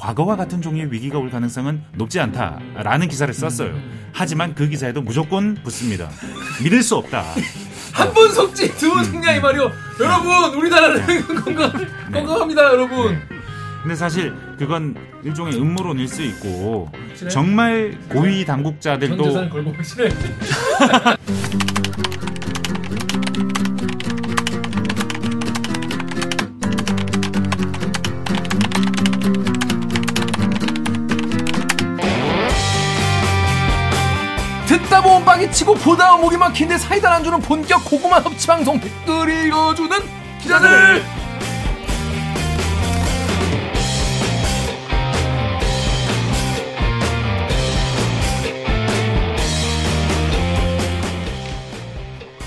과거와 같은 종류의 위기가 올 가능성은 높지 않다라는 기사를 썼어요. 하지만 그 기사에도 무조건 붙습니다. 믿을 수 없다. 한 번 속지 두 번 속냐 이 말이요. 여러분 우리나라는 건강 건강합니다 여러분. 근데 사실 그건 일종의 음모론일 수 있고? 정말 고위 전 당국자들도 치고 보다 목이 막히는데 사이다 안 주는 본격 고구마 섭취 방송 댓글 읽어주는 기자들.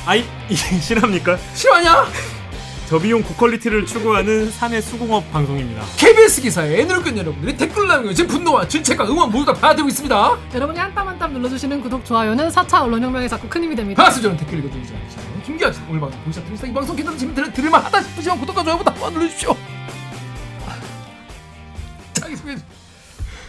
아이 이게 실합니까? 실화냐? 저비용 고퀄리티를 추구하는 사내 수공업 방송입니다. KBS 기사에 애누를 끈 여러분들이 댓글 남겨 제 분노와 질책과 응원 모두 다 받아들이고 있습니다. 여러분이 한 땀 한 땀 눌러주시는 구독, 좋아요는 4차 언론혁명에 자꾸 큰 힘이 됩니다. 반갑습니다. 저는 댓글 기자 김기아 씨. 오늘 방송 보시다 들으시다 이 방송 괜찮다 재미 들, 들을만 하다 싶으시면 구독과 좋아요 부탁 눌러주십시오. 자기 소개 좀.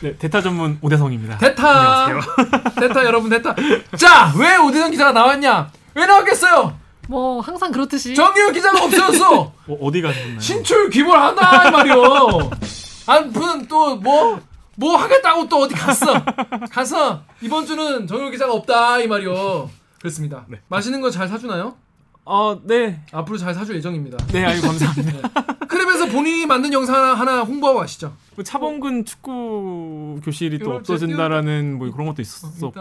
네, 대타 전문 오대성입니다. 대타 안녕하세요. 대타 여러분 대타 자 왜 오대성 기자가 나왔냐 왜 나왔겠어요 뭐 항상 그렇듯이. 정규 기자가 없어졌어. 어, 어디 가셨나요? 신출 귀몰하다 이 말이요 한분 또뭐 뭐 하겠다고 또 어디 갔어? 가서 이번 주는 정규 기자가 없다 이 말이요 그렇습니다. 네. 맛있는 거 잘 사주나요? 어, 네. 앞으로 잘 사줄 예정입니다. 네, 아유 감사합니다. 크랩에서 본인이 만든 영상 하나, 하나 홍보하고 가시죠. 뭐 차범근 축구 교실이 또 없어진다라는 뭐 그런 것도 있었고.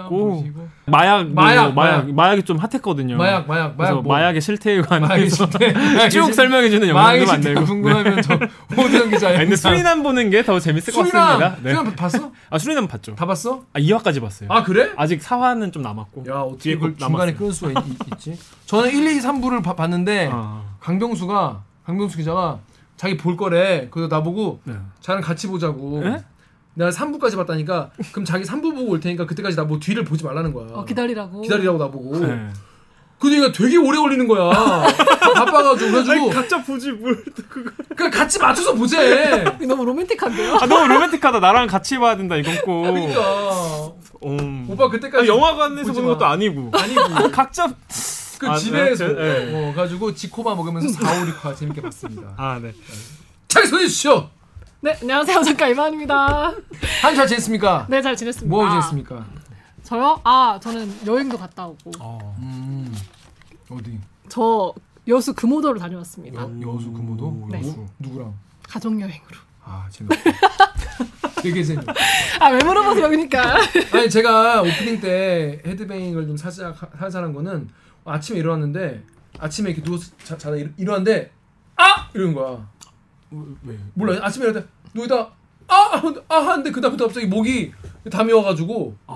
마약 뭐 마약, 마약 마약. 마약이 좀 핫했거든요. 마약 마약 그래서 마약 뭐. 마약의 실태에 관해서 쭉 실- 설명해 주는 영상도 만들고. 궁금하면 저 오대영 기자 아니, 근데 수리남 보는 게 더 재밌을 것 수리남 같습니다. 네. 수리남 봤어? 아 수리남 봤죠. 다 봤어? 아 2화까지 봤어요. 아 그래? 아직 4화는 좀 남았고. 야 어떻게 꼭 중간에. 끊을 수가 있, 지 저는 1, 2, 3부를 봤는데 아, 강병수가 강병수 기자가 자기 볼 거래. 그래서 나보고 네. 자랑 같이 보자고. 에? 내가 3부까지 봤다니까 그럼 자기 3부 보고 올 테니까 그때까지 나 뭐 뒤를 보지 말라는 거야. 어, 기다리라고. 기다리라고 나보고. 네. 그 얘기가 되게 오래 걸리는 거야. 바빠가지고 그래가지고 각자 보지 뭘 그거. 그냥 같이 맞춰서 보재. 너무 로맨틱한데요? 아 너무 로맨틱하다. 나랑 같이 봐야 된다 이건 꼭. 그러니까 음. 오빠 그때까지 아, 영화관에서 보는 마. 것도 아니고. 아니고 각자. 그 아, 집에서 네, 네. 어, 가지고 지코바 먹으면서 4, 5, 6화 재밌게 봤습니다. 아 네. 자기 소개해 주시죠. 네, 안녕하세요. 작가 이만입니다. 한잘 지냈습니까? 네, 잘 지냈습니다. 뭐 지냈습니까? 저요? 아, 저는 여행도 갔다 오고. 어. 음 어디? 저 여수 금오도를 다녀왔습니다. 여, 여수 금호도? 네. 누, 누구랑? 가족 여행으로. 아. 되게 재밌. 아, 왜 물어보세요, 그러니까. 아니 제가 오프닝 때 헤드뱅잉을 좀 살짝 살살한 거는 아침에 일어났는데 아침에 이렇게 누워서 자, 자다 일- 일어났는데 아 이러는 거야. 왜? 몰라 아침에 일어났다 누이다 아 아 하는데 그다음부터 갑자기 목이 담이 와가지고 아.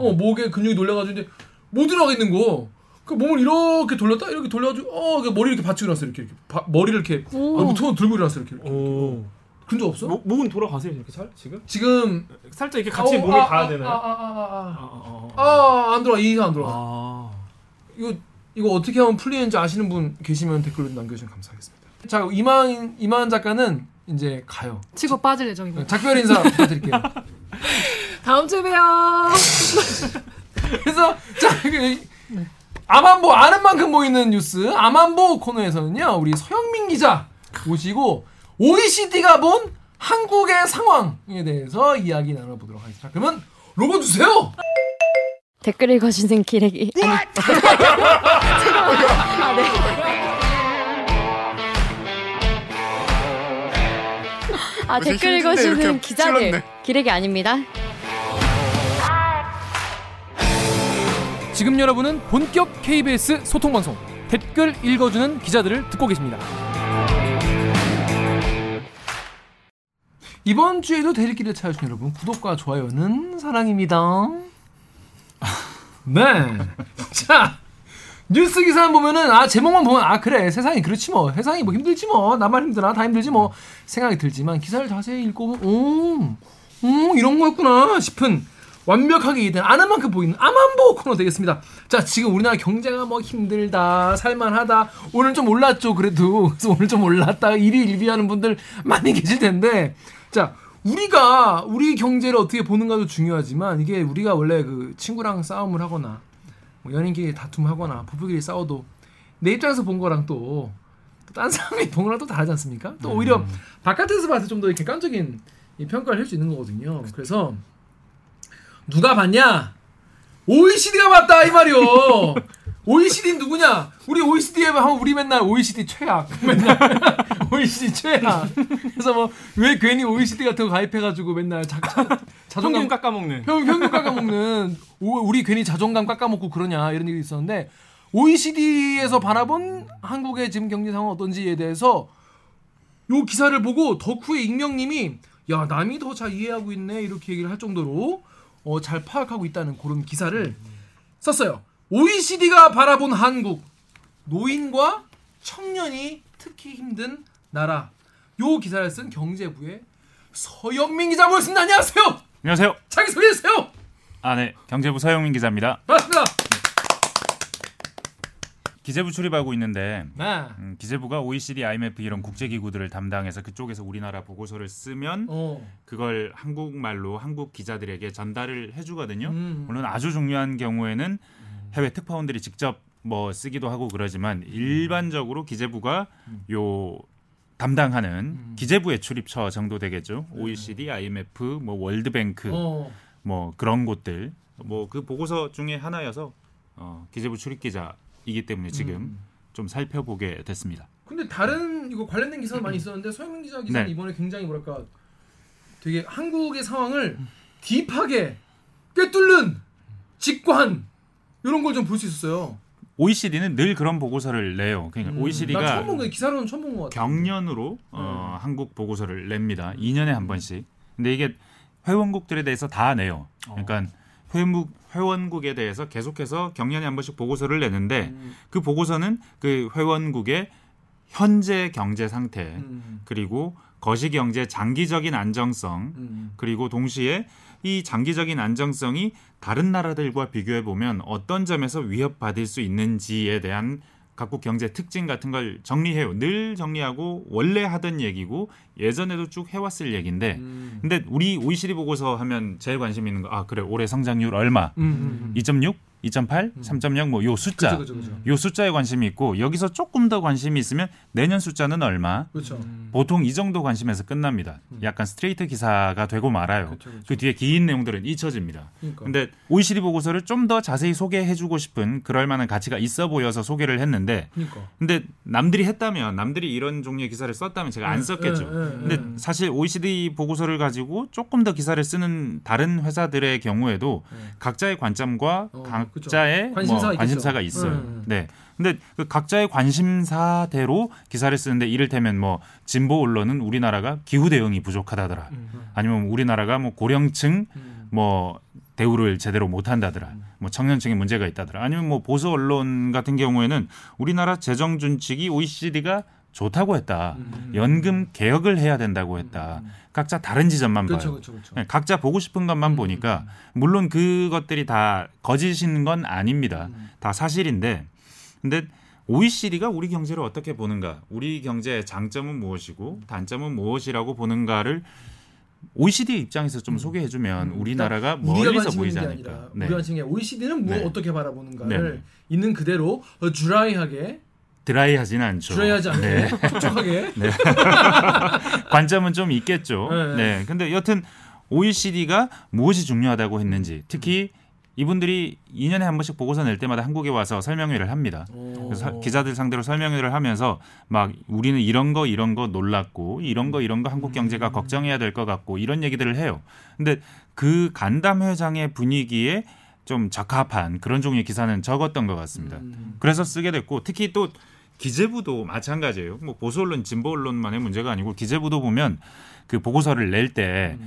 어 목에 근육이 놀려가지고 이제 못 일어나겠는 거. 그 몸을 이렇게 돌렸다 이렇게 돌려가지고 어그 머리 이렇게 받치고 일어났어 이렇게 이렇게 바- 머리를 이렇게 오. 얼굴 톤 들고 일어났어 이렇게, 이렇게. 오. 그런 적 없어? 목, 목은 돌아가세요 이렇게 잘 지금? 지금 살짝 이렇게 같이 어, 몸이 아, 가야 아, 되나요? 아, 아, 아, 아, 아, 아, 안 들어와 이 이상 안 들어와. 아. 이거 이거 어떻게 하면 풀리는지 아시는 분 계시면 댓글로 남겨주시면 감사하겠습니다. 자 이만 이만 작가는 이제 가요. 치고 빠질 예정입니다. 작별 인사 부탁드릴게요. 다음 주에 봬요. 그래서 자 그, 아만보 아는 만큼 보이는 뉴스 아만보 코너에서는요 우리 서영민 기자 모시고 OECD가 본 한국의 상황에 대해서 이야기 나눠보도록 하겠습니다. 그러면 로고 주세요. 댓글 읽어주는 기레기 아니 아, 네. 아 댓글 읽어주는 기자들 기레기 아닙니다 지금 여러분은 본격 KBS 소통 방송 댓글 읽어주는 기자들을 듣고 계십니다. 이번 주에도 대리기를 찾아주신 여러분 구독과 좋아요는 사랑입니다. 네. 자 뉴스 기사 보면은 아 제목만 보면 아 그래 세상이 그렇지 뭐. 세상이 뭐 힘들지 뭐. 나만 힘드나 다 힘들지 뭐. 생각이 들지만 기사를 자세히 읽고 보면 오, 오 이런 거였구나 싶은 완벽하게 이해된 아는 만큼 보이는 아만보 코너 되겠습니다. 자 지금 우리나라 경제가 뭐 힘들다 살만하다. 오늘 좀 올랐죠 그래도. 그래서 오늘 좀 올랐다. 일이 일비하는 분들 많이 계실 텐데. 자 우리가 우리 경제를 어떻게 보는가도 중요하지만 이게 우리가 원래 그 친구랑 싸움을 하거나 뭐 연인끼리 다툼하거나 부부끼리 싸워도 내 입장에서 본 거랑 또 딴 사람이 본 거랑 또 다르지 않습니까? 또 오히려 바깥에서 봐서 좀더 객관적인 이 평가를 할 수 있는 거거든요. 그래서 누가 봤냐? OECD가 봤다 이 말이요. OECD 는 누구냐? 우리 OECD에 하면 우리 맨날 OECD 최악. 맨날 OECD 최악. 그래서 뭐 왜 괜히 OECD 같은 거 가입해가지고 맨날 자, 자, 자존감 평균 깎아먹는. 평, 평균 깎아먹는 오- 우리 괜히 자존감 깎아먹고 그러냐 이런 얘기 있었는데 OECD에서 바라본 한국의 지금 경제 상황 어떤지에 대해서 요 기사를 보고 덕후의 익명님이 야 남이 더 잘 이해하고 있네 이렇게 얘기를 할 정도로 어, 잘 파악하고 있다는 그런 기사를 썼어요. OECD가 바라본 한국 노인과 청년이 특히 힘든 나라. 요 기사를 쓴 경제부의 서영민 기자 모셨습니다. 안녕하세요. 안녕하세요. 자기 소개해 주세요. 아, 네. 경제부 서영민 기자입니다. 반갑습니다. 기재부 출입하고 있는데 네. 음, 기재부가 OECD, IMF 이런 국제기구들을 담당해서 그쪽에서 우리나라 보고서를 쓰면 어. 그걸 한국말로 한국 기자들에게 전달을 해주거든요. 음. 물론 아주 중요한 경우에는 해외 특파원들이 직접 뭐 쓰기도 하고 그러지만 일반적으로 기재부가 요 담당하는 기재부의 출입처 정도 되겠죠. OECD, IMF, 뭐 월드뱅크, 어. 뭐 그런 곳들 뭐 그 보고서 중에 하나여서 어, 기재부 출입 기자이기 때문에 지금 좀 살펴보게 됐습니다. 근데 다른 이거 관련된 기사도 많이 있었는데 서영민 기자 기사는 네. 이번에 굉장히 뭐랄까 되게 한국의 상황을 딥하게 꿰뚫는 직관 이런 걸 좀 볼 수 있었어요. OECD는 늘 그런 보고서를 내요. 그러니까 나 OECD가 처음 본 거예요. 기사로는 처음 본 것 같아. 경년으로 어, 한국 보고서를 냅니다. 2년에 한 번씩. 근데 이게 회원국들에 대해서 다 내요. 그러니까 회원국 회원국에 대해서 계속해서 경년에 한 번씩 보고서를 내는데 그 보고서는 그 회원국의 현재 경제 상태 음. 그리고 거시 경제 장기적인 안정성 음. 그리고 동시에 이 장기적인 안정성이 다른 나라들과 비교해 보면 어떤 점에서 위협받을 수 있는지에 대한 각국 경제 특징 같은 걸 정리해요. 늘 정리하고 원래 하던 얘기고 예전에도 쭉 해왔을 얘기인데 음. 근데 우리 OECD 보고서 하면 제일 관심 있는 거 아 그래 올해 성장률 얼마? 음. 음. 2.6, 2.8, 3.0 뭐 요 숫자 그죠, 그죠, 그죠. 요 숫자에 관심이 있고 여기서 조금 더 관심이 있으면 내년 숫자는 얼마? 그렇죠. 보통 이 정도 관심에서 끝납니다. 약간 스트레이트 기사가 되고 말아요. 음. 그쵸, 그쵸. 그 뒤에 긴 내용들은 잊혀집니다. 그러니까. 근데 OECD 보고서를 좀 더 자세히 소개해 주고 싶은 그럴 만한 가치가 있어 보여서 소개를 했는데, 그러니까. 근데 남들이 했다면 남들이 이런 종류의 기사를 썼다면 제가 안 네, 썼겠죠. 네, 네, 근데 네. 사실 OECD 보고서를 가지고 조금 더 기사를 쓰는 다른 회사들의 경우에도 네. 각자의 관점과 어, 각자의. 관심사가 뭐. 관심사가 있어요. 음. 네. 근데 그 각자의 관심사대로 기사를 쓰는데 이를테면 뭐 진보 언론은 우리나라가 기후 대응이 부족하다더라. 아니면 우리나라가 뭐 고령층 음. 뭐 대우를 제대로 못 한다더라. 뭐 청년층에 문제가 있다더라. 아니면 뭐 보수 언론 같은 경우에는 우리나라 재정 준칙이 OECD가 좋다고 했다. 음. 연금 개혁을 해야 된다고 했다. 각자 다른 지점만 그렇죠, 봐요. 그렇죠, 그렇죠. 네, 각자 보고 싶은 것만 보니까 물론 그것들이 다 거짓인 건 아닙니다. 다 사실인데 근데 OECD가 우리 경제를 어떻게 보는가, 우리 경제의 장점은 무엇이고 단점은 무엇이라고 보는가를 OECD 입장에서 좀 소개해주면 우리나라가 음. 우리가 멀리서 보이지 않을까. 네. 우리가 관심 있는 게 OECD는 뭐 네. 어떻게 바라보는가를 네. 있는 그대로 어, 드라이하게 드라이하지는 않죠. 드라이하지 않게 네. 촉촉하게 관점은 좀 있겠죠. 네. 네. 근데 여튼 OECD가 무엇이 중요하다고 했는지 특히 이분들이 2년에 한 번씩 보고서 낼 때마다 한국에 와서 설명회를 합니다. 그래서 사- 기자들 상대로 설명회를 하면서 막 우리는 이런 거 이런 거 놀랐고 이런 거 이런 거 한국 경제가 걱정해야 될 것 같고 이런 얘기들을 해요. 근데 그 간담회장의 분위기에 좀 적합한 그런 종류의 기사는 적었던 것 같습니다. 그래서 쓰게 됐고 특히 또 기재부도 마찬가지예요. 뭐 보수 언론, 진보 언론만의 문제가 아니고 기재부도 보면 그 보고서를 낼때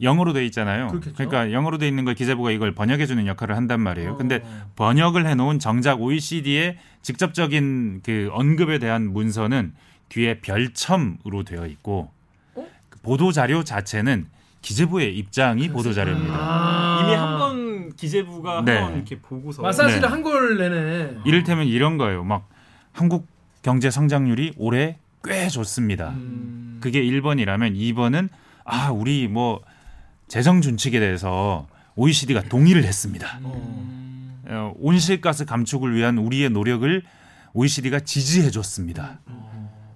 영어로 돼 있잖아요. 음. 그렇겠죠. 러니까 영어로 돼 있는 걸 기재부가 이걸 번역해 주는 역할을 한단 말이에요. 근데 어. 번역을 해 놓은 정작 OECD의 직접적인 그 언급에 대한 문서는 뒤에 별첨으로 되어 있고 어? 그 보도 자료 자체는 기재부의 입장이 보도 자료입니다. 아. 이미 한 번 기재부가 네. 한번 이렇게 보고서 마사지를 네. 한걸 내네. 이를테면 이런 거예요. 막 한국 경제 성장률이 올해 꽤 좋습니다. 음. 그게 1번이라면 2번은 아 우리 뭐 재정 준칙에 대해서 OECD가 동의를 했습니다. 어, 온실가스 감축을 위한 우리의 노력을 OECD가 지지해 줬습니다.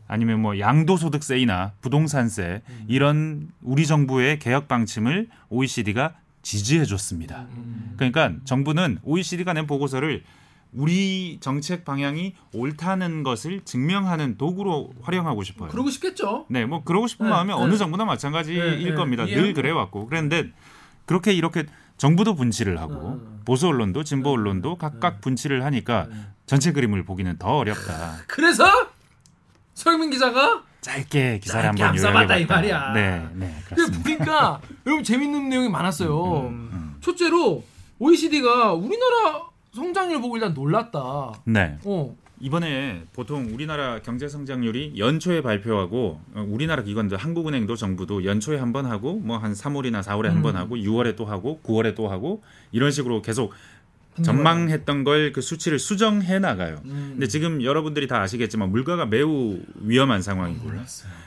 아니면 뭐 양도소득세이나 부동산세 이런 우리 정부의 개혁 방침을 OECD가 지지해 줬습니다. 그러니까 정부는 OECD가 낸 보고서를 우리 정책 방향이 옳다는 것을 증명하는 도구로 활용하고 싶어요. 그러고 싶겠죠. 네, 뭐 그러고 싶은 네, 마음이 네. 어느 정부나 마찬가지일 네, 네. 겁니다. 늘. 그래 왔고. 그런데 그렇게 이렇게 정부도 분치를 하고 네. 보수 언론도 진보 언론도 각각 분치를 하니까 전체 그림을 보기는 더 어렵다. 그래서 서영민 기자가 짧게 기사를 짧게 한번 암싸봤다, 이 요약해봤다. 말이야. 네, 네, 그 그렇습니다. 보니까 여러분 재밌는 내용이 많았어요. 음. 첫째로 OECD가 우리나라 성장률 보고 일단 놀랐다. 네. 어. 이번에 보통 우리나라 경제 성장률이 연초에 발표하고 어, 우리나라 기관들 한국은행도 정부도 연초에 한 번 하고 뭐 한 3월이나 4월에 한번 음. 하고 6월에 또 하고 9월에 또 하고 이런 식으로 계속 전망했던 걸 그 수치를 수정해 나가요. 음. 근데 지금 여러분들이 다 아시겠지만 물가가 매우 위험한 상황이고요.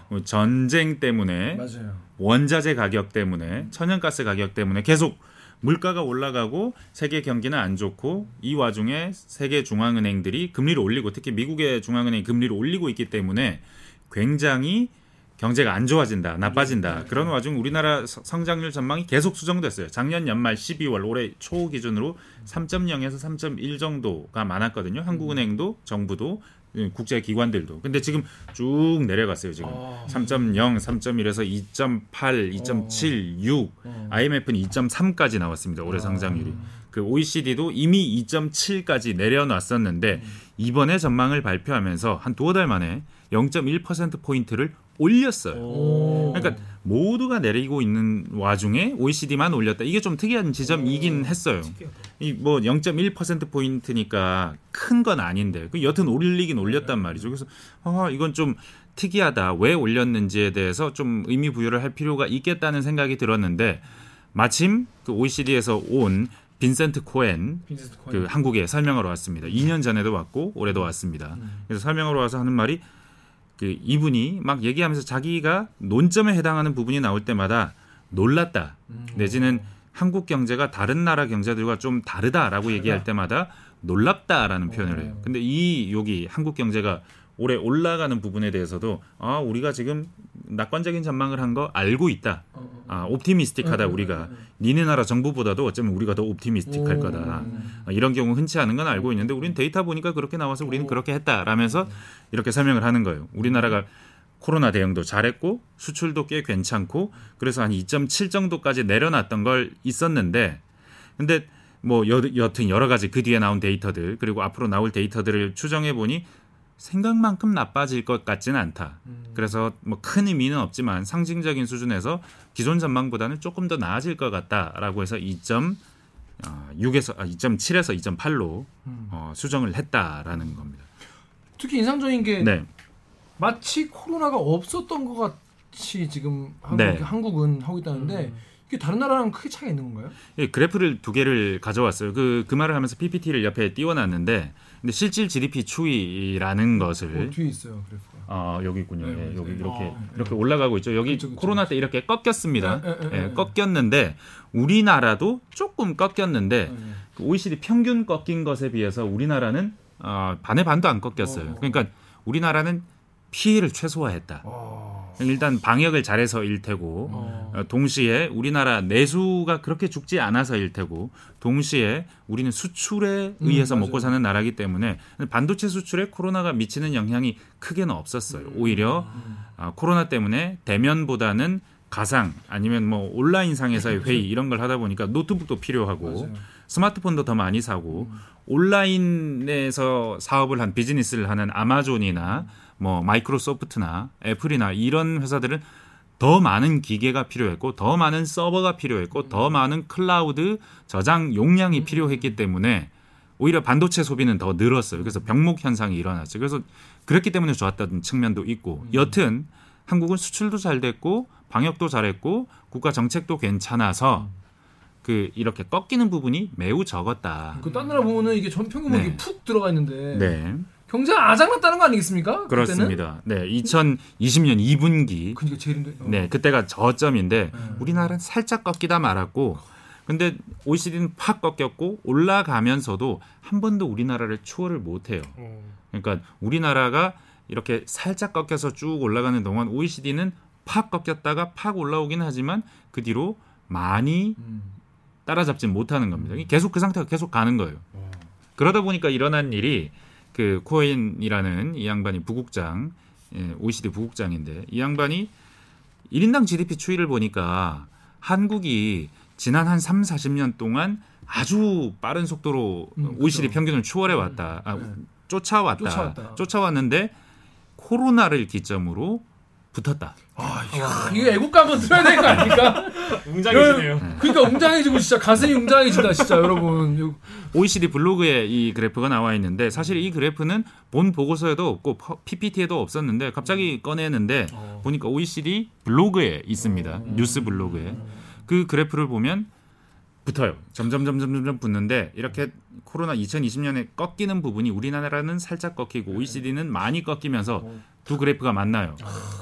뭐 전쟁 때문에 맞아요. 원자재 가격 때문에 천연가스 가격 때문에 계속 물가가 올라가고 세계 경기는 안 좋고 이 와중에 세계 중앙은행들이 금리를 올리고 특히 미국의 중앙은행이 금리를 올리고 있기 때문에 굉장히 경제가 안 좋아진다, 나빠진다. 그런 와중 우리나라 서- 성장률 전망이 계속 수정됐어요. 작년 연말 12월 올해 초 기준으로 3.0에서 3.1 정도가 많았거든요. 한국은행도 정부도 예, 국제 기관들도. 근데 지금 쭉 내려갔어요, 지금. 아. 3.0, 3.1에서 2.8, 2.7, 6, IMF는 2.3까지 나왔습니다. 올해 성장률이. 그 OECD도 이미 2.7까지 내려놨었는데 이번에 전망을 발표하면서 한 두어 달 만에 0.1% 포인트를 올렸어요. 오. 그러니까 모두가 내리고 있는 와중에 OECD만 올렸다. 이게 좀 특이한 지점이긴 했어요. 이 뭐 0.1% 포인트니까 큰 건 아닌데 그 여튼 올리긴 올렸단 말이죠. 그래서 아 이건 좀 특이하다. 왜 올렸는지에 대해서 좀 의미 부여를 할 필요가 있겠다는 생각이 들었는데 마침 그 OECD에서 온 빈센트 코엔 빈센트 코엔. 그 한국에 설명하러 왔습니다. 2년 전에도 왔고 올해도 왔습니다. 그래서 설명하러 와서 하는 말이 그 이분이 막 얘기하면서 자기가 논점에 해당하는 부분이 나올 때마다 놀랐다. 내지는 한국 경제가 다른 나라 경제들과 좀 다르다라고 얘기할 때마다 놀랍다라는 표현을 해요. 근데 이 여기 한국 경제가 올해 올라가는 부분에 대해서도 아 우리가 지금 낙관적인 전망을 한 거 알고 있다. 아 옵티미스틱하다 우리가 니네 나라 정부보다도 어쩌면 우리가 더 옵티미스틱할 오. 거다. 아, 이런 경우 흔치 않은 건 알고 있는데 우리는 데이터 보니까 그렇게 나와서 우리는 그렇게 했다라면서 이렇게 설명을 하는 거예요. 우리나라가 코로나 대응도 잘했고 수출도 꽤 괜찮고 그래서 한 2.7 정도까지 내려놨던 걸 있었는데 근데 뭐 여, 여튼 여러 가지 그 뒤에 나온 데이터들 그리고 앞으로 나올 데이터들을 추정해 보니 생각만큼 나빠질 것 같지는 않다. 그래서 뭐 큰 의미는 없지만 상징적인 수준에서 기존 전망보다는 조금 더 나아질 것 같다라고 해서 2.6에서 아, 2.7에서 2.8로 어, 수정을 했다라는 겁니다. 특히 인상적인 게 네. 마치 코로나가 없었던 것 같이 지금 한국, 네. 한국은 하고 있다는데 이게 다른 나라랑 크게 차이가 있는 건가요? 예, 그래프를 두 개를 가져왔어요. 그, 그 말을 하면서 PPT를 옆에 띄워놨는데, 근데 실질 GDP 추이라는 것을 어, 뒤에 있어요 그래프가. 어, 여기 있군요. 네, 예, 맞아요. 여기 이렇게 아, 이렇게 올라가고 있죠. 여기 그쵸, 그쵸. 코로나 때 이렇게 꺾였습니다. 네, 네, 네, 예, 네. 꺾였는데 우리나라도 조금 꺾였는데 네. 그 OECD 평균 꺾인 것에 비해서 우리나라는 어, 반의 반도 안 꺾였어요. 어. 그러니까 우리나라는 피해를 최소화했다. 어. 일단 방역을 잘해서 일 테고 어. 어, 동시에 우리나라 내수가 그렇게 죽지 않아서 일 테고 동시에 우리는 수출에 음, 의해서 맞아요. 먹고 사는 나라기 때문에 반도체 수출에 코로나가 미치는 영향이 크게는 없었어요. 음. 오히려 아, 코로나 때문에 대면보다는 가상 아니면 뭐 온라인 상에서의 회의 이런 걸 하다 보니까 노트북도 필요하고 맞아요. 음. 스마트폰도 더 많이 사고 온라인에서 사업을 한 비즈니스를 하는 아마존이나 뭐 마이크로소프트나 애플이나 이런 회사들은 더 많은 기계가 필요했고 더 많은 서버가 필요했고 더 많은 클라우드 저장 용량이 필요했기 때문에 오히려 반도체 소비는 더 늘었어요. 그래서 병목 현상이 일어났죠. 그래서 그랬기 때문에 좋았던 측면도 있고 여튼 한국은 수출도 잘 됐고 방역도 잘했고 국가 정책도 괜찮아서 그 이렇게 꺾이는 부분이 매우 적었다. 그딴 나라 보면은 이게 전 평균 뭐 네. 푹 들어가 있는데 네. 경제가 아작났다는 거 아니겠습니까? 그때는? 그렇습니다. 네, 2020년 2분기 그러니까 제일 힘들. 어. 네, 그때가 저점인데 음. 우리나라는 살짝 꺾이다 말았고 근데 OECD는 팍 꺾였고 올라가면서도 한 번도 우리나라를 추월을 못 해요. 그러니까 우리나라가 이렇게 살짝 꺾여서 쭉 올라가는 동안 OECD는 팍 꺾였다가 팍 올라오긴 하지만 그 뒤로 많이 음. 따라잡진 못하는 겁니다. 계속 그 상태가 계속 가는 거예요. 그러다 보니까 일어난 일이 그 코엔이라는 이 양반이 부국장, 예, OECD 부국장인데 이 양반이 1인당 GDP 추이를 보니까 한국이 지난 한 3, 40년 동안 아주 빠른 속도로 음, OECD 그렇죠. 평균을 추월해 왔다. 아, 네. 쫓아왔다. 쫓아왔다. 쫓아왔는데 코로나를 기점으로 붙었다. 아, 야, 이거 애국가 한번 들어야 되는 거 아닙니까? 웅장해지네요. 그러니까 웅장해지고 진짜 가슴이 웅장해진다 진짜 여러분. OECD 블로그에 이 그래프가 나와 있는데 사실 이 그래프는 본 보고서에도 없고 퍼- PPT에도 없었는데 갑자기 꺼내는데 보니까 OECD 블로그에 있습니다. 뉴스 블로그에. 그 그래프를 보면 붙어요. 점점 점점 점점 붙는데 이렇게 코로나 2020년에 꺾이는 부분이 우리나라는 살짝 꺾이고 OECD는 많이 꺾이면서 두 그래프가 만나요.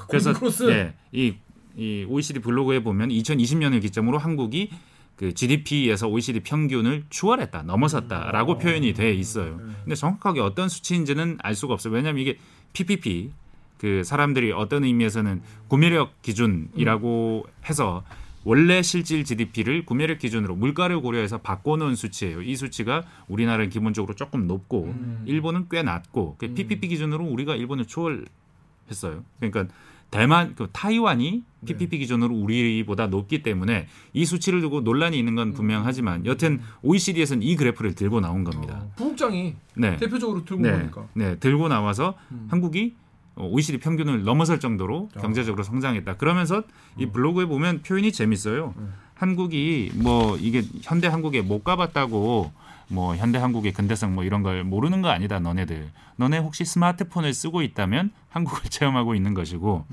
그래서 크로스. 네, 이, 이 OECD 블로그에 보면 2020년을 기점으로 한국이 그 GDP에서 OECD 평균을 추월했다, 넘어섰다라고 표현이 돼 있어요. 근데 정확하게 어떤 수치인지는 알 수가 없어요. 왜냐하면 이게 PPP 그 사람들이 어떤 의미에서는 구매력 기준이라고 해서 원래 실질 GDP를 구매력 기준으로 물가를 고려해서 바꿔놓은 수치예요. 이 수치가 우리나라는 기본적으로 조금 높고 일본은 꽤 낮고 그 PPP 기준으로 우리가 일본을 추월했어요. 그러니까 대만, 그 타이완이 PPP 기준으로 우리보다 높기 때문에 이 수치를 두고 논란이 있는 건 분명하지만 여튼 OECD에서는 이 그래프를 들고 나온 겁니다. 어, 부국장이 네. 대표적으로 들고 네, 나니까. 네, 들고 나와서 음. 한국이 어, OECD 평균을 넘어설 정도로 경제적으로 성장했다. 그러면서 이 블로그에 보면 표현이 재밌어요. 한국이 뭐 이게 현대 한국에 못 가봤다고 뭐 현대 한국의 근대성 뭐 이런 걸 모르는 거 아니다 너네들. 너네 혹시 스마트폰을 쓰고 있다면 한국을 체험하고 있는 것이고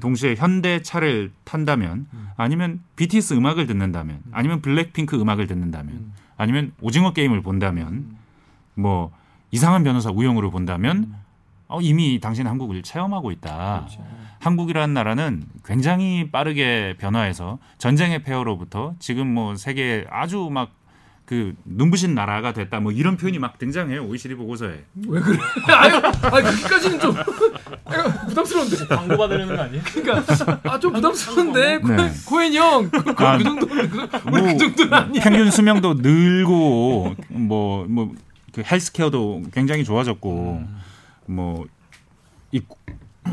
동시에 현대 차를 탄다면 아니면 BTS 음악을 듣는다면 아니면 블랙핑크 음악을 듣는다면 아니면 오징어 게임을 본다면 뭐 이상한 변호사 우영우를 본다면 어, 이미 당신은 한국을 체험하고 있다. 한국이라는 나라는 굉장히 빠르게 변화해서 전쟁의 폐허로부터 지금 뭐 세계 아주 막 그 눈부신 나라가 됐다. 뭐 이런 표현이 막 등장해요. OECD 보고서에. 왜 그래? 아유, 아 그렇게까지는 좀 아유, 부담스러운데. 광고 받으려는 거 아니에요? 그러니까 아 좀 부담스러운데 네. 코엔 형, 그, 그, 아, 그 정도는 그, 우리 뭐그 정도는 아니. 평균 수명도 늘고 뭐뭐 그 헬스케어도 굉장히 좋아졌고 뭐, 이,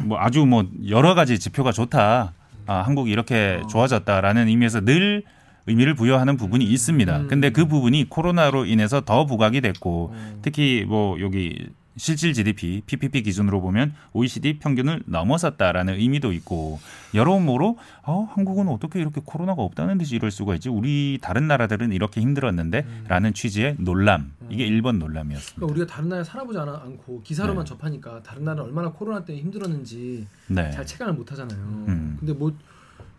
뭐 아주 뭐 여러 가지 지표가 좋다. 아, 한국이 이렇게 좋아졌다라는 의미에서 늘 의미를 부여하는 부분이 있습니다. 근데 그 부분이 코로나로 인해서 더 부각이 됐고 특히 뭐 여기 실질 GDP, PPP 기준으로 보면 OECD 평균을 넘어섰다라는 의미도 있고 여러모로 어, 한국은 어떻게 이렇게 코로나가 없다는 듯이 이럴 수가 있지? 우리 다른 나라들은 이렇게 힘들었는데라는 취지의 논란 이게 일본 논란이었습니다. 그러니까 우리가 다른 나라에 살아보지 않아, 않고 기사로만 접하니까 다른 나라 얼마나 코로나 때문에 힘들었는지 네. 잘 체감을 못 하잖아요. 음. 근데 뭐,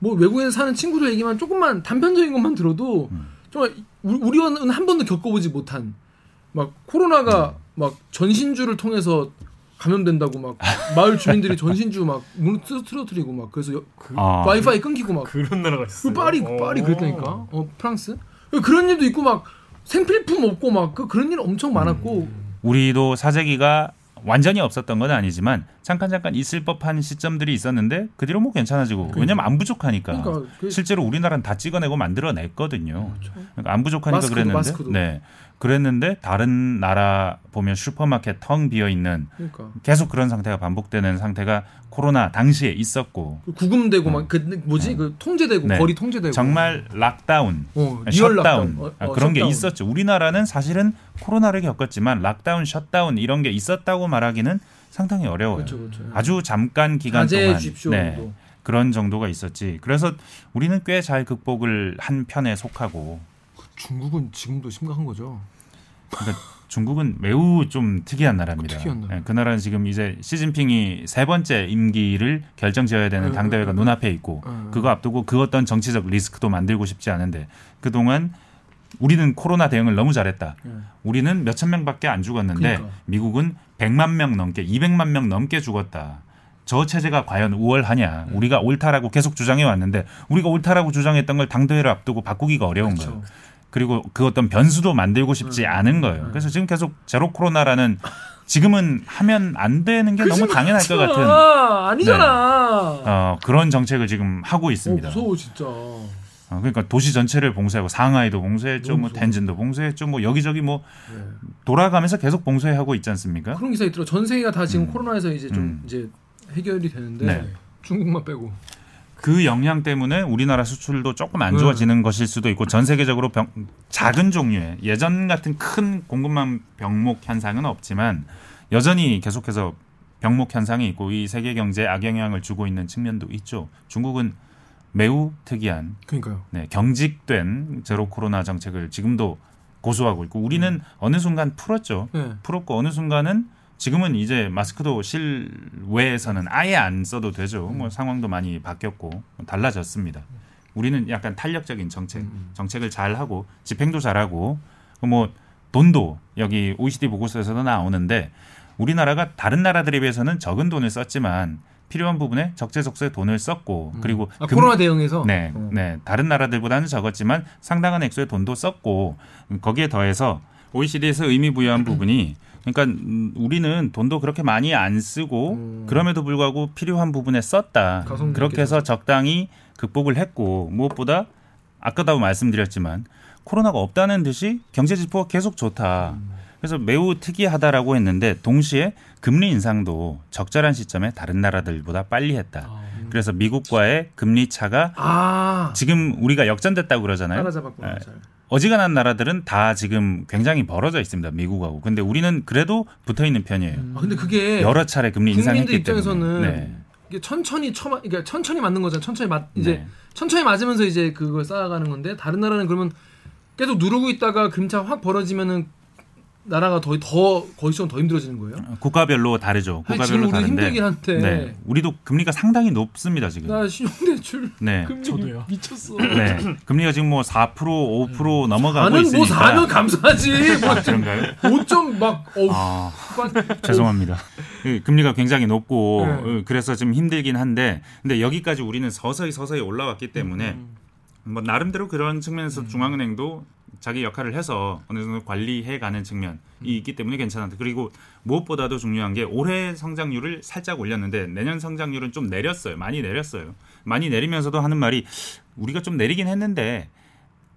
뭐 외국에 사는 친구들 얘기만 조금만 단편적인 것만 들어도 음. 정말 우리- 우리는 한 번도 겪어보지 못한 막 코로나가 음. 막 전신주를 통해서 감염된다고 막 마을 주민들이 전신주 막 문을 틀- 틀어뜨리고 막 그래서 여- 아, 와이파이 끊기고 막. 그런 나라가 그 있어요. 파리 어. 파리 그랬다니까. 어 프랑스? 그런 일도 있고 막 생필품 없고 막 그 그런 일 엄청 많았고. 우리도 사재기가 완전히 없었던 건 아니지만 잠깐 잠깐 있을 법한 시점들이 있었는데 그 뒤로 뭐 괜찮아지고. 왜냐면 안 부족하니까. 그러니까 그- 실제로 우리나라는 다 찍어내고 만들어냈거든요. 그러니까 안 부족하니까 마스크도, 그랬는데. 마스크도. 네 그랬는데 다른 나라 보면 슈퍼마켓 텅 비어 있는 그러니까 계속 그런 상태가 반복되는 상태가 코로나 당시에 있었고 그 구금되고 막그 뭐지 그 통제되고 음. 네. 거리 통제되고 정말 lockdown 어, shutdown lockdown. 어, 아, 어, 그런 게 셧다운. 있었죠. 우리나라는 사실은 코로나를 겪었지만 lockdown, shutdown 이런 게 있었다고 말하기는 상당히 어려워요. 그렇죠, 그렇죠. 아주 잠깐 기간 동안. 네, 정도. 그런 정도가 있었지. 그래서 우리는 꽤 잘 극복을 한 편에 속하고 중국은 지금도 심각한 거죠. 그러니까 중국은 매우 좀 특이한 나라입니다. 특이한 나라. 예, 그 나라는 지금 이제 시진핑이 세 번째 임기를 결정지어야 되는 네, 당대회가 네, 눈앞에 있고 네. 그거 앞두고 그 어떤 정치적 리스크도 만들고 싶지 않은데 그동안 우리는 코로나 대응을 너무 잘했다. 예. 우리는 몇천 명밖에 안 죽었는데 그러니까. 미국은 100만 명 넘게 200만 명 넘게 죽었다. 저 체제가 과연 우월하냐? 음. 우리가 옳다라고 계속 주장해 왔는데 우리가 옳다라고 주장했던 걸 당대회를 앞두고 바꾸기가 어려운 그렇죠. 거예요. 그리고 그 어떤 변수도 만들고 싶지 음. 않은 거예요. 그래서 지금 계속 제로 코로나라는 지금은 하면 안 되는 게 너무 당연할 것 같은 아, 아니잖아. 어, 그런 정책을 지금 하고 어, 있습니다. 무서워 진짜. 어, 그러니까 도시 전체를 봉쇄하고 상하이도 봉쇄했죠, 뭐. 텐진도 봉쇄했죠, 뭐 여기저기 뭐 네. 돌아가면서 계속 봉쇄하고 있지 않습니까? 그런 기사 있더라. 전 세계가 다 지금 음. 코로나에서 이제 좀 음. 이제 해결이 되는데 네. 중국만 빼고. 그 영향 때문에 우리나라 수출도 조금 안 좋아지는 것일 수도 있고 전 세계적으로 병, 작은 종류의 예전 같은 큰 공급망 병목 현상은 없지만 여전히 계속해서 병목 현상이 있고 이 세계 경제에 악영향을 주고 있는 측면도 있죠. 중국은 매우 특이한 그러니까요. 네, 경직된 제로 코로나 정책을 지금도 고수하고 있고 우리는 어느 순간 풀었죠. 네. 풀었고 어느 순간은 지금은 이제 마스크도 실외에서는 아예 안 써도 되죠. 뭐 상황도 많이 바뀌었고 달라졌습니다. 우리는 약간 탄력적인 정책, 정책을 잘 하고 집행도 잘 하고 뭐 돈도 여기 OECD 보고서에서도 나오는데 우리나라가 다른 나라들에 비해서는 적은 돈을 썼지만 필요한 부분에 적재적소에 돈을 썼고 그리고 아, 금- 코로나 대응해서. 네, 어. 네. 다른 나라들보다는 적었지만 상당한 액수의 돈도 썼고 거기에 더해서 OECD에서 의미 부여한 부분이 그러니까 음, 우리는 돈도 그렇게 많이 안 쓰고 음. 그럼에도 불구하고 필요한 부분에 썼다. 그렇게 해서 적당히 극복을 했고 무엇보다 아까도 말씀드렸지만 코로나가 없다는 듯이 경제 지표가 계속 좋다. 그래서 매우 특이하다라고 했는데 동시에 금리 인상도 적절한 시점에 다른 나라들보다 빨리 했다. 그래서 미국과의 금리 차가 아. 지금 우리가 역전됐다고 그러잖아요. 따라잡았구나. 예. 잘. 어지간한 나라들은 다 지금 굉장히 벌어져 있습니다. 미국하고. 근데 우리는 그래도 붙어 있는 편이에요. 아 근데 그게 여러 차례 금리 인상했기 입장에서는 때문에. 네. 이게 천천히 처마 그러니까 천천히 맞는 거잖아. 천천히 맞 이제 네. 천천히 맞으면서 이제 그걸 쌓아가는 건데 다른 나라는 그러면 계속 누르고 있다가 금차 확 벌어지면은 나라가 더 더 거기서 더 힘들어지는 거예요. 국가별로 다르죠. 아니, 지금 국가별로 우리 다른데. 힘들긴 한데 네. 우리도 금리가 상당히 높습니다, 지금. 나 신용대출 네. 금리 저도요. 미쳤어. 네. 금리가 지금 뭐 4% 5% 넘어가고 나는 있으니까. 뭐 사면 감사하지. 아, 그런가요? 5점 어, 막 아, 어, 죄송합니다. 그 금리가 굉장히 높고 네. 어, 그래서 좀 힘들긴 한데 근데 여기까지 우리는 서서히 서서히 올라왔기 때문에 음. 뭐 나름대로 그런 측면에서 중앙은행도 자기 역할을 해서 어느 정도 관리해 가는 측면이 있기 때문에 괜찮았다. 그리고 무엇보다도 중요한 게 올해 성장률을 살짝 올렸는데 내년 성장률은 좀 내렸어요. 많이 내렸어요. 많이 내리면서도 하는 말이 우리가 좀 내리긴 했는데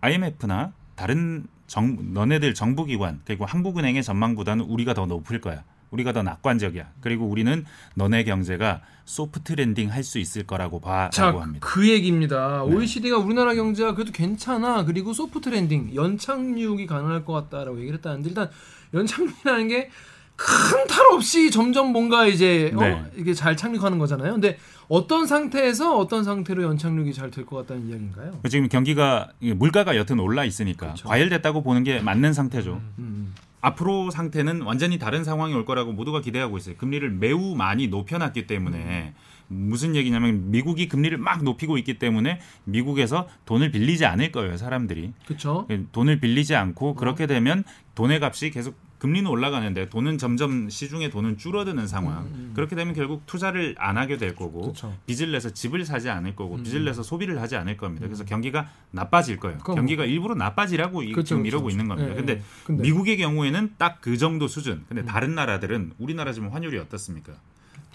IMF나 다른 정, 너네들 정부기관 그리고 한국은행의 전망보다는 우리가 더 높을 거야. 우리가 더 낙관적이야. 그리고 우리는 너네 경제가 soft landing 할 수 있을 거라고 봐라고 자, 합니다. 그 얘기입니다. OECD가 우리나라 경제가 그래도 괜찮아. 그리고 soft landing, 연착륙이 가능할 것 같다라고 얘기를 했다는데 일단 연착륙이라는 게 큰 탈 없이 점점 뭔가 이제 어? 네. 이게 잘 착륙하는 거잖아요. 근데 어떤 상태에서 어떤 상태로 연착륙이 잘 될 것 같다는 이야기인가요? 지금 경기가 물가가 여튼 올라 있으니까 그렇죠. 과열됐다고 보는 게 맞는 상태죠. 음. 앞으로 상태는 완전히 다른 상황이 올 거라고 모두가 기대하고 있어요. 금리를 매우 많이 높여놨기 때문에 무슨 얘기냐면 미국이 금리를 막 높이고 있기 때문에 미국에서 돈을 빌리지 않을 거예요, 사람들이. 그렇죠. 돈을 빌리지 않고 그렇게 되면 돈의 값이 계속 금리는 올라가는데 돈은 점점 시중에 돈은 줄어드는 상황. 그렇게 되면 결국 투자를 안 하게 될 거고 그쵸. 빚을 내서 집을 사지 않을 거고 음. 빚을 내서 소비를 하지 않을 겁니다. 그래서 경기가 나빠질 거예요. 경기가 일부러 나빠지라고 이- 그쵸, 지금 이러고 그쵸. 있는 겁니다. 예, 근데, 예. 근데. 음. 미국의 경우에는 딱 그 정도 수준. 근데 다른 나라들은 우리나라 지금 환율이 어떻습니까?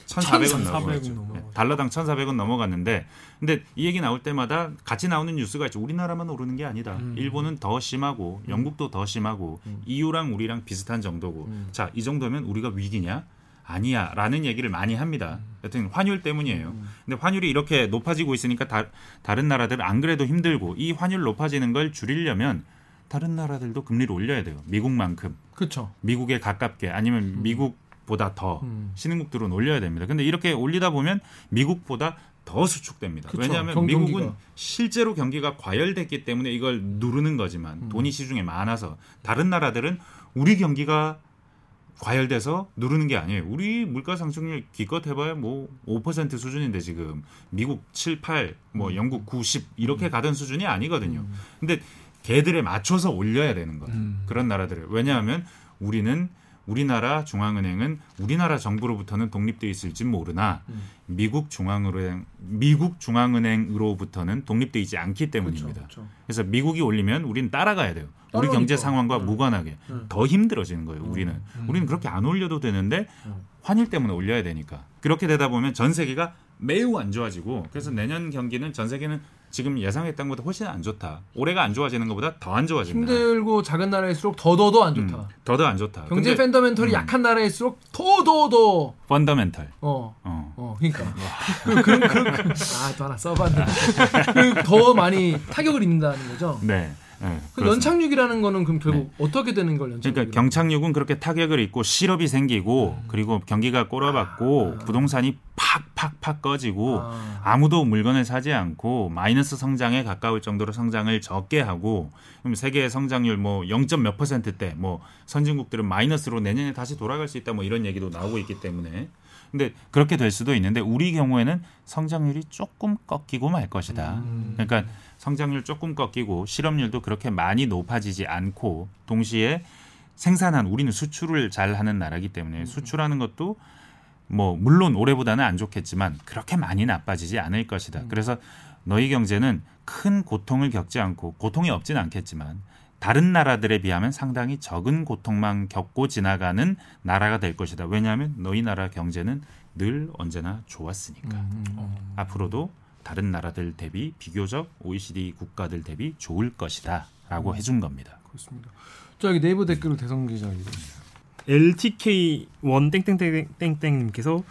1,400원 1,400원 넘어갔죠. 네, 달러당 1,400원 넘어갔는데 근데 이 얘기 나올 때마다 같이 나오는 뉴스가 있죠. 우리나라만 오르는 게 아니다. 음. 일본은 더 심하고 영국도 더 심하고 EU랑 우리랑 비슷한 정도고. 음. 자, 이 정도면 우리가 위기냐? 아니야. 라는 얘기를 많이 합니다. 여튼 환율 때문이에요. 음. 근데 환율이 이렇게 높아지고 있으니까 다, 다른 나라들은 안 그래도 힘들고 이 환율 높아지는 걸 줄이려면 다른 나라들도 금리를 올려야 돼요. 미국만큼. 그렇죠. 미국에 가깝게 아니면 미국 보다 더 음. 신흥국들은 올려야 됩니다. 근데 이렇게 올리다 보면 미국보다 더 수축됩니다. 그쵸. 왜냐하면 경- 미국은. 실제로 경기가 과열됐기 때문에 이걸 누르는 거지만 음. 돈이 시중에 많아서 다른 나라들은 우리 경기가 과열돼서 누르는 게 아니에요. 우리 물가 상승률 기껏 해봐야 뭐 5% 수준인데 지금 미국 7, 8, 음. 뭐 영국 9, 10 이렇게 가던 수준이 아니거든요. 근데 걔들에 맞춰서 올려야 되는 거예요. 음. 그런 나라들을 왜냐하면 우리는 우리나라 중앙은행은 우리나라 정부로부터는 독립돼 있을지 모르나 음. 미국 중앙은행 미국 중앙은행으로부터는 독립돼 있지 않기 때문입니다. 그렇죠. 그래서 미국이 올리면 우리는 따라가야 돼요. 우리. 경제 상황과 음. 무관하게 음. 더 힘들어지는 거예요. 우리는 음. 우리는 그렇게 안 올려도 되는데 음. 환율 때문에 올려야 되니까 그렇게 되다 보면 전 세계가 매우 안 좋아지고 그래서 내년 경기는 전 세계는 지금 예상했던 것보다 훨씬 안 좋다. 올해가 안 좋아지는 것보다 더 안 좋아진다. 힘들고 작은 나라일수록 더더더 안 좋다. 음, 더더 안 좋다. 경제 근데 팬더멘털이 음. 약한 나라일수록 더더더 펀더멘털. 어. 어. 어, 그러니까 그, 그런 그런 아, 또 하나 써봤는데 그더 많이 타격을 입는다는 거죠. 네. 네, 그. 연착륙이라는 거는 그럼 결국 어떻게 되는 걸 연착륙? 그러니까 경착륙은 그렇게 타격을 입고 실업이 생기고 그리고 경기가 꼬라박고 부동산이 팍팍팍 꺼지고 아. 아무도 물건을 사지 않고 마이너스 성장에 가까울 정도로 성장을 적게 하고 그럼 세계 성장률 뭐 0. 몇 퍼센트대 뭐 선진국들은 마이너스로 내년에 다시 돌아갈 수 있다 뭐 이런 얘기도 나오고 있기 때문에 근데 그렇게 될 수도 있는데 우리 경우에는 성장률이 조금 꺾이고 말 것이다. 그러니까 성장률 조금 꺾이고 실업률도 그렇게 많이 높아지지 않고 동시에 생산한 우리는 수출을 잘 하는 나라기 때문에 수출하는 것도 뭐 물론 올해보다는 안 좋겠지만 그렇게 많이 나빠지지 않을 것이다. 그래서 너희 경제는 큰 고통을 겪지 않고 고통이 없진 않겠지만 다른 나라들에 비하면 상당히 적은 고통만 겪고 지나가는 나라가 될 것이다. 왜냐하면 너희 나라 경제는 늘 언제나 좋았으니까. 앞으로도 다른 나라들 대비 비교적 OECD 국가들 대비 좋을 것이다라고 해준 겁니다. 그렇습니다. 저 여기 네이버 댓글로 대성 기자 읽어주세요. LTK1 땡땡땡땡땡님께서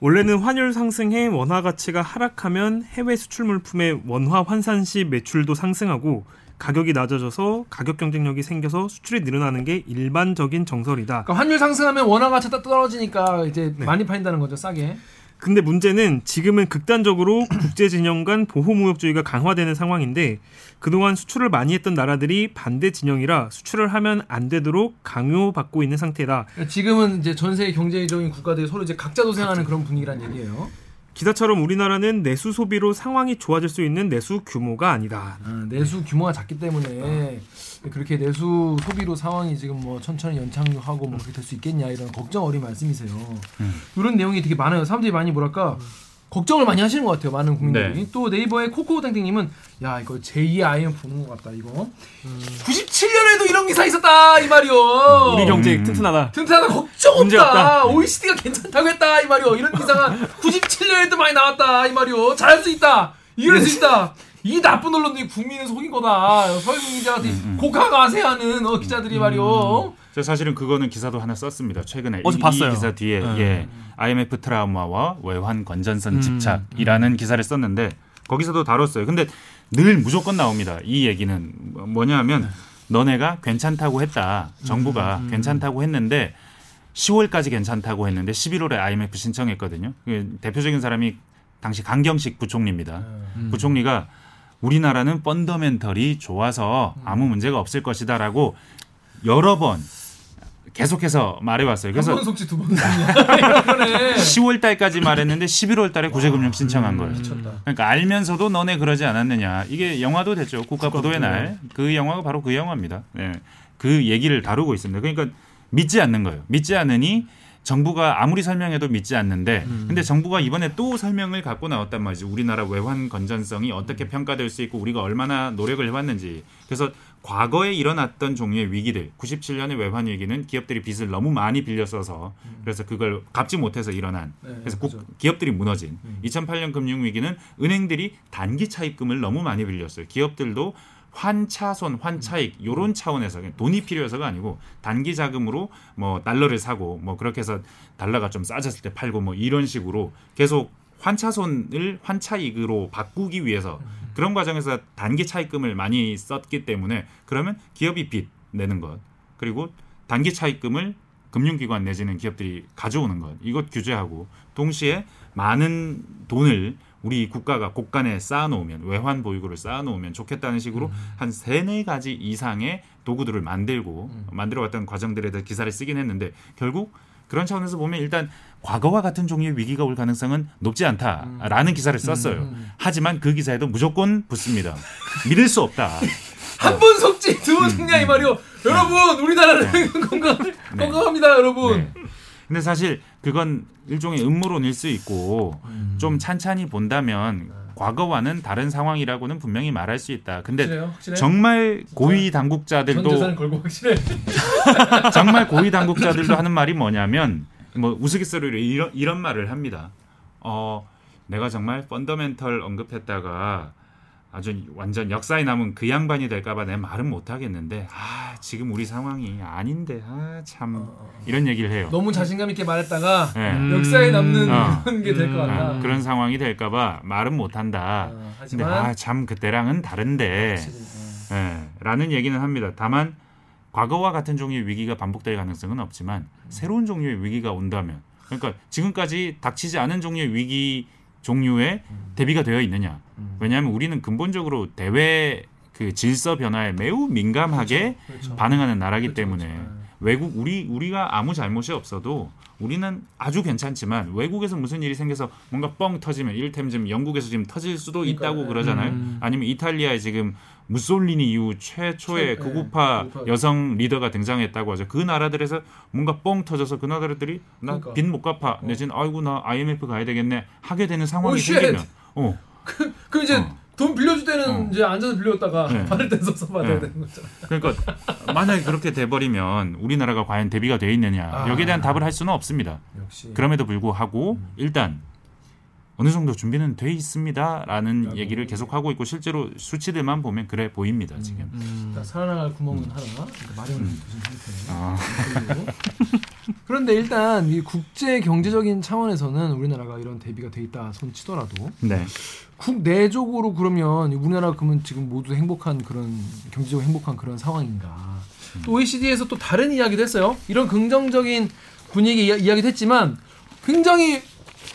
원래는 환율 상승해 원화 가치가 하락하면 해외 수출 물품의 원화 환산 시 매출도 상승하고 가격이 낮아져서 가격 경쟁력이 생겨서 수출이 늘어나는 게 일반적인 정설이다. 그러니까 환율 상승하면 원화 가치 딱 떨어지니까 이제 네. 많이 팔린다는 거죠, 싸게. 근데 문제는 지금은 극단적으로 국제 진영 간 보호 무역주의가 강화되는 상황인데 그동안 수출을 많이 했던 나라들이 반대 진영이라 수출을 하면 안 되도록 강요받고 있는 상태다. 그러니까 지금은 이제 전 세계 경제적인 국가들이 서로 이제 각자 도생하는 그런 분위기란 얘기예요. 기사처럼 우리나라는 내수 소비로 상황이 좋아질 수 있는 내수 규모가 아니다. 아, 내수 규모가 작기 때문에 그렇게 내수 소비로 상황이 지금 뭐 천천히 연착륙하고 뭐 그렇게 될 수 있겠냐 이런 걱정 어린 말씀이세요. 이런 내용이 되게 많아요. 사람들이 많이 뭐랄까 걱정을 많이 하시는 것 같아요. 많은 국민들이. 네. 또 네이버의 코코땡땡님은 야 이거 제2의 IMF 보는 것 같다 이거. 97년에도 이런 기사 있었다 이 말이요. 우리 경제 음. 튼튼하다. 튼튼하다 걱정 없다. 없다. OECD가 괜찮다고 했다 이 말이요. 이런 기사가 97년에도 많이 나왔다 이 말이요. 잘할 수 있다. 이길 수 있다. 이 나쁜 언론들이 국민을 속인 거다. 서영 기자한테 고가가세 하는 어, 기자들이 말이요. 저 사실은 그거는 기사도 하나 썼습니다. 최근에 어제 이, 봤어요. 이 기사 뒤에 네. 예, IMF 트라우마와 외환 건전선 집착이라는 기사를 썼는데 거기서도 다뤘어요. 근데 늘 무조건 나옵니다. 이 얘기는 뭐냐면 너네가 괜찮다고 했다. 정부가 괜찮다고 했는데 10월까지 괜찮다고 했는데 11월에 IMF 신청했거든요. 그 대표적인 사람이 당시 강경식 부총리입니다. 부총리가 우리나라는 펀더멘털이 좋아서 아무 문제가 없을 것이다라고 여러 번 계속해서 말해왔어요. 그래서 한번 속지 두번 속냐. 그러네. 10월 달까지 말했는데 11월 달에 구제금융 신청한 거예요. 미쳤다. 그러니까 알면서도 너네 그러지 않았느냐. 이게 영화도 됐죠. 국가부도의 날. 그 영화가 바로 그 영화입니다. 네. 그 얘기를 다루고 있습니다. 그러니까 믿지 않는 거예요. 믿지 않으니 정부가 아무리 설명해도 믿지 않는데 근데 정부가 이번에 또 설명을 갖고 나왔단 말이죠. 우리나라 외환 건전성이 어떻게 평가될 수 있고 우리가 얼마나 노력을 해왔는지. 그래서 과거에 일어났던 종류의 위기들, 97년의 외환 위기는 기업들이 빚을 너무 많이 빌려 써서 그래서 그걸 갚지 못해서 일어난 네, 그래서 국-. 기업들이 무너진 2008년 금융 위기는 은행들이 단기 차입금을 너무 많이 빌렸어요. 기업들도 환차손, 환차익 요런 차원에서 돈이 필요해서가 아니고 단기 자금으로 뭐 달러를 사고 뭐 그렇게 해서 달러가 좀 싸졌을 때 팔고 뭐 이런 식으로 계속 환차손을 환차익으로 바꾸기 위해서 그런 과정에서 단기 차입금을 많이 썼기 때문에 그러면 기업이 빚 내는 것 그리고 단기 차입금을 금융기관 내지는 기업들이 가져오는 것 이것 규제하고 동시에 많은 돈을 우리 국가가 곳간에 쌓아놓으면 외환 보유고를 쌓아놓으면 좋겠다는 식으로 한 세네 가지 이상의 도구들을 만들고 만들어왔던 과정들에 대해 기사를 쓰긴 했는데 결국 그런 차원에서 보면 일단 과거와 같은 종류의 위기가 올 가능성은 높지 않다라는 기사를 썼어요. 하지만 그 기사에도 무조건 붙습니다. 믿을 수 없다. 한번 속지 두번 승리야 이 말이요. 여러분 우리나라는 건강 네. 건강합니다 여러분. 네. 근데 사실 그건 일종의 음모론일 수 있고 좀 찬찬히 본다면 과거와는 다른 상황이라고는 분명히 말할 수 있다. 근데 확실해요? 확실해? 정말 고위 전 당국자들도. 정말 고위 당국자들도 하는 말이 뭐냐면 뭐 우스갯소리로 이런 이런 말을 합니다. 어 내가 정말 펀더멘털 언급했다가 아주 완전 역사에 남은 그 양반이 될까봐 내 말은 못 하겠는데 아 지금 우리 상황이 아닌데 아 참 이런 얘기를 해요. 너무 자신감 있게 말했다가 네. 음. 역사에 남는 어. 그런 게 될것 음. 같다. 아, 그런 상황이 될까봐 말은 못 한다. 어, 하지만 아참 그때랑은 다른데 어. 예, 라는 얘기는 합니다. 다만 과거와 같은 종류의 위기가 반복될 가능성은 없지만 새로운 종류의 위기가 온다면 그러니까 지금까지 닥치지 않은 종류의 위기 종류에 대비가 되어 있느냐. 왜냐하면 우리는 근본적으로 대외 그 질서 변화에 매우 민감하게 그렇죠. 반응하는 나라기 그렇죠, 때문에 그렇죠. 외국 우리 우리가 아무 잘못이 없어도 우리는 아주 괜찮지만 외국에서 무슨 일이 생겨서 뭔가 뻥 터지면 이를테면 지금 영국에서 지금 터질 수도 그러니까요. 있다고 그러잖아요. 음. 아니면 이탈리아에 지금 무솔리니 이후 최초의 최- 극우파 네. 여성 리더가 등장했다고 하죠. 그 나라들에서 뭔가 뻥 터져서 그 나라들이 나 그러니까. 빚못 갚아. 내지는 아이고 나 IMF 가야 되겠네. 하게 되는 상황이 oh, shit! 생기면 어 그 이제 어. 돈 빌려줄 때는 어. 이제 앉아서 빌렸다가 네. 받을 때 서서 받아야 네. 되는 거잖아. 그러니까 만약에 그렇게 돼버리면 우리나라가 과연 대비가 돼 있느냐 아. 여기에 대한 답을 할 수는 없습니다. 역시. 그럼에도 불구하고 음. 일단 어느 정도 준비는 돼 있습니다라는. 얘기를 계속 하고 있고 실제로 수치들만 보면 그래 보입니다 지금. 자, 살아나갈 구멍은 하나 마련이 된 상태. 아, 그런데 일단 이 국제 경제적인 차원에서는 우리나라가 이런 대비가 돼 있다 손 치더라도 네. 국내적으로 그러면 우리나라가 그러면 지금 모두 행복한 그런 경제적으로 행복한 그런 상황인가? 또 OECD에서 또 다른 이야기도 했어요. 이런 긍정적인 분위기 이야, 이야기도 했지만 굉장히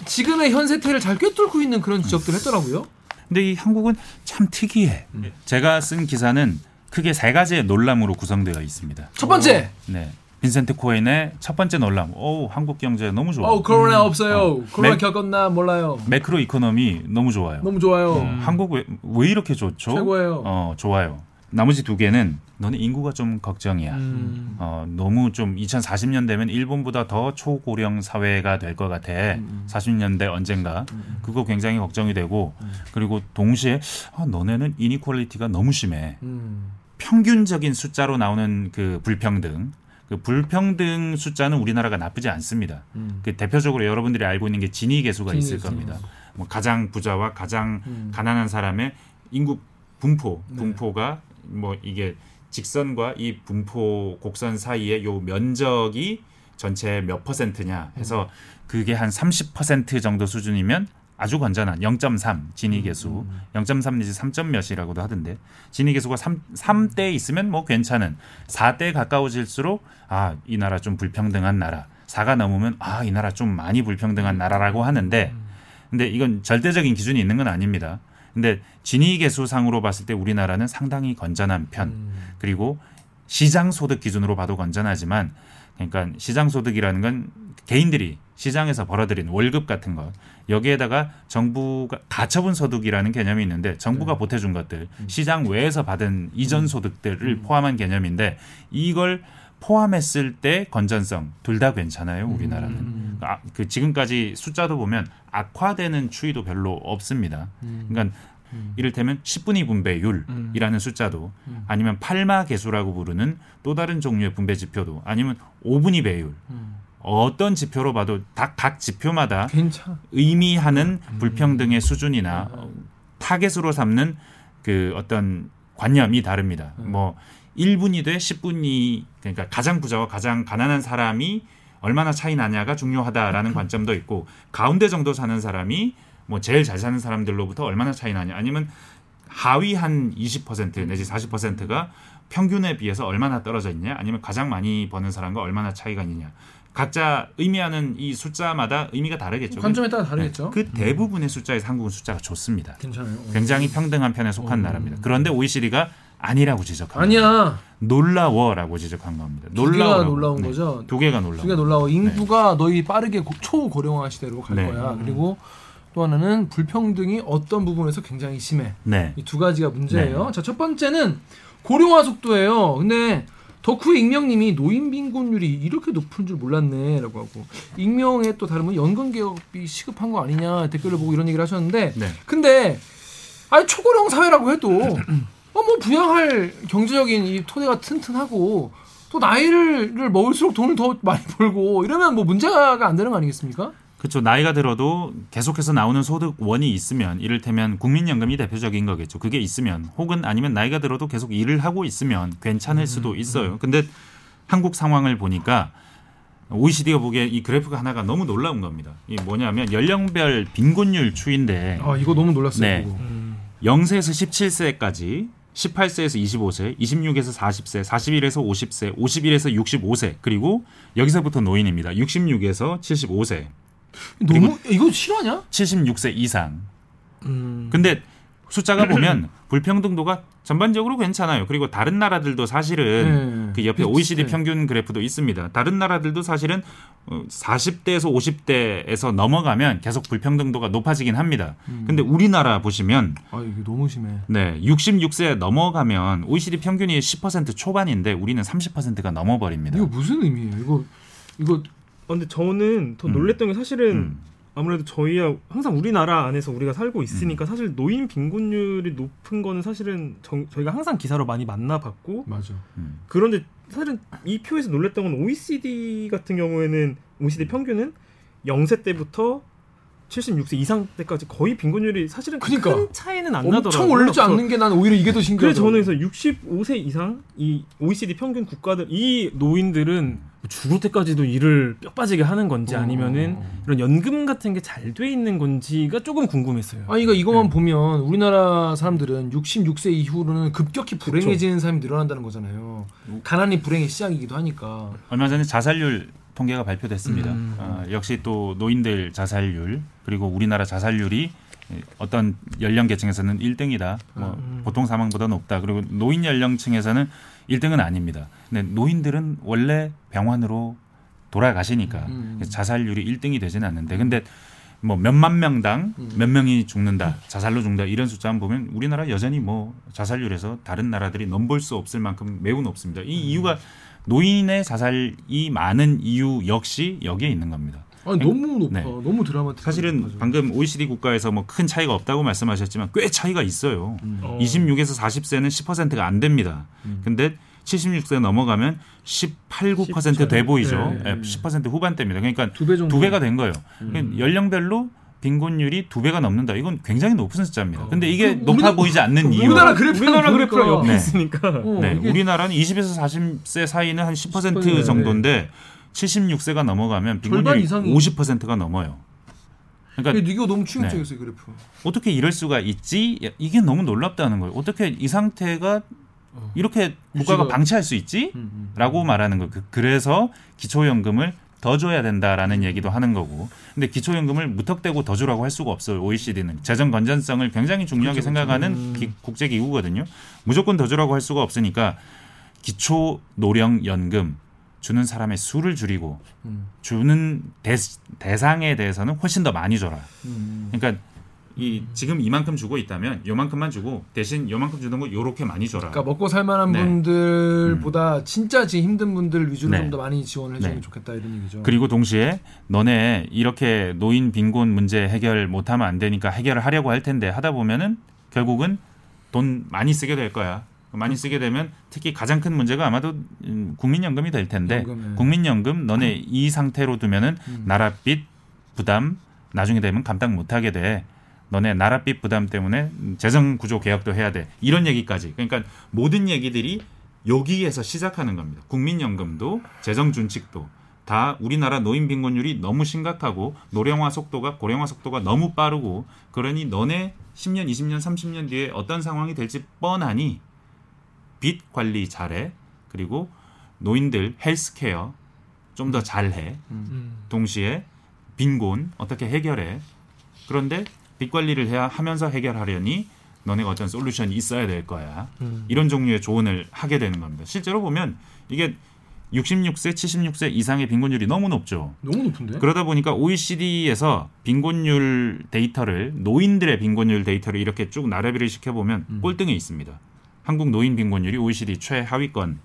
지금의 현 세태를 잘 꿰뚫고 있는 그런 지적들을 했더라고요. 근데 이 한국은 참 특이해. 음. 제가 쓴 기사는 크게 세 가지의 논람으로 구성되어 있습니다. 첫 번째, 네. 빈센트 코엔의 첫 번째 놀람. 오, 한국 경제 너무 좋아. 어 코로나 없어요. 코로나 맥- 겪었나 몰라요. macro economy 너무 좋아요. 너무 좋아요. 어, 한국 왜, 왜 이렇게 좋죠? 최고예요. 어, 좋아요. 나머지 두 개는 너네 인구가 좀 걱정이야. 음. 어, 너무 좀 2040년 되면 일본보다 더 초고령 사회가 될 것 같아. 음. 40년대 언젠가. 그거 굉장히 걱정이 되고 그리고 동시에 아, 너네는 inequality가 너무 심해. 음. 평균적인 숫자로 나오는 그 불평등. 그 불평등 숫자는 우리나라가 나쁘지 않습니다. 음. 그 대표적으로 여러분들이 알고 있는 게 지니 계수가 지니 있을 계수. 겁니다. 뭐 가장 부자와 가장 음. 가난한 사람의 인구 분포, 네. 분포가 뭐 이게 직선과 이 분포 곡선 사이의 요 면적이 전체 몇 퍼센트냐 해서 그게 한 30% 정도 수준이면 아주 건전한 0.3 진위 계수. 0.3 내지 3점 몇이라고도 하던데. 진위 계수가 3, 3대 있으면 뭐 괜찮은. 4대 가까워질수록 아 이 나라 좀 불평등한 나라. 4가 넘으면 아 이 나라 좀 많이 불평등한 나라라고 하는데. 근데 이건 절대적인 기준이 있는 건 아닙니다. 근데 진위 계수상으로 봤을 때 우리나라는 상당히 건전한 편. 음. 그리고 시장 소득 기준으로 봐도 건전하지만 그러니까 시장 소득이라는 건 개인들이 시장에서 벌어들인 월급 같은 것. 여기에다가 정부가 가처분 소득이라는 개념이 있는데 정부가 보태준 것들 시장 외에서 받은 이전 소득들을 포함한 개념인데 이걸 포함했을 때 건전성 둘 다 괜찮아요 우리나라는. 음. 아, 그 지금까지 숫자도 보면 악화되는 추이도 별로 없습니다. 그러니까 이를테면 10분위 분배율이라는 숫자도 아니면 팔마 계수라고 부르는 또 다른 종류의 분배 지표도 아니면 5분위 배율. 어떤 지표로 봐도 다 각 지표마다 괜찮아. 의미하는 불평등의 수준이나 어, 타겟으로 삼는 그 어떤 관념이 다릅니다. 뭐 1분이 돼 10분이 그러니까 가장 부자와 가장 가난한 사람이 얼마나 차이 나냐가 중요하다라는 관점도 있고 가운데 정도 사는 사람이 뭐 제일 잘 사는 사람들로부터 얼마나 차이 나냐 아니면 하위 한 20% 내지 40%가 평균에 비해서 얼마나 떨어져 있냐 아니면 가장 많이 버는 사람과 얼마나 차이가 있느냐 각자 의미하는 이 숫자마다 의미가 다르겠죠. 관점에 따라 다르겠죠. 그 대부분의 숫자에서 한국은 숫자가 좋습니다. 괜찮아요. 굉장히 평등한 편에 속한 나라입니다. 그런데 OECD가 아니라고 지적합니다. 아니야. 놀라워라고 지적한 겁니다. 놀라워라고. 놀라운 네. 거죠. 두 개가 놀라워. 두 개가 놀라워. 인구가 너희 빠르게 고- 초고령화 시대로 갈 네. 거야. 그리고 또 하나는 불평등이 어떤 부분에서 굉장히 심해. 네. 이 두 가지가 문제예요. 자, 첫 번째는 고령화 속도예요. 근데 덕후의 익명님이 노인 빈곤율이 이렇게 높은 줄 몰랐네라고 하고 익명의 또 다른 분 연금 개혁이 시급한 거 아니냐 댓글을 보고 이런 얘기를 하셨는데 네. 근데 아니 초고령 사회라고 해도 어뭐 부양할 경제적인 이 토대가 튼튼하고 또 나이를 먹을수록 돈을 더 많이 벌고 이러면 뭐 문제가 안 되는 거 아니겠습니까? 그렇죠. 나이가 들어도 계속해서 나오는 소득원이 있으면 이를테면 국민연금이 대표적인 거겠죠. 그게 있으면 혹은 아니면 나이가 들어도 계속 일을 하고 있으면 괜찮을 수도 있어요. 근데 한국 상황을 보니까 OECD가 보기에 이 그래프가 하나가 너무 놀라운 겁니다. 이 뭐냐면 연령별 빈곤율 추인데 아 이거 너무 놀랐어요. 네. 그거. 0세에서 17세까지 18세에서 25세, 26에서 40세, 41에서 50세, 51에서 65세, 그리고 여기서부터 노인입니다. 66에서 75세, 너무 이거 실화냐? 76세 이상. 음. 근데 숫자가 보면 불평등도가 전반적으로 괜찮아요. 그리고 다른 나라들도 사실은 네. 그 옆에. OECD 평균 그래프도 있습니다. 다른 나라들도 사실은 어, 40대에서 50대에서 넘어가면 계속 불평등도가 높아지긴 합니다. 음. 근데 우리나라 보시면 아 이게 너무 심해. 네, 66세 넘어가면 OECD 평균이 10% 초반인데 우리는 30%가 넘어 버립니다. 이거 무슨 의미예요? 이거 이거 어, 근데 저는 더 음. 놀랬던 게 사실은 음. 아무래도 저희야 항상 우리나라 안에서 우리가 살고 있으니까 사실 노인 빈곤율이 높은 거는 사실은 저, 저희가 항상 기사로 많이 만나봤고 맞아. 음. 그런데 사실은 이 표에서 놀랬던 건 OECD 같은 경우에는 OECD 평균은 0세 때부터 76세 이상 때까지 거의 빈곤율이 사실은 그러니까. 큰 차이는 안 나더라고요. 엄청 오르지 그래서 않는 게 난 오히려 이게 더 신기하다. 그래서 저는 그래서 65세 이상 이 OECD 평균 국가들 이 노인들은 죽을 때까지도 일을 뼈 빠지게 하는 건지 아니면은 이런 연금 같은 게 잘 돼 있는 건지가 조금 궁금했어요. 아니 그러니까 네. 이것만 보면 우리나라 사람들은 66세 이후로는 급격히 불행해지는 사람이 늘어난다는 거잖아요. 가난이 불행의 시작이기도 하니까. 얼마 전에 자살률 통계가 발표됐습니다. 음. 어, 역시 또 노인들 자살률 그리고 우리나라 자살률이 어떤 연령 계층에서는 1등이다. 뭐 음. 보통 사망보다 높다. 그리고 노인 연령층에서는 1등은 아닙니다. 근데 노인들은 원래 병원으로 돌아가시니까 음. 그래서 자살률이 1등이 되지는 않는데 근데 뭐 몇만 명당 음. 몇 명이 죽는다 자살로 죽는다 이런 숫자만 보면 우리나라 여전히 뭐 자살률에서 다른 나라들이 넘볼 수 없을 만큼 매우 높습니다. 이 음. 이유가 노인의 자살이 많은 이유 역시 여기에 있는 겁니다. 아니 너무 높아. 네. 너무 드라마틱. 사실은 방금 OECD 국가에서 뭐 큰 차이가 없다고 말씀하셨지만 꽤 차이가 있어요. 어. 26에서 40세는 10%가 안 됩니다. 근데 76세 넘어가면 18, 9%돼 17. 보이죠. 네. 예, 10% 후반대입니다. 그러니까 두 배 정도. 두 배가 된 거예요. 연령별로 빈곤율이 두 배가 넘는다. 이건 굉장히 높은 숫자입니다. 근데 이게 그럼 높아 우리나- 보이지 않는 이유. 우리나라 그래프 우리나라 그래프랑 옆에 네. 있으니까 어, 네, 이게 우리나라는 20에서 40세 사이는 한10% 10% 정도인데 76세가 넘어가면 빈곤율이 이상이- 50%가 넘어요. 그러니까 이게 너무 충격적이었어요 그래프. 어떻게 이럴 수가 있지? 이게 너무 놀랍다는 거예요. 어떻게 이 상태가 이렇게 국가가 유지가- 방치할 수 있지? 음, 음. 라고 말하는 거. 그- 그래서 기초연금을 더 줘야 된다라는 얘기도 하는 거고. 근데 기초연금을 무턱대고 더 주라고 할 수가 없어요. OECD는 재정 건전성을 굉장히 중요하게 그렇죠, 생각하는 기- 국제 기구거든요. 무조건 더 주라고 할 수가 없으니까 기초 노령 연금 주는 사람의 수를 줄이고 음. 주는 대, 대상에 대해서는 훨씬 더 많이 줘라. 음. 그러니까 이 지금 이만큼 주고 있다면 요만큼만 주고 대신 요만큼 주는 거 요렇게 많이 줘라. 그러니까 먹고 살만한 네. 분들보다 진짜 지금 힘든 분들 위주로 네. 좀더 많이 지원을 해주면 네. 좋겠다 이런 얘기죠. 그리고 동시에 너네 이렇게 노인 빈곤 문제 해결 못하면 안 되니까 해결을 하려고 할 텐데 하다 보면은 결국은 돈 많이 쓰게 될 거야. 많이 쓰게 되면 특히 가장 큰 문제가 아마도 음, 국민연금이 될 텐데 연금, 예. 국민연금 너네 이 상태로 두면은 음. 나라 빚 부담 나중에 되면 감당 못하게 돼. 너네 나라빚 부담 때문에 재정 구조 개혁도 해야 돼. 이런 얘기까지. 그러니까 모든 얘기들이 여기에서 시작하는 겁니다. 국민연금도 재정 준칙도 다 우리나라 노인 빈곤율이 너무 심각하고 노령화 속도가 고령화 속도가 너무 빠르고 그러니 너네 10년, 20년, 30년 뒤에 어떤 상황이 될지 뻔하니 빚 관리 잘해. 그리고 노인들 헬스케어 좀 더 잘해. 음. 동시에 빈곤 어떻게 해결해? 그런데 빚 관리를 해야 하면서 해결하려니 너네가 어떤 솔루션이 있어야 될 거야. 음. 이런 종류의 조언을 하게 되는 겁니다. 실제로 보면 이게 66세, 76세 이상의 빈곤율이 너무 높죠. 너무 높은데? 그러다 보니까 OECD에서 빈곤율 데이터를 노인들의 빈곤율 데이터를 이렇게 쭉 나래비를 시켜 보면 꼴등에 있습니다. 한국 노인 빈곤율이 OECD 최하위권.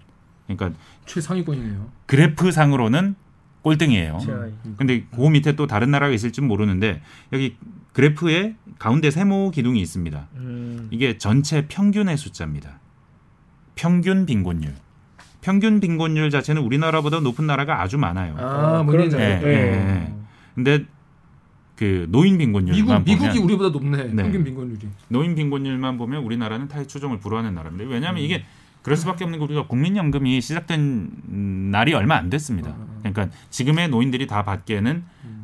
그러니까 최상위권이네요. 그래프 상으로는 꼴등이에요. 최하위. 근데 그 밑에 또 다른 나라가 있을지 모르는데 여기 그래프에 가운데 세모 기둥이 있습니다. 음. 이게 전체 평균의 숫자입니다. 평균 빈곤율. 평균 빈곤율 자체는 우리나라보다 높은 나라가 아주 많아요. 아, 어, 그러네. 알죠. 예, 예, 예. 근데 그 노인 빈곤율만 미국 미국이 보면 우리보다 높네. 네. 평균 빈곤율이. 노인 빈곤율만 보면 우리나라는 타의 추종을 불허하는. 음. 왜냐하면 이게 그럴 수밖에 없는 게 우리가 국민연금이 시작된 음, 날이 얼마 안 됐습니다. 음. 그러니까 지금의 노인들이 다 받기에는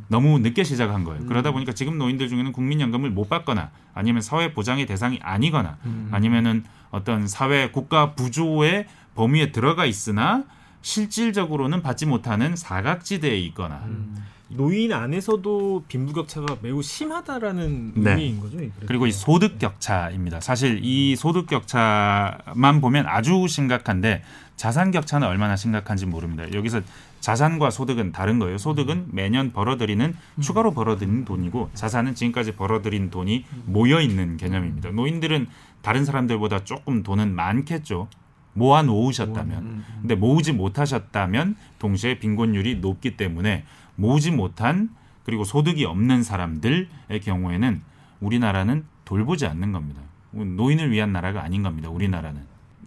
너무 늦게 시작한 거예요. 음. 그러다 보니까 지금 노인들 중에는 국민연금을 못 받거나 아니면 사회 보장의 대상이 아니거나 음. 아니면은 어떤 사회 국가 부조의 범위에 들어가 있으나 실질적으로는 받지 못하는 사각지대에 있거나 음. 노인 안에서도 빈부격차가 매우 심하다라는 네. 의미인 거죠. 이 그래프가. 그리고 이 소득 격차입니다. 사실 이 소득 격차만 보면 아주 심각한데 자산 격차는 얼마나 심각한지 모릅니다. 여기서 자산과 소득은 다른 거예요. 소득은 매년 벌어들이는 추가로 벌어들이는 돈이고 자산은 지금까지 벌어들인 돈이 모여 있는 개념입니다. 노인들은 다른 사람들보다 조금 돈은 많겠죠. 모아 놓으셨다면. 근데 모으지 못하셨다면 동시에 빈곤율이 높기 때문에 모으지 못한 그리고 소득이 없는 사람들의 경우에는 우리나라는 돌보지 않는 겁니다. 노인을 위한 나라가 아닌 겁니다. 우리나라는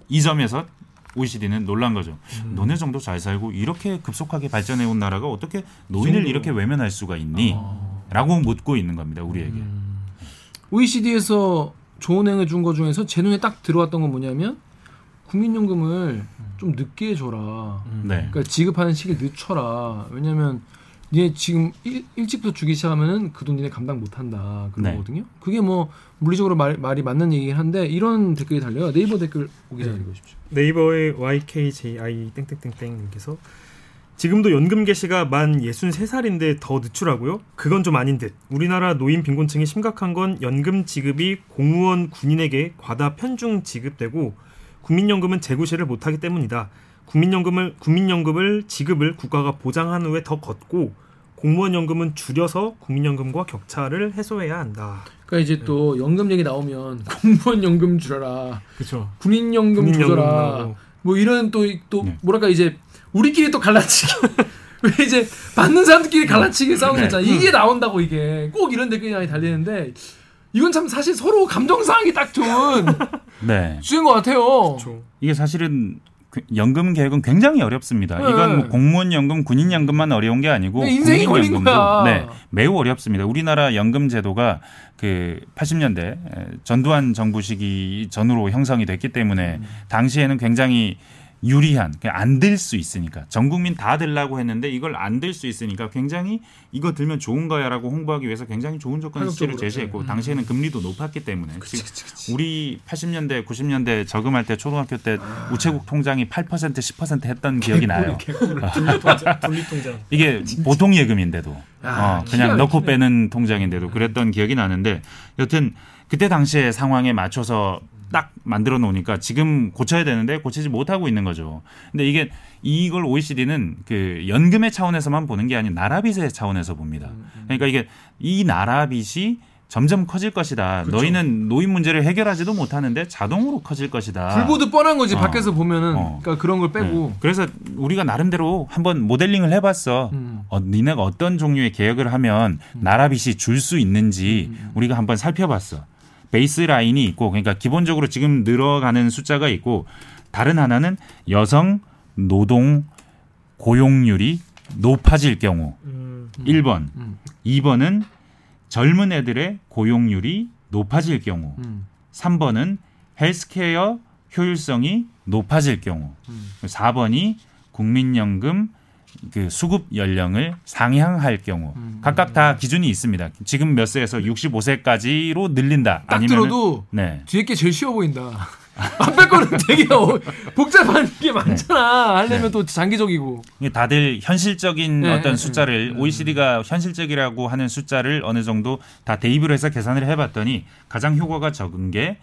이 점에서 OECD는 놀란 거죠. 너네 정도 잘 살고 이렇게 급속하게 발전해 온 나라가 어떻게 노인을 이렇게 외면할 수가 있니? 라고 묻고 있는 겁니다. 우리에게. OECD에서 조언행을 준거 중에서 제 눈에 딱 들어왔던 건 뭐냐면 국민연금을 좀 늦게 줘라. 네. 그러니까 지급하는 시기를 늦춰라. 왜냐면 니네 지금 일, 일찍부터 주기 시작하면은 그 돈 니네 감당 못한다 그런 네. 거거든요. 그게 뭐 물리적으로 말, 말이 맞는 얘기긴 한데 이런 댓글이 달려요. 네이버 댓글 오기 전에 네. 읽어주십시오. 네이버의 YKJI 땡땡땡땡님께서 지금도 연금 개시가 만 63살인데 더 늦추라고요? 그건 좀 아닌 듯. 우리나라 노인 빈곤층이 심각한 건 연금 지급이 공무원 군인에게 과다 편중 지급되고 국민연금은 재구시를 못하기 때문이다. 국민연금을 국민연금을 지급을 국가가 보장한 후에 더 걷고 공무원 연금은 줄여서 국민연금과 격차를 해소해야 한다. 그러니까 이제 또 연금 얘기 나오면 공무원 연금 줄여라, 그렇죠. 군인연금 군인연금 조져라, 나오고. 뭐 이런 또또 네. 뭐랄까 이제 우리끼리 또 갈라치기. 왜 이제 받는 사람들끼리 갈라치기 싸우는 거 있잖아. 이게 나온다고 이게 꼭 이런 댓글이 많이 달리는데 이건 참 사실 서로 감정 상하기 딱 좋은 네. 주제인 것 같아요. 그렇죠. 이게 사실은 그 연금 계획은 굉장히 어렵습니다. 네. 이건 뭐 공무원 연금, 군인 연금만 어려운 게 아니고 네, 인생이 걸린 국민연금도 거야. 네, 매우 어렵습니다. 우리나라 연금 제도가 그 80년대 전두환 정부 시기 전후로 형성이 됐기 때문에 당시에는 굉장히 유리한 안 들 수 있으니까 전 국민 다 들라고 했는데 이걸 안 들 수 있으니까 굉장히 이거 들면 좋은 거야라고 홍보하기 위해서 굉장히 좋은 조건 수치를 파격적으로. 제시했고 음. 당시에는 금리도 높았기 때문에 지금 우리 80년대 90년대 저금할 때 초등학교 때 우체국 통장이 8% 10% 했던 기억이 나요. 분리통장. 이게 보통 예금인데도 아, 어, 그냥 넣고 막히네. 빼는 통장인데도 그랬던 기억이 나는데 여튼 그때 당시의 상황에 맞춰서 딱 만들어 놓으니까 지금 고쳐야 되는데 고치지 못하고 있는 거죠. 근데 이게 이걸 OECD는 그 연금의 차원에서만 보는 게 아닌 나라빚의 차원에서 봅니다. 그러니까 이게 이 나라빚이 점점 커질 것이다. 너희는 노인 문제를 해결하지도 못하는데 자동으로 커질 것이다. 불보듯 뻔한 거지 어. 밖에서 보면은 어. 그러니까 그런 걸 빼고 네. 그래서 우리가 나름대로 한번 모델링을 해봤어. 음. 어, 니네가 어떤 종류의 계획을 하면 나라빚이 줄 수 있는지 음. 우리가 한번 살펴봤어. 베이스 라인이 있고 그러니까 기본적으로 지금 늘어가는 숫자가 있고 다른 하나는 여성 노동 고용률이 높아질 경우 음, 1번, 음. 2번은 젊은 애들의 고용률이 높아질 경우 음. 3번은 헬스케어 효율성이 높아질 경우 음. 4번이 국민연금 그 수급 연령을 상향할 경우 음. 각각 다 기준이 있습니다. 지금 몇 세에서 65세까지로 늘린다. 딱 아니면 들어도 네. 뒤에 게 제일 쉬워 보인다. 앞에 거는 되게 어- 복잡한 게 많잖아. 하려면 네. 또 장기적이고. 다들 현실적인 네, 어떤 네, 숫자를 OECD가 현실적이라고 하는 숫자를 어느 정도 다 대입을 해서 계산을 해봤더니 가장 효과가 적은 게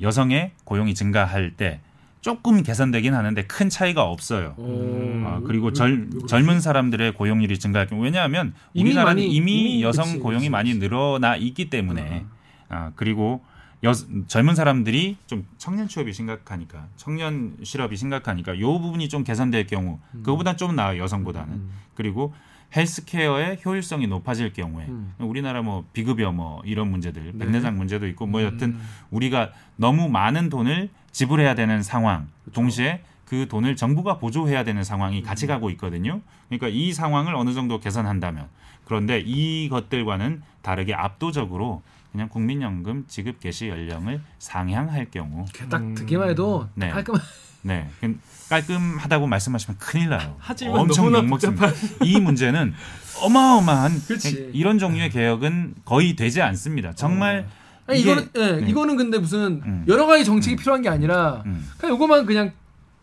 여성의 고용이 증가할 때 조금 개선되긴 하는데 큰 차이가 없어요. 어. 아, 그리고 절, 젊은 사람들의 고용률이 증가할 경우 왜냐하면 이미 우리나라는 많이- 이미 여성 그치, 고용이 그치, 많이. 늘어나 있기 때문에 아, 그리고 여, 젊은 사람들이 좀 청년 취업이 심각하니까 청년 실업이 심각하니까 요 부분이 좀 개선될 경우 그거보다 좀 나아요 여성보다는 그리고 헬스케어의 효율성이 높아질 경우에 음. 우리나라 뭐 비급여 뭐 이런 문제들 네. 백내장 문제도 있고 뭐 여튼 음. 우리가 너무 많은 돈을 지불해야 되는 상황 동시에 그 돈을 정부가 보조해야 되는 상황이 같이 음. 가고 있거든요. 그러니까 이 상황을 어느 정도 개선한다면 그런데 이것들과는 다르게 압도적으로 그냥 국민연금 지급 개시 연령을 상향할 경우 딱 듣기만 해도 네. 깔끔한 네그 깔끔하다고 말씀하시면 큰일 나요. 하지만 엄청 욕먹습니다. 이 문제는 어마어마한 그렇지. 이런 종류의 개혁은 거의 되지 않습니다. 정말 아니 이게- 이거는 예, 네. 이거는 근데 무슨 음. 여러 가지 정책이 필요한 게 아니라 음. 그냥 요거만 그냥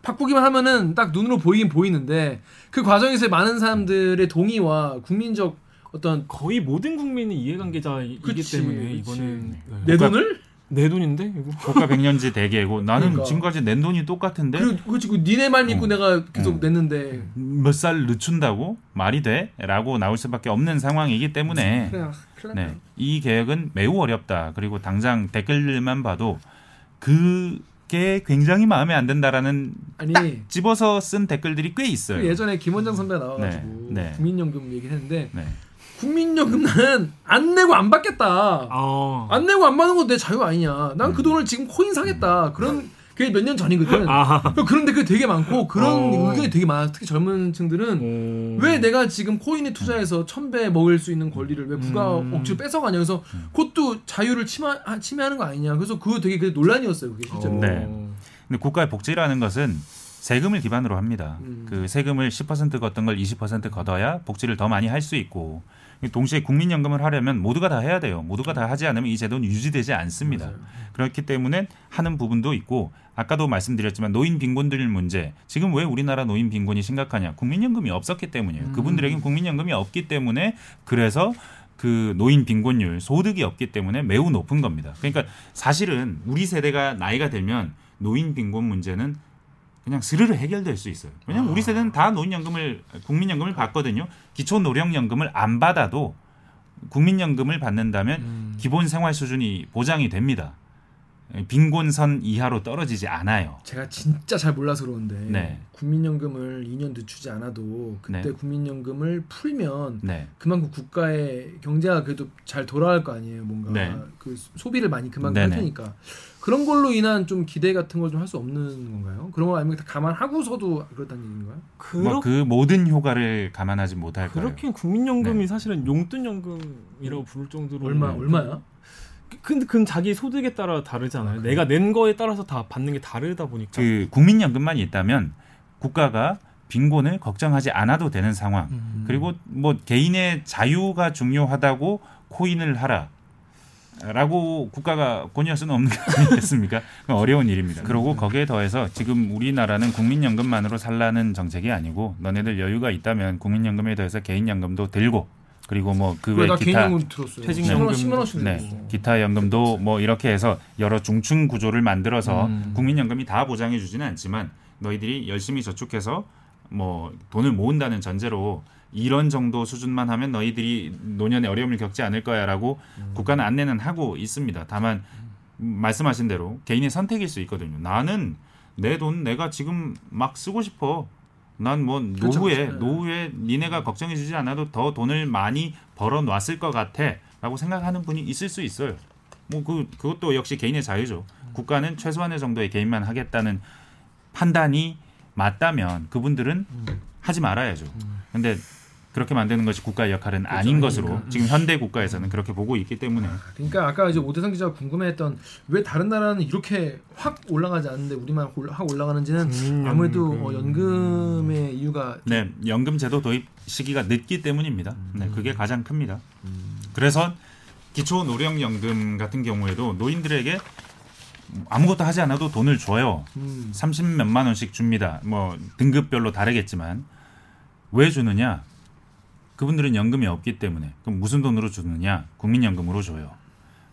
바꾸기만 하면은 딱 눈으로 보이긴 보이는데 그 과정에서 많은 사람들의 동의와 국민적 어떤 거의 모든 국민이 이해관계자이기 그치, 때문에 그치. 이거는 네. 내 돈을 내 돈인데 이거 국가 백년지 대계고 나는 그러니까. 지금까지 낸 돈이 똑같은데 그리고 그 니네 말 믿고 어. 내가 계속 어. 냈는데 몇 살 늦춘다고 말이 돼? 라고 나올 수밖에 없는 상황이기 때문에 그냥 네. 네, 이 계획은 매우 어렵다. 그리고 당장 댓글만 봐도 그게 굉장히 마음에 안 든다라는 아니 딱 집어서 쓴 댓글들이 꽤 있어요. 그 예전에 김원장 선배가 나와가지고 네, 네. 국민연금 얘기했는데 네. 국민연금 나는 안 내고 안 받겠다. 아, 안 내고 안 받는 건내 자유 아니냐. 난그 돈을 지금 코인 사겠다. 그런 그게 몇 년 전이거든. 아. 그런데 그게 되게 많고 그런 어. 의견이 되게 많아. 특히 젊은 층들은 오. 왜 내가 지금 코인에 투자해서 천배 먹을 수 있는 권리를 왜 국가 음. 억지로 뺏어가냐. 그래서 그것도 자유를 침하, 아, 침해하는 거 아니냐. 그래서 그거 되게 그 논란이었어요. 그게 실제로. 어. 네. 근데 국가의 복지라는 것은 세금을 기반으로 합니다. 음. 그 세금을 10% 걷던 걸 20% 걷어야 복지를 더 많이 할 수 있고 동시에 국민연금을 하려면 모두가 다 해야 돼요. 모두가 다 하지 않으면 이 제도는 유지되지 않습니다. 맞아요. 그렇기 때문에 하는 부분도 있고 아까도 말씀드렸지만 노인 빈곤들 문제 지금 왜 우리나라 노인 빈곤이 심각하냐 국민연금이 없었기 때문이에요. 음. 그분들에겐 국민연금이 없기 때문에 그래서 그 노인 빈곤율 소득이 없기 때문에 매우 높은 겁니다. 그러니까 사실은 우리 세대가 나이가 들면 노인 빈곤 문제는 그냥 스르르 해결될 수 있어요. 왜냐하면 우리 세대는 다 노인연금을 국민연금을 받거든요. 기초 노령연금을 안 받아도 국민연금을 받는다면 음. 기본 생활 수준이 보장이 됩니다. 빈곤선 이하로 떨어지지 않아요. 제가 진짜 잘 몰라서 그러는데 네. 국민연금을 2년 늦추지 않아도 그때 네. 국민연금을 풀면 네. 그만큼 국가의 경제가 그래도 잘 돌아갈 거 아니에요. 뭔가 네. 그 소비를 많이 그만큼 할. 테니까 그런 걸로 인한 좀 기대 같은 걸 좀 할 수 없는 건가요? 그런 거 아니면 다 감안하고서도 그렇다는 얘기인가요? 그렇, 뭐그 모든 효과를 감안하지 못할 거예요. 그렇게 국민연금이 네. 사실은 용돈연금이라고 부를 정도로 얼마 네. 얼마야? 근데 그건 자기 소득에 따라 다르잖아요. 내가 낸 거에 따라서 다 받는 게 다르다 보니까. 그 국민연금만 있다면 국가가 빈곤을 걱정하지 않아도 되는 상황. 음. 그리고 뭐 개인의 자유가 중요하다고 코인을 하라. 라고 국가가 권유할 수는 없는 거 아니겠습니까? 어려운 일입니다. 그리고 거기에 더해서 지금 우리나라는 국민연금만으로 살라는 정책이 아니고 너네들 여유가 있다면 국민연금에 더해서 개인연금도 들고 그리고 뭐 그외나 기타. 퇴직연금 10만 원, 10만 원씩 네. 기타 연금도 뭐 이렇게 해서 여러 중층 구조를 만들어서 음. 국민연금이 다 보장해 주지는 않지만 너희들이 열심히 저축해서 뭐 돈을 모은다는 전제로 이런 정도 수준만 하면 너희들이 노년에 어려움을 겪지 않을 거야라고 국가는 안내는 하고 있습니다. 다만 말씀하신 대로 개인의 선택일 수 있거든요. 나는 내 돈 내가 지금 막 쓰고 싶어. 난뭐 그렇죠, 노후에 그렇죠. 노후에 니네가 걱정해 주지 않아도 더 돈을 많이 벌어 놨을 것 같아라고 생각하는 분이 있을 수 있어요. 뭐 그 그것도 역시 개인의 자유죠. 국가는 최소한의 정도의 개인만 하겠다는 판단이 맞다면 그분들은 하지 말아야죠. 근데 그렇게 만드는 것이 국가의 역할은 아닌 것으로 아니니까. 지금 현대 국가에서는 그렇게 보고 있기 때문에 그러니까 아까 이제 오대성 기자가 궁금해했던 왜 다른 나라는 이렇게 확 올라가지 않는데 우리만 올- 확 올라가는지는 국민연금. 아무래도 어, 연금의 이유가 네 연금 제도 도입 시기가 늦기 때문입니다. 네 그게 가장 큽니다. 그래서 기초 노령 연금 같은 경우에도 노인들에게 아무것도 하지 않아도 돈을 줘요. 음, 30 몇만 원씩 줍니다. 뭐 등급별로 다르겠지만 왜 주느냐? 그분들은 연금이 없기 때문에 그럼 무슨 돈으로 주느냐? 국민연금으로 줘요.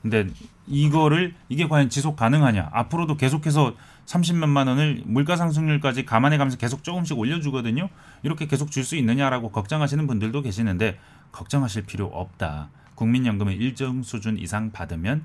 근데 이거를 이게 과연 지속 가능하냐? 앞으로도 계속해서 30 몇만 원을 물가 상승률까지 감안해 가면서 계속 조금씩 올려 주거든요. 이렇게 계속 줄 수 있느냐라고 걱정하시는 분들도 계시는데 걱정하실 필요 없다. 국민연금을 일정 수준 이상 받으면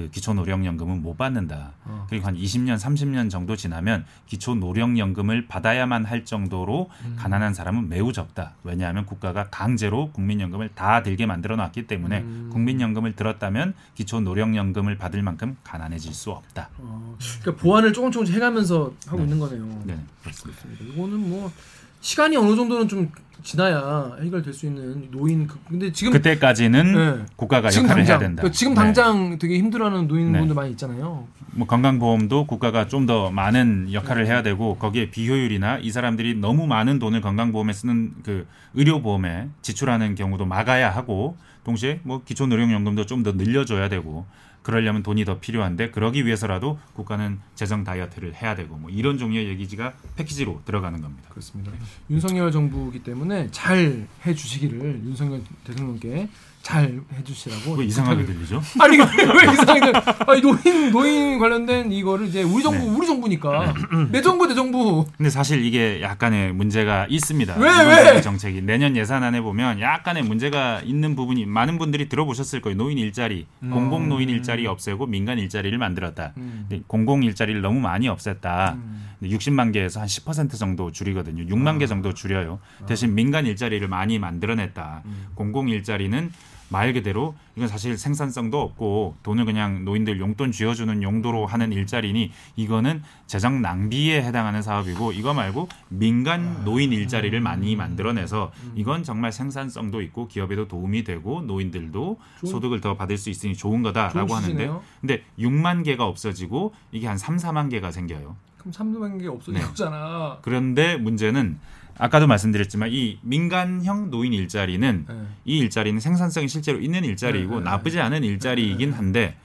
그그 기초노령연금은 못 받는다. 어. 그리고 한 20년, 30년 정도 지나면 기초노령연금을 받아야만 할 정도로 음. 가난한 사람은 매우 적다. 왜냐하면 국가가 강제로 국민연금을 다 들게 만들어 놨기 때문에 음. 국민연금을 들었다면 기초노령연금을 받을 만큼 가난해질 수 없다. 어, 그러니까 보완을 조금 조금씩 해가면서 하고 네. 있는 거네요. 네, 그렇습니다. 이거는 뭐 시간이 어느 정도는 좀 지나야 해결될 수 있는 노인 그- 근데 지금 그때까지는 네. 국가가 지금 역할을 당장 해야 된다. 그러니까 지금 네. 당장 되게 힘들어하는 노인분들 네. 많이 있잖아요. 뭐 건강보험도 국가가 좀 더 많은 역할을 해야 되고 거기에 비효율이나 이 사람들이 너무 많은 돈을 건강보험에 쓰는 그 의료보험에 지출하는 경우도 막아야 하고 동시에 뭐 기초노령연금도 좀 더 늘려줘야 되고 그러려면 돈이 더 필요한데 그러기 위해서라도 국가는 재정 다이어트를 해야 되고 뭐 이런 종류의 얘기가 패키지로 들어가는 겁니다. 그렇습니다. 윤석열 정부이기 때문에 잘 해주시기를 윤석열 대통령께 잘 해주시라고 왜 이상하게 들리죠? 아니 왜 이상하게 아니 노인 노인 관련된 이거를 이제 우리 정부 네. 우리 정부니까 내 정부 내 정부 근데 사실 이게 약간의 문제가 있습니다. 왜, 왜? 정책이 내년 예산안에 보면 약간의 문제가 있는 부분이 많은 분들이 들어보셨을 거예요. 노인 일자리, 공공 노인 일자리 없애고 민간 일자리를 만들었다. 음. 공공 일자리를 너무 많이 없앴다. 근데 60만 개에서 한 10% 정도 줄이거든요. 6만 아. 개 정도 줄여요. 대신 민간 일자리를 많이 만들어냈다. 음. 공공 일자리는 말 그대로 이건 사실 생산성도 없고 돈을 그냥 노인들 용돈 쥐어주는 용도로 하는 일자리니 이거는 재정 낭비에 해당하는 사업이고 이거 말고 민간 노인 일자리를 많이 만들어내서 이건 정말 생산성도 있고 기업에도 도움이 되고 노인들도 소득을 더 받을 수 있으니 좋은 거다라고 하는데. 근데 6만 개가 없어지고 이게 한 3, 4만 개가 생겨요. 그럼 300개 없어진 네. 거잖아. 그런데 문제는 아까도 말씀드렸지만 이 민간형 노인 일자리는 네. 이 일자리는 생산성이 실제로 있는 일자리이고 네, 네, 나쁘지 않은 일자리이긴 한데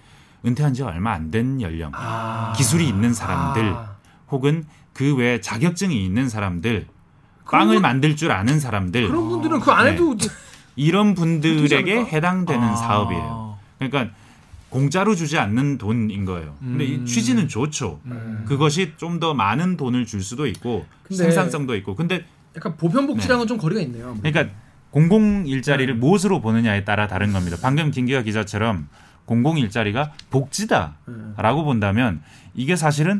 은퇴한 지 얼마 안 된 연령, 아. 기술이 있는 사람들 아. 혹은 그 외에 자격증이 있는 사람들, 빵을 분- 만들 줄 아는 사람들 그런 분들은 그안 네. 해도 이제 이런 분들에게? 해당되는 아. 사업이에요. 그러니까 공짜로 주지 않는 돈인 거예요. 근데 음. 이 취지는 좋죠. 그것이 좀 더 많은 돈을 줄 수도 있고 생산성도 있고. 근데 약간 보편복지랑은 좀 거리가 있네요. 아무래도. 그러니까 공공 일자리를 무엇으로 보느냐에 따라 다른 겁니다. 방금 김기화 기자처럼 공공 일자리가 복지다라고 본다면 이게 사실은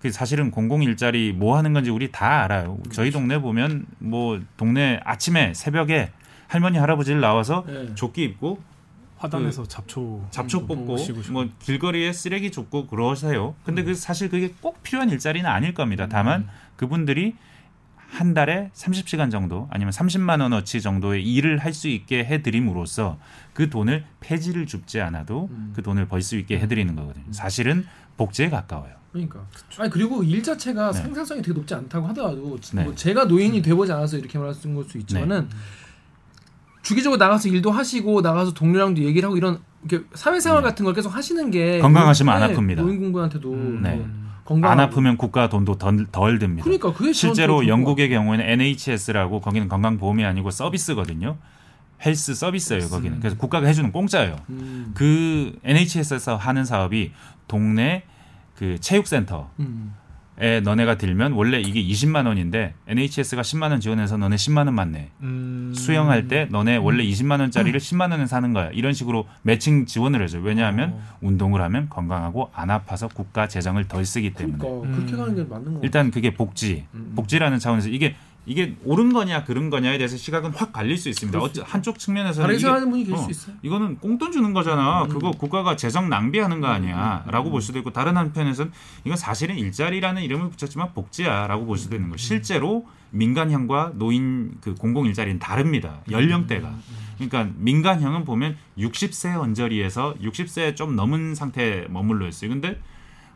그 사실은 공공 일자리 뭐 하는 건지 우리 다 알아요. 저희 동네 보면 뭐 동네 아침에 새벽에 할머니 할아버지를 나와서 네. 조끼 입고 화단에서 잡초 잡초 뽑고. 뭐 길거리에 쓰레기 줍고 그러세요. 근데 그 사실 그게 꼭 필요한 일자리는 아닐 겁니다. 다만 그분들이 한 달에 30시간 정도 아니면 30만 원어치 정도의 일을 할 수 있게 해드림으로써 그 돈을 폐지를 줍지 않아도 그 돈을 벌 수 있게 해드리는 거거든요. 사실은 복지에 가까워요. 그러니까. 아니 그리고 일 자체가 네. 생산성이 되게 높지 않다고 하더라도 네. 뭐 제가 노인이 돼보지 않아서 이렇게 말씀 걸수 있지만은 주기적으로 나가서 일도 하시고 나가서 동료랑도 얘기를 하고 이런 이렇게 사회생활 같은 걸 계속 하시는 게 건강하시면 안 네, 아픕니다. 노인 공부한테도 네. 뭐 건강 안 아프면 국가 돈도 덜, 덜 듭니다. 그러니까 그게 실제로 영국의 경우에는 NHS라고 거기는 건강보험이 아니고 서비스거든요. 헬스 서비스예요, 거기는. 그래서 국가가 해주는 공짜예요. 음, 그 NHS에서 하는 사업이 동네 그 체육센터 에 음. 너네가 들면 원래 이게 20만 원인데 NHS가 10만 원 지원해서 너네 10만 원만 내. 음. 수영할 때 너네 원래 20만 원짜리를 10만 원에 사는 거야. 이런 식으로 매칭 지원을 해줘요. 왜냐하면 어. 운동을 하면 건강하고 안 아파서 국가 재정을 덜 쓰기 때문에. 그러니까 그렇게 가는 게 맞는 거. 일단 그게 복지, 음. 복지라는 차원에서 이게 이게 옳은 거냐 그른 거냐에 대해서 시각은 확 갈릴 수 있습니다. 어쩌, 한쪽 측면에서는 다르게 생각하는 분이 계실 어, 수 있어요. 이거는 꽁돈 주는 거잖아. 음. 그거 국가가 재정 낭비하는 거 아니야.라고 볼 수도 있고 다른 한편에서는 이건 사실은 일자리라는 이름을 붙였지만 복지야라고 볼 수도 있는 거. 실제로 민간형과 노인 그 공공 일자리는 다릅니다. 연령대가. 그러니까 민간형은 보면 60세 언저리에서 60세 좀 넘은 상태에 머물러 있어요. 근데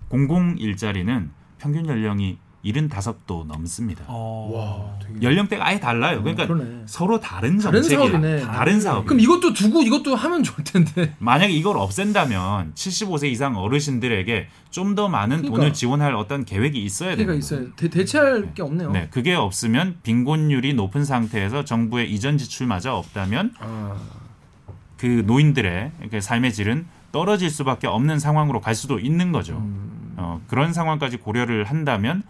공공 일자리는 평균 연령이 75도 넘습니다. 어. 와, 되게 연령대가 아예 달라요. 그러니까 그러네. 서로 다른 다른 정책이에요. 사업이네. 다른 사업. 그럼 이것도 두고 이것도 하면 좋을 텐데. 만약에 이걸 없앤다면 75세 이상 어르신들에게 좀 더 많은 그러니까. 돈을 지원할 어떤 계획이 있어야 돼요. 있어요. 대, 대체할 게 없네요. 네, 그게 없으면 빈곤율이 높은 상태에서 정부의 이전 지출마저 없다면 아, 그 노인들의 그 삶의 질은 떨어질 수밖에 없는 상황으로 갈 수도 있는 거죠. 음. 어, 그런 상황까지 고려를 한다면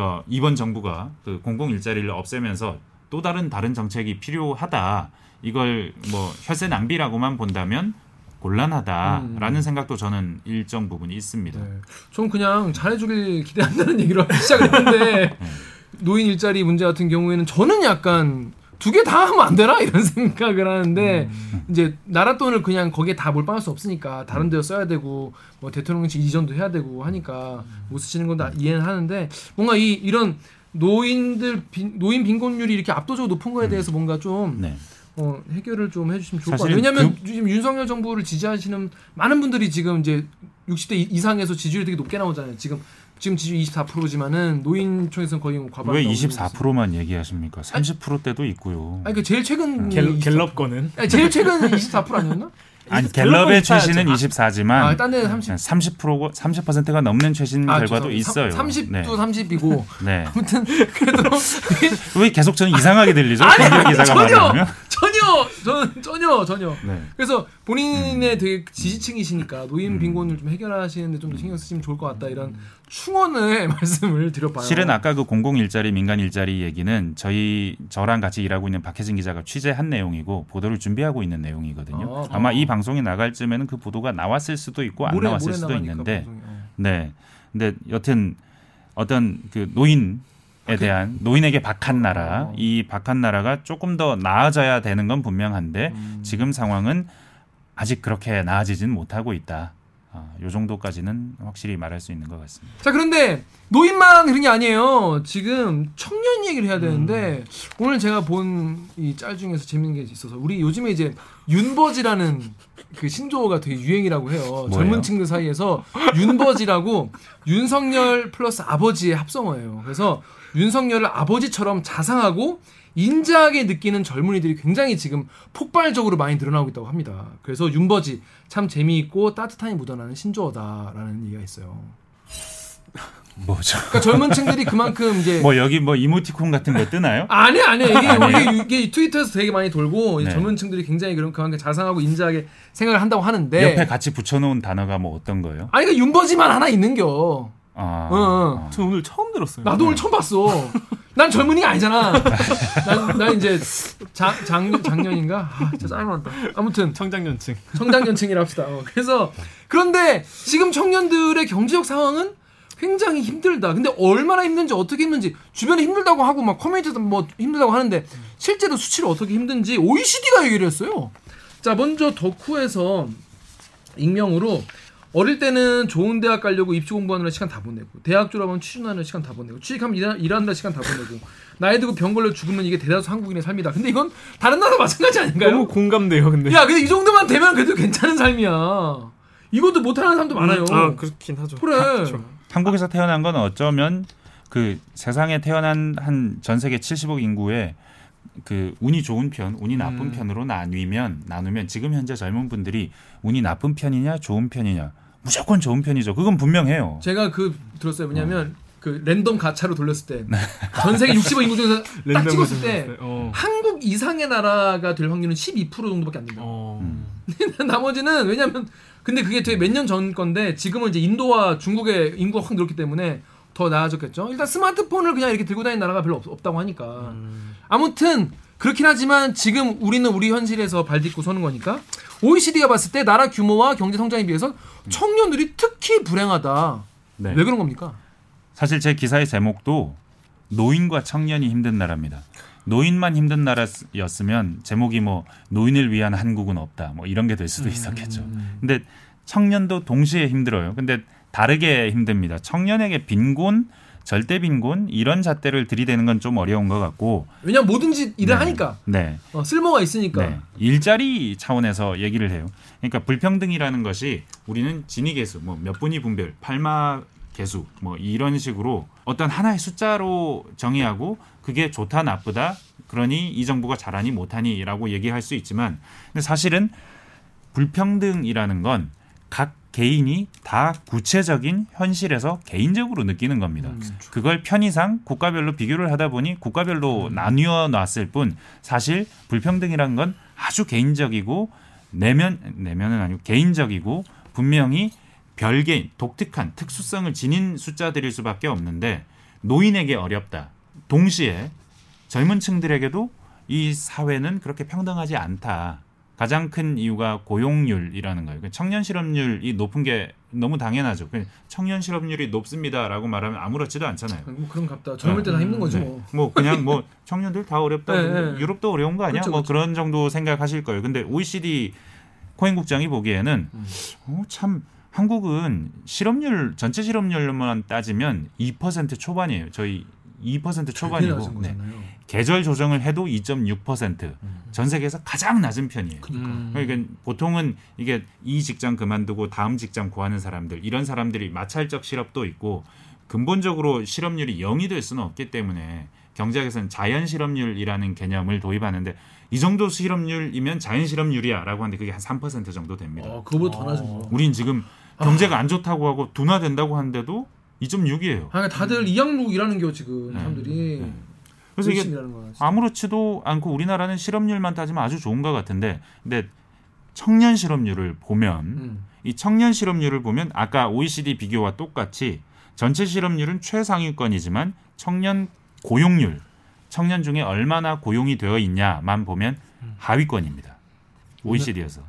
어, 이번 정부가 그 공공 일자리를 없애면서 또 다른 다른 정책이 필요하다. 이걸 뭐 혈세 낭비라고만 본다면 곤란하다라는 생각도 저는 일정 부분이 있습니다. 네. 전 그냥 잘해주길 기대한다는 얘기로 시작을 했는데 노인 일자리 문제 같은 경우에는 저는 약간 두 개 다 하면 안 되나 이런 생각을 하는데 이제 나라 돈을 그냥 거기에 다 몰빵할 수 없으니까 다른 데서 써야 되고 뭐 대통령직 이전도 해야 되고 하니까 못 쓰시는 건 다 이해는 하는데 뭔가 이 이런 노인들 빈, 노인 빈곤율이 이렇게 압도적으로 높은 거에 대해서 뭔가 좀 네. 어, 해결을 좀 해주시면 좋을 것 같아요. 왜냐하면 지금 윤석열 정부를 지지하시는 많은 분들이 지금 이제 60대 이- 이상에서 지지율이 되게 높게 나오잖아요. 지금 지금 지지율 24%지만은 노인총에서는 거의 뭐 과반. 왜 24%만 얘기하십니까? 30%대도 있고요. 아니 그 제일 최근 갤, 갤럽 거는 아니, 제일 최근은 24% 아니었나? 아니 갤럽의. 최신은 아, 24지만 아, 딴데 30. 30%가 30%가 넘는 최신 아, 결과도 죄송합니다. 있어요. 30도 네. 30이고 네. 아무튼 그래도 왜 계속 저는 이상하게 들리죠? 아니, 아니, 전혀 말하면. 전혀 저는 전혀 전혀 네. 그래서 음. 본인의 되게 지지층이시니까 노인 빈곤을 좀 해결하시는데 좀더 신경 쓰시면 좋을 것 같다 이런 충원의 말씀을 드려봐요. 실은 아까 그 공공 일자리, 민간 일자리 얘기는 저희 저랑 같이 일하고 있는 박혜진 기자가 취재한 내용이고 보도를 준비하고 있는 내용이거든요. 아, 아마 이 방송이 나갈 쯤에는 그 보도가 나왔을 수도 있고 안 모레- 나왔을 모레 수도 있는데. 어. 네. 근데 여튼 어떤 그 노인에 대한 노인에게 박한 나라, 어. 이 박한 나라가 조금 더 나아져야 되는 건 분명한데 음. 지금 상황은 아직 그렇게 나아지진 못하고 있다. 아, 요 정도까지는 확실히 말할 수 있는 것 같습니다. 자 그런데 노인만 그런 게 아니에요. 지금 청년 얘기를 해야 되는데 오늘 제가 본 이 짤 중에서 재밌는 게 있어서 우리 요즘에 이제 윤버지라는 그 신조어가 되게 유행이라고 해요. 뭐예요? 젊은 층들 사이에서 윤버지라고 윤석열 플러스 아버지의 합성어예요. 그래서 윤석열을 아버지처럼 자상하고 인자하게 느끼는 젊은이들이 굉장히 지금 폭발적으로 많이 늘어나고 있다고 합니다. 그래서 윤버지 참 재미있고 따뜻함이 묻어나는 신조어다라는 얘기가 있어요. 뭐죠? 그러니까 젊은 층들이 그만큼 이제 뭐 여기 뭐 이모티콘 같은 거 뜨나요? 아니 아니 이게 아니에요? 이게, 이게 트위터에서 되게 많이 돌고 네. 젊은 층들이 굉장히 그런 그만큼 자상하고 인자하게 생각을 한다고 하는데 옆에 같이 붙여놓은 단어가 뭐 어떤 거예요? 아니 그 윤버지만 하나 있는겨. 아, 응, 응. 아. 저 오늘 처음 들었어요. 나도 오늘 처음 봤어. 난 젊은이가 아니잖아. 난, 난 이제 장, 장, 작년인가? 아, 진짜 짜증난다. 아무튼 청장년층. 청장년층이라 합시다. 어, 그래서 그런데 지금 청년들의 경제적 상황은 굉장히 힘들다. 근데 얼마나 힘든지 어떻게 힘든지 주변에 힘들다고 하고 막 커뮤니티에서 뭐 힘들다고 하는데 실제로 수치를 어떻게 힘든지 OECD가 얘기를 했어요. 자 먼저 덕후에서 익명으로 어릴 때는 좋은 대학 가려고 입시 공부하느라 시간 다 보내고 대학 졸업하면 취준하는 시간 다 보내고 취직하면 일하, 일하느라 시간 다 보내고 나이 들고 병 걸려 죽으면 이게 대다수 한국인의 삶이다. 근데 이건 다른 나라 마찬가지 아닌가요? 너무 공감돼요, 근데. 야, 근데 이 정도만 되면 그래도 괜찮은 삶이야. 이것도 못하는 사람도 많아요. 아, 그렇긴 하죠. 그래. 그렇죠. 한국에서 태어난 건 어쩌면 그 세상에 태어난 한 전 세계 70억 인구의 그 운이 좋은 편, 운이 나쁜 음. 편으로 나뉘면 나누면 지금 현재 젊은 분들이 운이 나쁜 편이냐 좋은 편이냐 무조건 좋은 편이죠. 그건 분명해요. 제가 그 들었어요. 왜냐면 그 랜덤 가차로 돌렸을 때 전 세계 60억 인구 중에서 딱 찍었을 때. 어. 한국 이상의 나라가 될 확률은 12% 정도밖에 안 된다. 어. 음. 나머지는 왜냐면 근데 그게 되게 몇 년 전 건데 지금은 이제 인도와 중국의 인구가 확 늘었기 때문에 더 나아졌겠죠. 일단 스마트폰을 그냥 이렇게 들고 다니는 나라가 별로 없, 없다고 하니까. 음. 아무튼 그렇긴 하지만 지금 우리는 우리 현실에서 발 딛고 서는 거니까 OECD가 봤을 때 나라 규모와 경제 성장에 비해서 청년들이 특히 불행하다. 네. 왜 그런 겁니까? 사실 제 기사의 제목도 노인과 청년이 힘든 나라입니다. 노인만 힘든 나라였으면 제목이 뭐 노인을 위한 한국은 없다 뭐 이런 게 될 수도 있었겠죠. 근데 청년도 동시에 힘들어요. 근데 다르게 힘듭니다. 청년에게 빈곤, 절대 빈곤 이런 잣대를 들이대는 건 좀 어려운 것 같고. 왜냐면 뭐든지 일을 네. 하니까 네. 어, 쓸모가 있으니까. 네. 일자리 차원에서 얘기를 해요. 그러니까 불평등이라는 것이 우리는 진위 계수, 뭐 몇 분위 분별, 팔마 계수, 뭐 이런 식으로 어떤 하나의 숫자로 정의하고 그게 좋다 나쁘다. 그러니 이 정부가 잘하니 못하니라고 얘기할 수 있지만, 근데 사실은 불평등이라는 건 각 개인이 다 구체적인 현실에서 개인적으로 느끼는 겁니다. 그걸 편의상 국가별로 비교를 하다 보니 국가별로 나뉘어 놨을 뿐 사실 불평등이라는 건 아주 개인적이고 내면 내면은 아니고 개인적이고 분명히 별개인 독특한 특수성을 지닌 숫자들일 수밖에 없는데 노인에게 어렵다. 동시에 젊은 층들에게도 이 사회는 그렇게 평등하지 않다. 가장 큰 이유가 고용률이라는 거예요. 그러니까 청년 실업률이 높은 게 너무 당연하죠. 그냥 청년 실업률이 높습니다라고 말하면 아무렇지도 않잖아요. 뭐 그런 갑다. 젊을 때다 힘든 거지 네. 뭐. 뭐 그냥 뭐 청년들 다 어렵다. 네, 뭐 네. 유럽도 어려운 거 아니야? 그렇죠, 뭐 그렇죠. 그런 정도 생각하실 거예요. 근데 OECD 코엔 국장이 보기에는 음. 어, 참 한국은 실업률 전체 실업률만 따지면 2% 초반이에요. 저희 2% 되게 초반이고 네. 계절 조정을 해도 2.6%. 전 세계에서 가장 낮은 편이에요. 음. 그러니까 보통은 이게 이 직장 그만두고 다음 직장 구하는 사람들 이런 사람들이 마찰적 실업도 있고 근본적으로 실업률이 0이 될 수는 없기 때문에 경제학에서는 자연 실업률이라는 개념을 도입하는데 이 정도 실업률이면 자연 실업률이야라고 하는데 그게 한 3% 정도 됩니다. 어, 그거보다 더 낮은 거. 우린 지금 경제가 안 좋다고 하고 둔화된다고 하는데도 2.6이에요. 아, 다들 이양로 일하는 겨 지금 네. 사람들이. 네. 그래서 이게. 아무렇지도 않고 우리나라는 실업률만 따지면 아주 좋은 것 같은데 근데 청년 실업률을 보면 음. 이 청년 실업률을 보면 아까 OECD 비교와 똑같이 전체 실업률은 최상위권이지만 청년 고용률 청년 중에 얼마나 고용이 되어 있냐만 보면 하위권입니다. OECD에서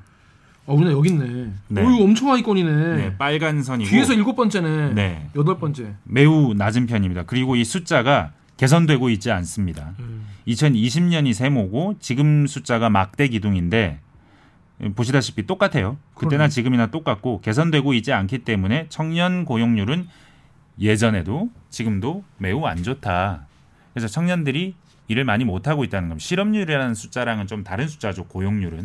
어, 우리나라 여기 있네. 네. 오, 엄청 하위권이네. 네, 빨간 선이고 뒤에서 일곱 번째네. 네. 여덟 번째. 매우 낮은 편입니다. 그리고 이 숫자가 개선되고 있지 않습니다. 2020년이 세모고 지금 숫자가 막대 기둥인데 보시다시피 똑같아요. 그때나 그러네. 지금이나 똑같고 개선되고 있지 않기 때문에 청년 고용률은 예전에도 지금도 매우 안 좋다. 그래서 청년들이 일을 많이 못 하고 있다는 겁니다. 실업률이라는 숫자랑은 좀 다른 숫자죠. 고용률은.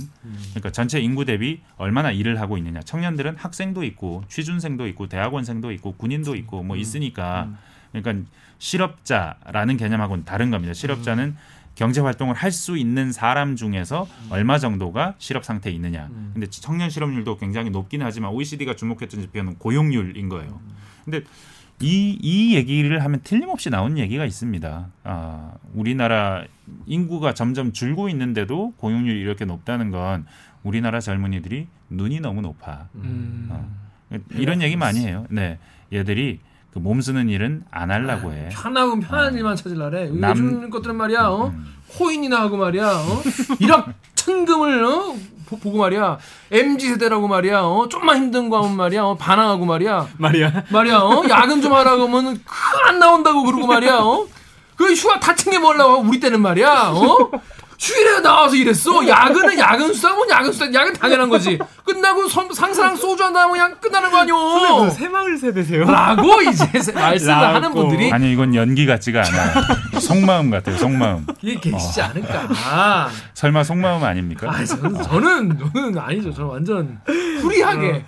그러니까 전체 인구 대비 얼마나 일을 하고 있느냐. 청년들은 학생도 있고 취준생도 있고 대학원생도 있고 군인도 있고 뭐 있으니까 그러니까 실업자라는 개념하고는 다른 겁니다. 실업자는 경제 활동을 할 수 있는 사람 중에서 얼마 정도가 실업 상태에 있느냐. 근데 청년 실업률도 굉장히 높긴 하지만 OECD가 주목했던 지표는 고용률인 거예요. 근데 이, 이 얘기를 하면 틀림없이 나오는 얘기가 있습니다. 아, 우리나라 인구가 점점 줄고 있는데도 고용률이 이렇게 높다는 건 우리나라 젊은이들이 눈이 너무 높아. 음. 어. 이런 얘기 많이 해요. 네. 얘들이 그 몸 쓰는 일은 안 하려고 해. 편하고 편한 일만 찾으려래. 남- 요즘 것들은 말이야, 어? 음. 코인이나 하고 말이야, 어? 일억 천금을 어? 보- 보고 말이야, mz 세대라고 말이야, 어? 좀만 힘든 거 하면 말이야, 어? 반항하고 말이야, 말이야. 말이야, 어? 야근 좀 하라고 하면 그안 나온다고 그러고 말이야, 어? 그 휴가 다 챙겨 먹으려고 하고 우리 때는 말이야, 어? 휴일에 나와서 일했어. 야근은 야근 수당은 야근 수당, 야근 당연한 거지. 끝나고 선- 상사랑 소주 한 다음에 그냥 끝나는 거 아니오. 새마을 세대세요? 라고 이제 말씀을 라고. 하는 분들이 아니 이건 연기 같지가 않아요. 속마음 같아요. 속마음. 이게 계시지 않을까. 아, 설마 속마음 아닙니까? 저는, 저는 저는 아니죠. 저는 완전 free하게.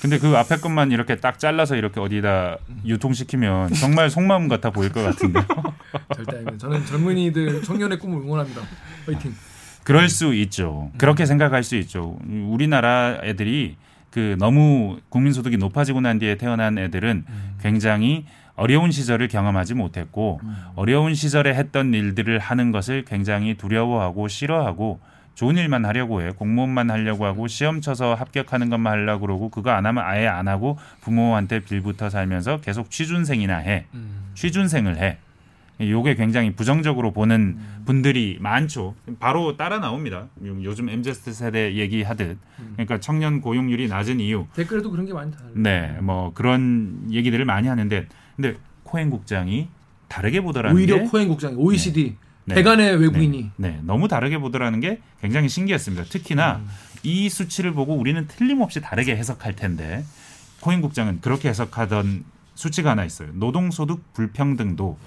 근데 그 앞에 것만 이렇게 딱 잘라서 이렇게 어디다 유통시키면 정말 속마음 같아 보일 것 같은데. 절대 아닙니다. 저는 젊은이들 청년의 꿈을 응원합니다. 파이팅. 그럴 수 있죠. 그렇게 생각할 수 있죠. 우리나라 애들이 그 너무 국민소득이 높아지고 난 뒤에 태어난 애들은 굉장히 어려운 시절을 경험하지 못했고 어려운 시절에 했던 일들을 하는 것을 굉장히 두려워하고 싫어하고 좋은 일만 하려고 해. 공무원만 하려고 하고 시험 쳐서 합격하는 것만 하려고 그러고 그거 안 하면 아예 안 하고 부모한테 빌부터 살면서 계속 취준생이나 해. 취준생을 해. 요게 굉장히 부정적으로 보는 분들이 많죠. 바로 따라 나옵니다. 요- 요즘 MZ 세대 얘기하듯. 그러니까 청년 고용률이 낮은 이유. 댓글에도 그런 게 많이 다. 네, 뭐 그런 얘기들을 많이 하는데, 근데 코엔 국장이 다르게 보더라는 오히려 게 코엔 국장이 OECD 네. 대간의 외국인이 네, 네, 너무 다르게 보더라는 게 굉장히 신기했습니다. 특히나 이 수치를 보고 우리는 틀림없이 다르게 해석할 텐데 코인 국장은 그렇게 해석하던 수치가 하나 있어요. 노동소득 불평등도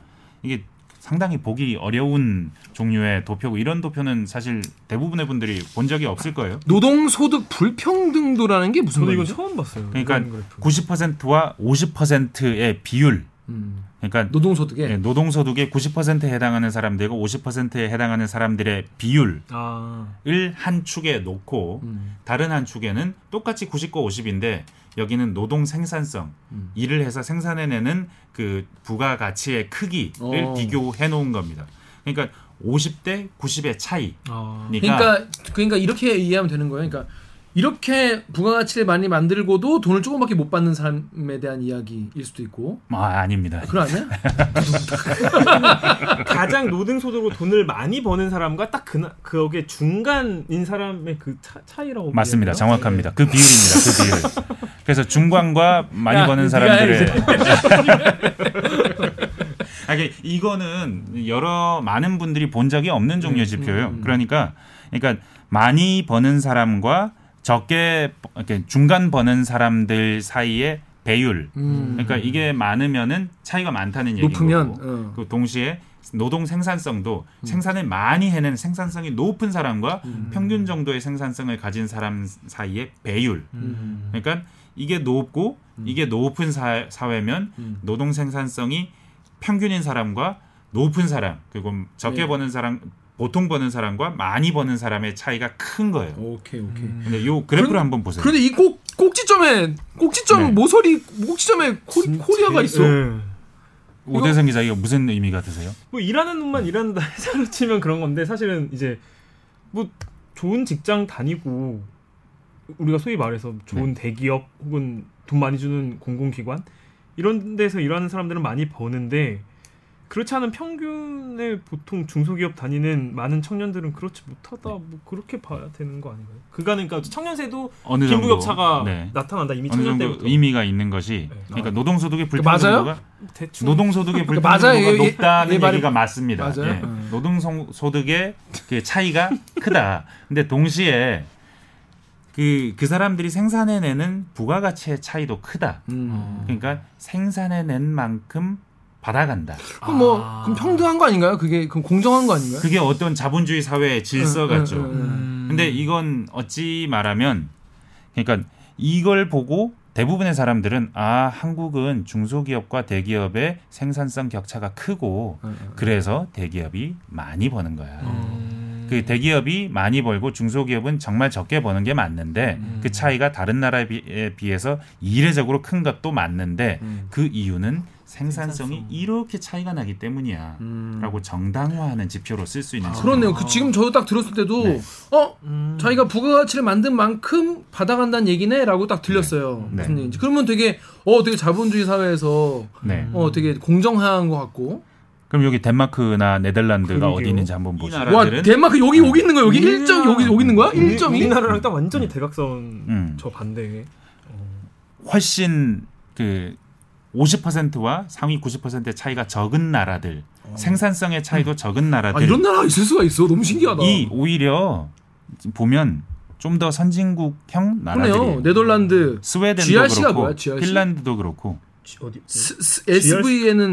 이게 상당히 보기 어려운 종류의 도표고 이런 도표는 사실 대부분의 분들이 본 적이 없을 거예요. 노동 소득 불평등도라는 게 무슨 말이죠? 처음 봤어요. 그러니까 이런 그래프. 90%와 50%의 비율. 음. 그러니까 노동소득에 네, 노동소득의 90%에 해당하는 사람들과 50%에 해당하는 사람들의 비율 아, 을한 축에 놓고 음. 다른 한 축에는 똑같이 90과 50인데 여기는 노동 생산성 음. 일을 해서 생산해내는 그 부가 가치의 크기를 어. 비교해 놓은 겁니다. 그러니까 50대 90의 차이. 아. 그러니까, 그러니까 그러니까 이렇게 이해하면 되는 거예요. 그러니까 이렇게 부가가치를 많이 만들고도 돈을 조금밖에 못 받는 사람에 대한 이야기일 수도 있고 아, 아닙니다. 그런 아니야? 가장 노동소득으로 돈을 많이 버는 사람과 딱 그, 그게 중간인 사람의 그 차, 차이라고 맞습니다. 보여요? 정확합니다. 그 비율입니다. 그 비율. 그래서 중간과 많이 야, 버는 사람들의 해, 아, 이게 이거는 여러 많은 분들이 본 적이 없는 종류의 지표예요. 음, 음. 그러니까 그러니까 많이 버는 사람과 적게 버- 이렇게 중간 버는 사람들 사이의 배율. 음. 그러니까 이게 많으면은 차이가 많다는 얘기고 높으면 어. 그 동시에 노동 생산성도 음. 생산을 많이 해낸 생산성이 높은 사람과 평균 정도의 생산성을 가진 사람 사이의 배율. 음. 그러니까 이게 높고 이게 높은 사, 사회면 음. 노동 생산성이 평균인 사람과 높은 사람 그리고 적게 네. 버는 사람 보통 버는 사람과 많이 버는 사람의 차이가 큰 거예요. 오케이 오케이. 근데 요 그래프를 그런- 한번 보세요. 그런데 이 꼭 꼭지점에 꼭지점 네. 모서리 꼭지점에 코, 코리아가 있어. 네. 오대성 기자 이거 무슨 의미가 드세요? 뭐 일하는 놈만 일한다 해서 치면 그런 건데 사실은 이제 뭐 좋은 직장 다니고 우리가 소위 말해서 좋은 대기업 혹은 돈 많이 주는 공공기관 이런 데서 일하는 사람들은 많이 버는데 그렇지 않은 평균의 보통 중소기업 다니는 많은 청년들은 그렇지 못하다 뭐 그렇게 봐야 되는 거 아닌가요? 그간은 그러니까 청년세도 어느 빈부격차가 네. 나타난다 이미 어느 청년 정도 때부터 의미가 있는 것이 네. 그러니까 노동소득의 그 맞아요? 불평등도가 대충 노동소득의 그러니까 맞아요. 불평등도가 얘- 얘- 높다는 얘 말이- 얘기가 맞습니다. 맞아요. 예. 음. 노동소득의 그 차이가 크다. 근데 동시에 그, 그 사람들이 생산해내는 부가가치의 차이도 크다. 음. 그러니까 생산해낸 만큼 받아간다. 그럼 뭐 그럼 평등한 거 아닌가요? 그게 그럼 공정한 거 아닌가요? 그게 어떤 자본주의 사회의 질서 응, 같죠. 응, 응, 응. 근데 이건 어찌 말하면 그러니까 이걸 보고 대부분의 사람들은 아 한국은 중소기업과 대기업의 생산성 격차가 크고 응, 응. 그래서 대기업이 많이 버는 거야. 음. 그 대기업이 많이 벌고 중소기업은 정말 적게 버는 게 맞는데 음. 그 차이가 다른 나라에 비- 비해서 이례적으로 큰 것도 맞는데 음. 그 이유는 생산성이 생산성. 이렇게 차이가 나기 때문이야. 음. 라고 정당화하는 지표로 쓸 수 있는 그렇네요. 그 지금 저도 딱 들었을 때도 네. 어 음. 자기가 부가가치를 만든 만큼 받아간다는 얘기네라고 딱 들렸어요. 네. 무슨 얘기인지. 그러면 되게 어 되게 자본주의 사회에서 네. 어 되게 공정한 것 같고. 그럼 여기 덴마크나 네덜란드가 그러게요. 어디 있는지 한번 보시죠. 나라들은- 와 덴마크 여기 여기 있는 거야. 여기 1점 여기 여기 있는 거야? 우리- 1점이? 우리나라랑 딱 완전히 대각선 음. 저 반대. 훨씬 그 50%와 상위 90%의 차이가 적은 나라들, 생산성의 차이도 적은 아 나라들. 이런 나라가 있을 수가 있어. 너무 신기하다. 이 오히려 보면 좀 더 선진국형 나라들이 그러네요. 네덜란드 스웨덴도 GRC 가 그렇고 뭐야, GRC? 핀란드도 그렇고 어디?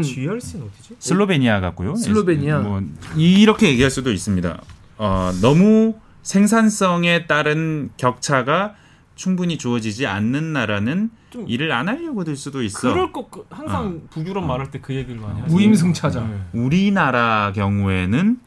GRC는 어디지? 슬로베니아 같고요. 슬로베니아. 뭐 이렇게 얘기할 수도 있습니다. 어, 너무 생산성에 따른 격차가 충분히 주어지지 않는 나라는 좀- 일을 안 하려고 들 수도 있어. 그럴 거 그- 항상 북유럽 말할 때 그 얘기를 많이 하죠. 무임승차자. 네. 우리나라 경우에는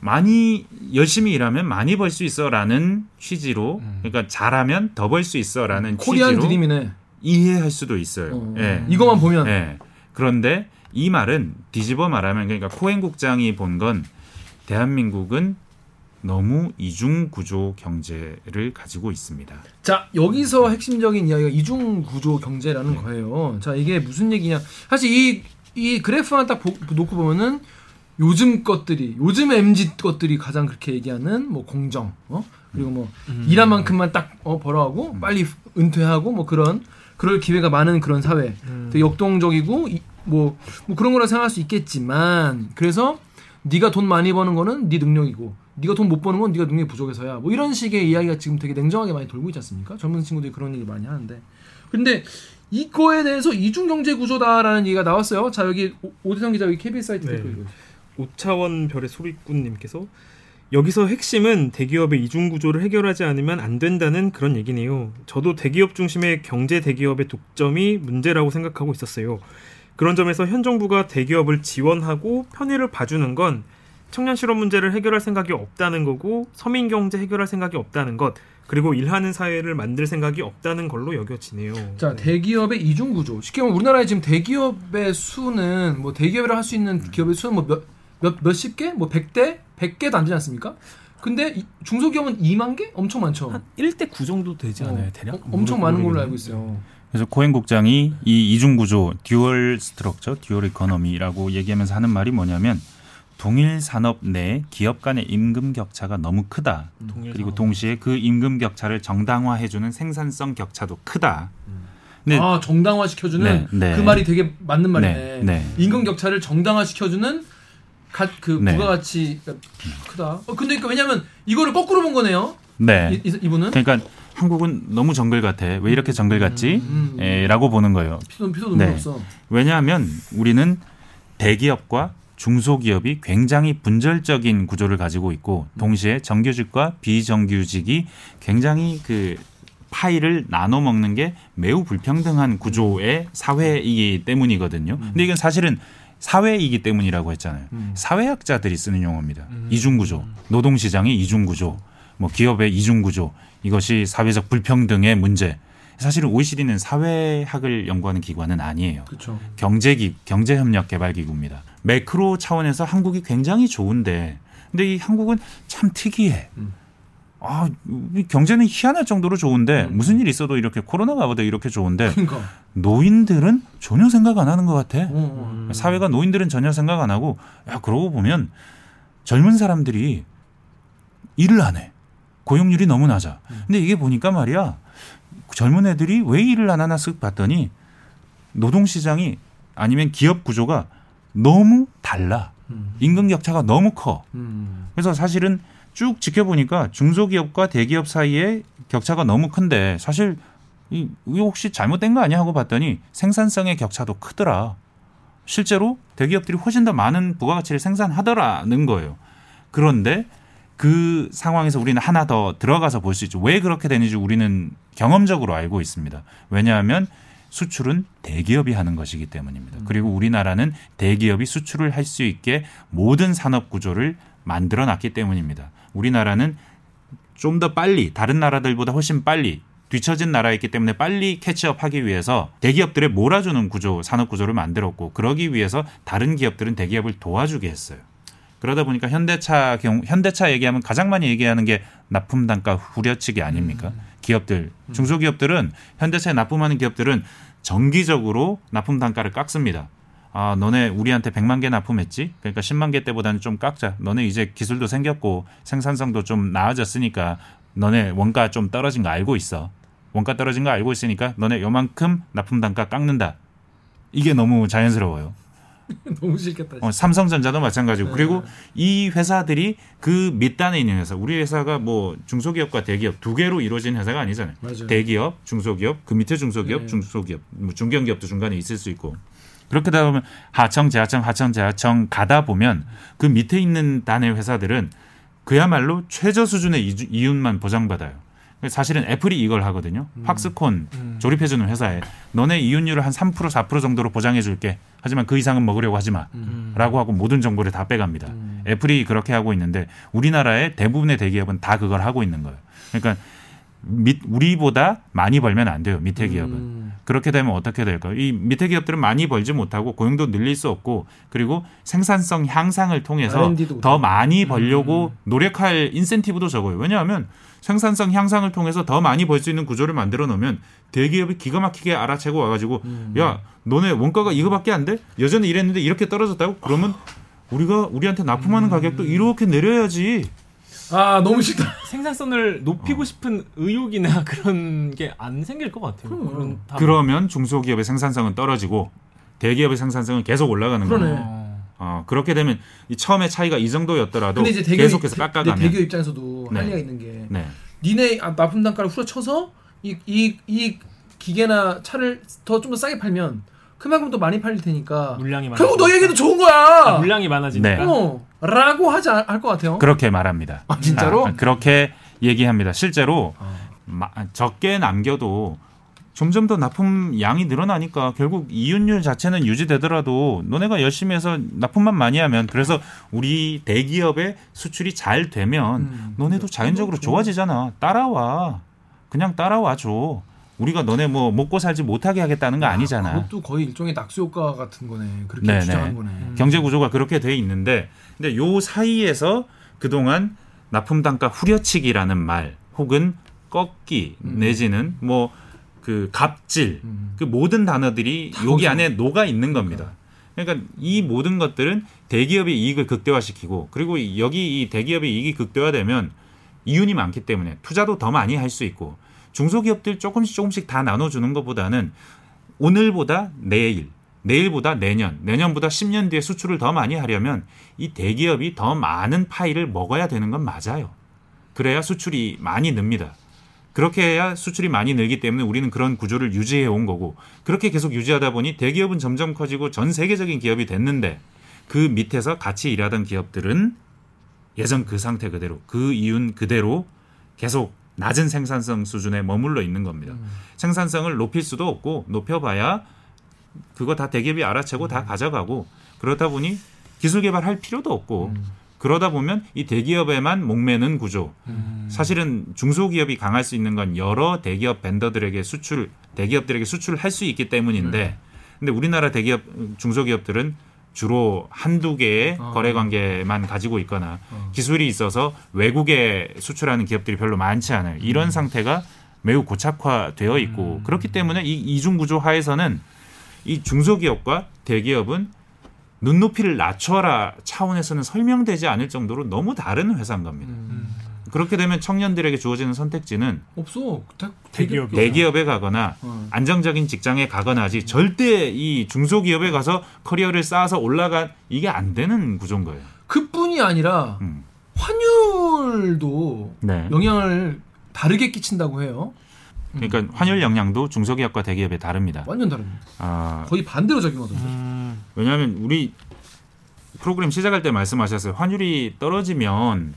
많이 열심히 일하면 많이 벌 수 있어라는 취지로 그러니까 잘하면 더 벌 수 있어라는 코리안 취지로 드림이네. 이해할 수도 있어요. 어. 예. 이거만 보면 예. 그런데 이 말은 뒤집어 말하면 그러니까 코엔 국장이 본 건 대한민국은 너무 이중 구조 경제를 가지고 있습니다. 자 여기서 핵심적인 이야기가 이중 구조 경제라는 네. 거예요. 자 이게 무슨 얘기냐? 사실 이 이 그래프만 딱 보, 놓고 보면은 요즘 것들이 요즘 mz 것들이 가장 그렇게 얘기하는 뭐 공정, 어 그리고 뭐 일한 만큼만 딱 어, 벌어하고 빨리 은퇴하고 뭐 그런 그럴 기회가 많은 그런 사회, 되게 역동적이고 이- 뭐, 뭐 그런 거라 생각할 수 있겠지만 그래서 네가 돈 많이 버는 거는 네 능력이고 네가 돈 못 버는 건 네가 능력이 부족해서야 뭐 이런 식의 이야기가 지금 되게 냉정하게 많이 돌고 있지 않습니까? 젊은 친구들이 그런 얘기 많이 하는데 근데 이거에 대해서 이중 경제 구조다라는 얘기가 나왔어요. 자 여기 오- 오대성 기자 여기 KBS 사이트 네. 댓글. 5차원 별의 소리꾼 님께서 여기서 핵심은 대기업의 이중 구조를 해결하지 않으면 안 된다는 그런 얘기네요. 저도 대기업 중심의 경제 대기업의 독점이 문제라고 생각하고 있었어요. 그런 점에서 현 정부가 대기업을 지원하고 편의를 봐주는 건 청년 실업 문제를 해결할 생각이 없다는 거고 서민 경제 해결할 생각이 없다는 것 그리고 일하는 사회를 만들 생각이 없다는 걸로 여겨지네요. 자 대기업의 이중 구조. 쉽게 말하면 우리나라에 지금 대기업의 수는 뭐 대기업이라 할 수 있는 기업의 수는 뭐몇 몇 몇십 개, 뭐 100대, 100개도 안 되지 않습니까? 근데 이- 중소기업은 2만 개? 엄청 많죠. 한 1대 9 정도 되지 않아요, 어, 대략? 어, 엄청 많은 걸로 모르겠는데. 알고 있어요. 그래서 코엔 국장이 이 이중 구조, dual structure, dual economy라고 얘기하면서 하는 말이 뭐냐면 동일 산업 내 기업 간의 임금 격차가 너무 크다. 동일 그리고. 동시에 그 임금 격차를 정당화해주는 생산성 격차도 크다. 근데 아 정당화 시켜주는 네, 네. 그 말이 되게 맞는 말이네. 네, 네. 임금 격차를 정당화 시켜주는 그 네. 부가가치가 크다. 어, 근데 그러니까 왜냐면 이거를 거꾸로 본 거네요. 네. 이, 이- 이 분은 그러니까 한국은 너무 정글 같아. 왜 이렇게 정글 같지? 음. 에, 라고 보는 거예요. 피도 피도 눈물 네. 없어. 왜냐하면 우리는 대기업과 중소기업이 굉장히 분절적인 구조를 가지고 있고 동시에 정규직과 비정규직이 굉장히 그 파이를 나눠 먹는 게 매우 불평등한 구조의 사회이기 때문이거든요. 근데 이건 사실은 사회이기 때문이라고 했잖아요. 사회학자들이 쓰는 용어입니다. 이중구조, 노동시장의 이중구조, 뭐 기업의 이중구조 이것이 사회적 불평등의 문제. 사실은 OECD는 사회학을 연구하는 기관은 아니에요. 그렇죠. 경제기 경제협력 개발기구입니다. 매크로 차원에서 한국이 굉장히 좋은데, 근데 이 한국은 참 특이해. 음. 아, 이 경제는 희한할 정도로 좋은데 무슨 일 있어도 이렇게 코로나가 와도 이렇게 좋은데 그러니까. 노인들은 전혀 생각 안 하는 것 같아. 어, 어. 사회가 노인들은 전혀 생각 안 하고 야 그러고 보면 젊은 사람들이 일을 안 해. 고용률이 너무 낮아. 근데 이게 보니까 말이야 젊은 애들이 왜 일을 안 하나 쓱 봤더니 노동시장이 아니면 기업 구조가 너무 달라. 음. 임금 격차가 너무 커. 음. 그래서 사실은 쭉 지켜보니까 중소기업과 대기업 사이에 격차가 너무 큰데 사실 이 혹시 잘못된 거 아니야 하고 봤더니 생산성의 격차도 크더라. 실제로 대기업들이 훨씬 더 많은 부가가치를 생산하더라는 거예요. 그런데 그 상황에서 우리는 하나 더 들어가서 볼 수 있죠. 왜 그렇게 되는지 우리는 경험적으로 알고 있습니다. 왜냐하면 수출은 대기업이 하는 것이기 때문입니다. 그리고 우리나라는 대기업이 수출을 할 수 있게 모든 산업 구조를 만들어 놨기 때문입니다. 우리나라는 좀 더 빨리 다른 나라들보다 훨씬 빨리 뒤처진 나라였기 때문에 빨리 캐치업하기 위해서 대기업들의 몰아주는 구조 산업 구조를 만들었고 그러기 위해서 다른 기업들은 대기업을 도와주게 했어요. 그러다 보니까 현대차 경 현대차 얘기하면 가장 많이 얘기하는 게 납품 단가 후려치기 아닙니까? 기업들 중소기업들은 현대차에 납품하는 기업들은 정기적으로 납품 단가를 깎습니다. 아, 너네 우리한테 100만 개 납품했지? 그러니까 10만 개 때보다는 좀 깎자. 너네 이제 기술도 생겼고 생산성도 좀 나아졌으니까 너네 원가 좀 떨어진 거 알고 있어. 원가 떨어진 거 알고 있으니까 너네 요만큼 납품 단가 깎는다. 이게 너무 자연스러워요. 너무 싫겠다. 어, 삼성전자도 마찬가지고 네. 그리고 이 회사들이 그 밑단에 있는 회사 우리 회사가 뭐 중소기업과 대기업 두 개로 이루어진 회사가 아니잖아요. 맞아요. 대기업, 중소기업, 그 밑에 중소기업, 네. 중소기업, 뭐 중견기업도 중간에 있을 수 있고 그렇게 되다 보면 하청, 재하청, 하청, 재하청 가다 보면 그 밑에 있는 단의 회사들은 그야말로 최저 수준의 이윤만 보장받아요. 사실은 애플이 이걸 하거든요. 음. 팍스콘 조립해주는 회사에 너네 이윤율을 한 3% 4% 정도로 보장해줄게. 하지만 그 이상은 먹으려고 하지 마. 음. 라고 하고 모든 정보를 다 빼갑니다. 애플이 그렇게 하고 있는데 우리나라의 대부분의 대기업은 다 그걸 하고 있는 거예요. 그러니까 밑, 우리보다 많이 벌면 안 돼요. 밑에 기업은. 음. 그렇게 되면 어떻게 될까요? 이 밑에 기업들은 많이 벌지 못하고 고용도 늘릴 수 없고 그리고 생산성 향상을 통해서 더. 많이 벌려고 노력할 인센티브도 적어요. 왜냐하면 생산성 향상을 통해서 더 많이 벌 수 있는 구조를 만들어 놓으면 대기업이 기가 막히게 알아채고 와가지고 야 너네 원가가 이거밖에 안 돼? 여전히 이랬는데 이렇게 떨어졌다고? 그러면 우리가 우리한테 납품하는 가격도 이렇게 내려야지. 아 너무 싫다. 생산성을 높이고 싶은 의욕이나 그런 게 안 생길 것 같아요. 그럼. 그런 다- 그러면 중소기업의 생산성은 떨어지고 대기업의 생산성은 계속 올라가는 그러네. 거예요. 어. 어, 그렇게 되면 이 처음에 차이가 이 정도였더라도 근데 이제 대기업 계속해서 대- 깎아가면 대기업 입장에서도 네. 할 리가 있는 게 네. 니네 아, 납품 단가를 후려쳐서 이 이 이 기계나 차를 더 좀 더 싸게 팔면 그만큼 더 많이 팔릴 테니까 물량이 많아. 결국 너희에게도 좋은 거야. 아, 물량이 많아지니까. 네. 어, 라고 하지 할 것 같아요. 그렇게 말합니다. 아, 진짜로? 아, 그렇게 얘기합니다. 실제로 어. 마- 적게 남겨도 점점 더 납품 양이 늘어나니까 결국 이윤율 자체는 유지되더라도 너네가 열심히 해서 납품만 많이 하면 그래서 우리 대기업의 수출이 잘 되면 음. 너네도 자연적으로 좋아지잖아. 따라와. 그냥 따라와 줘. 우리가 너네 뭐 먹고 살지 못하게 하겠다는 거 아니잖아. 그것도 거의 일종의 낙수 효과 같은 거네. 그렇게 네네. 주장한 거네. 경제 구조가 그렇게 돼 있는데 근데 요 사이에서 그동안 납품 단가 후려치기라는 말 혹은 꺾기 내지는 뭐 그 갑질 음. 그 모든 단어들이 여기. 안에 녹아 있는 겁니다. 그러니까 이 모든 것들은 대기업의 이익을 극대화시키고 그리고 이- 여기 이 대기업의 이익이 극대화되면 이윤이 많기 때문에 투자도 더 많이 할 수 있고 중소기업들 조금씩 조금씩 다 나눠주는 것보다는 오늘보다 내일, 내일보다 내년, 내년보다 10년 뒤에 수출을 더 많이 하려면 이 대기업이 더 많은 파이를 먹어야 되는 건 맞아요. 그래야 수출이 많이 늡니다. 그렇게 해야 수출이 많이 늘기 때문에 우리는 그런 구조를 유지해 온 거고 그렇게 계속 유지하다 보니 대기업은 점점 커지고 전 세계적인 기업이 됐는데 그 밑에서 같이 일하던 기업들은 예전 그 상태 그대로 그 이윤 그대로 계속 낮은 생산성 수준에 머물러 있는 겁니다. 생산성을 높일 수도 없고 높여봐야 그거 다 대기업이 알아채고 다 가져가고 그러다 보니 기술 개발할 필요도 없고 그러다 보면 이 대기업에만 목매는 구조. 사실은 중소기업이 강할 수 있는 건 여러 대기업 벤더들에게 수출, 대기업들에게 수출을 할수 있기 때문인데, 근데 우리나라 대기업, 중소기업들은 주로 한두 개의 어. 거래 관계만 가지고 있거나 기술이 있어서 외국에 수출하는 기업들이 별로 많지 않아요. 이런 상태가 매우 고착화되어 있고 그렇기 때문에 이 이중 구조 하에서는 이 중소기업과 대기업은 눈높이를 낮춰라 차원에서는 설명되지 않을 정도로 너무 다른 회사인 겁니다. 그렇게 되면 청년들에게 주어지는 선택지는 없어. 다 대기업이죠. 대기업에 가거나 어. 안정적인 직장에 가거나 하지 절대 이 중소기업에 가서 커리어를 쌓아서 올라간 이게 안 되는 구조인 거예요. 그뿐이 아니라 음. 환율도 네. 영향을 다르게 끼친다고 해요. 그러니까 환율 영향도 중소기업과 대기업에 다릅니다. 완전 다릅니다. 아, 거의 반대로 작용하던데. 음, 왜냐하면 우리 프로그램 시작할 때 말씀하셨어요. 환율이 떨어지면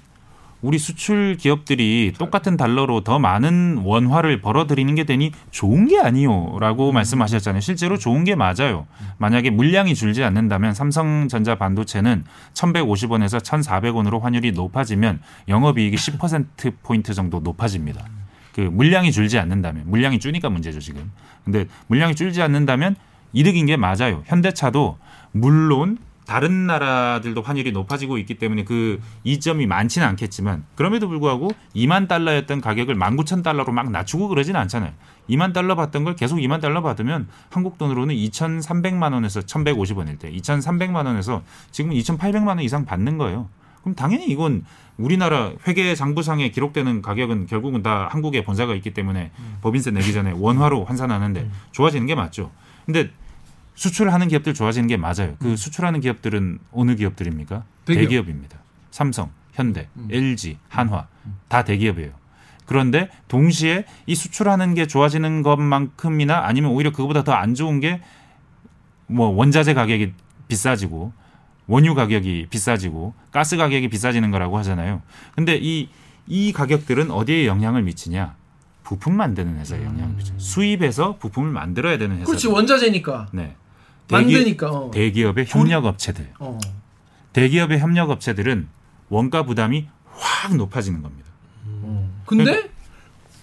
우리 수출 기업들이 똑같은 달러로 더 많은 원화를 벌어들이는 게 되니 좋은 게 아니요라고 말씀하셨잖아요. 실제로 좋은 게 맞아요. 만약에 물량이 줄지 않는다면 삼성전자 반도체는 1,150원에서 1,400원으로 환율이 높아지면 영업이익이 10% 포인트 정도 높아집니다. 그 물량이 줄지 않는다면 물량이 줄니까 문제죠 지금. 근데 물량이 줄지 않는다면 이득인 게 맞아요. 현대차도 물론 다른 나라들도 환율이 높아지고 있기 때문에 그 이점이 많지는 않겠지만 그럼에도 불구하고 2만 달러였던 가격을 19,000달러로 막 낮추고 그러지는 않잖아요. 2만 달러 받던 걸 계속 2만 달러 받으면 한국 돈으로는 2,300만 원에서 1,150원일 때 2,300만 원에서 지금 2,800만 원 이상 받는 거예요. 그럼 당연히 이건 우리나라 회계 장부상에 기록되는 가격은 결국은 다 한국에 본사가 있기 때문에 법인세 내기 전에 원화로 환산하는데 좋아지는 게 맞죠. 근데 수출하는 기업들 좋아지는 게 맞아요. 그 수출하는 기업들은 어느 기업들입니까? 대기업. 입니다 삼성, 현대, LG, 한화 다 대기업이에요. 그런데 동시에 이 수출하는 게 좋아지는 것만큼이나 아니면 오히려 그거보다 더 안 좋은 게 뭐 원자재 가격이 비싸지고 원유 가격이 비싸지고 가스 가격이 비싸지는 거라고 하잖아요. 근데 이, 이 가격들은 어디에 영향을 미치냐? 부품 만드는 회사에 영향을 미쳐요. 수입해서 부품을 만들어야 되는 회사. 그렇지 원자재니까 네. 만드니까. 어. 대기업의 협력 업체들. 어. 대기업의 협력 업체들은 원가 부담이 확 높아지는 겁니다. 근데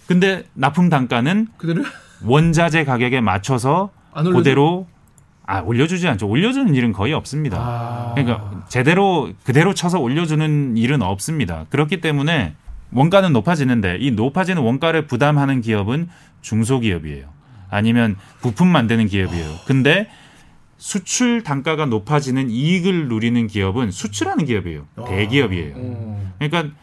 근데 납품 단가는 그대로 원자재 가격에 맞춰서? 그대로 아 올려주지 않죠. 올려주는 일은 거의 없습니다. 아. 그러니까 제대로 그대로 쳐서 올려주는 일은 없습니다. 그렇기 때문에 원가는 높아지는데 이 높아지는 원가를 부담하는 기업은 중소기업이에요. 아니면 부품 만드는 기업이에요. 근데 수출 단가가 높아지는 이익을 누리는 기업은 수출하는 기업이에요. 대기업이에요. 어. 그러니까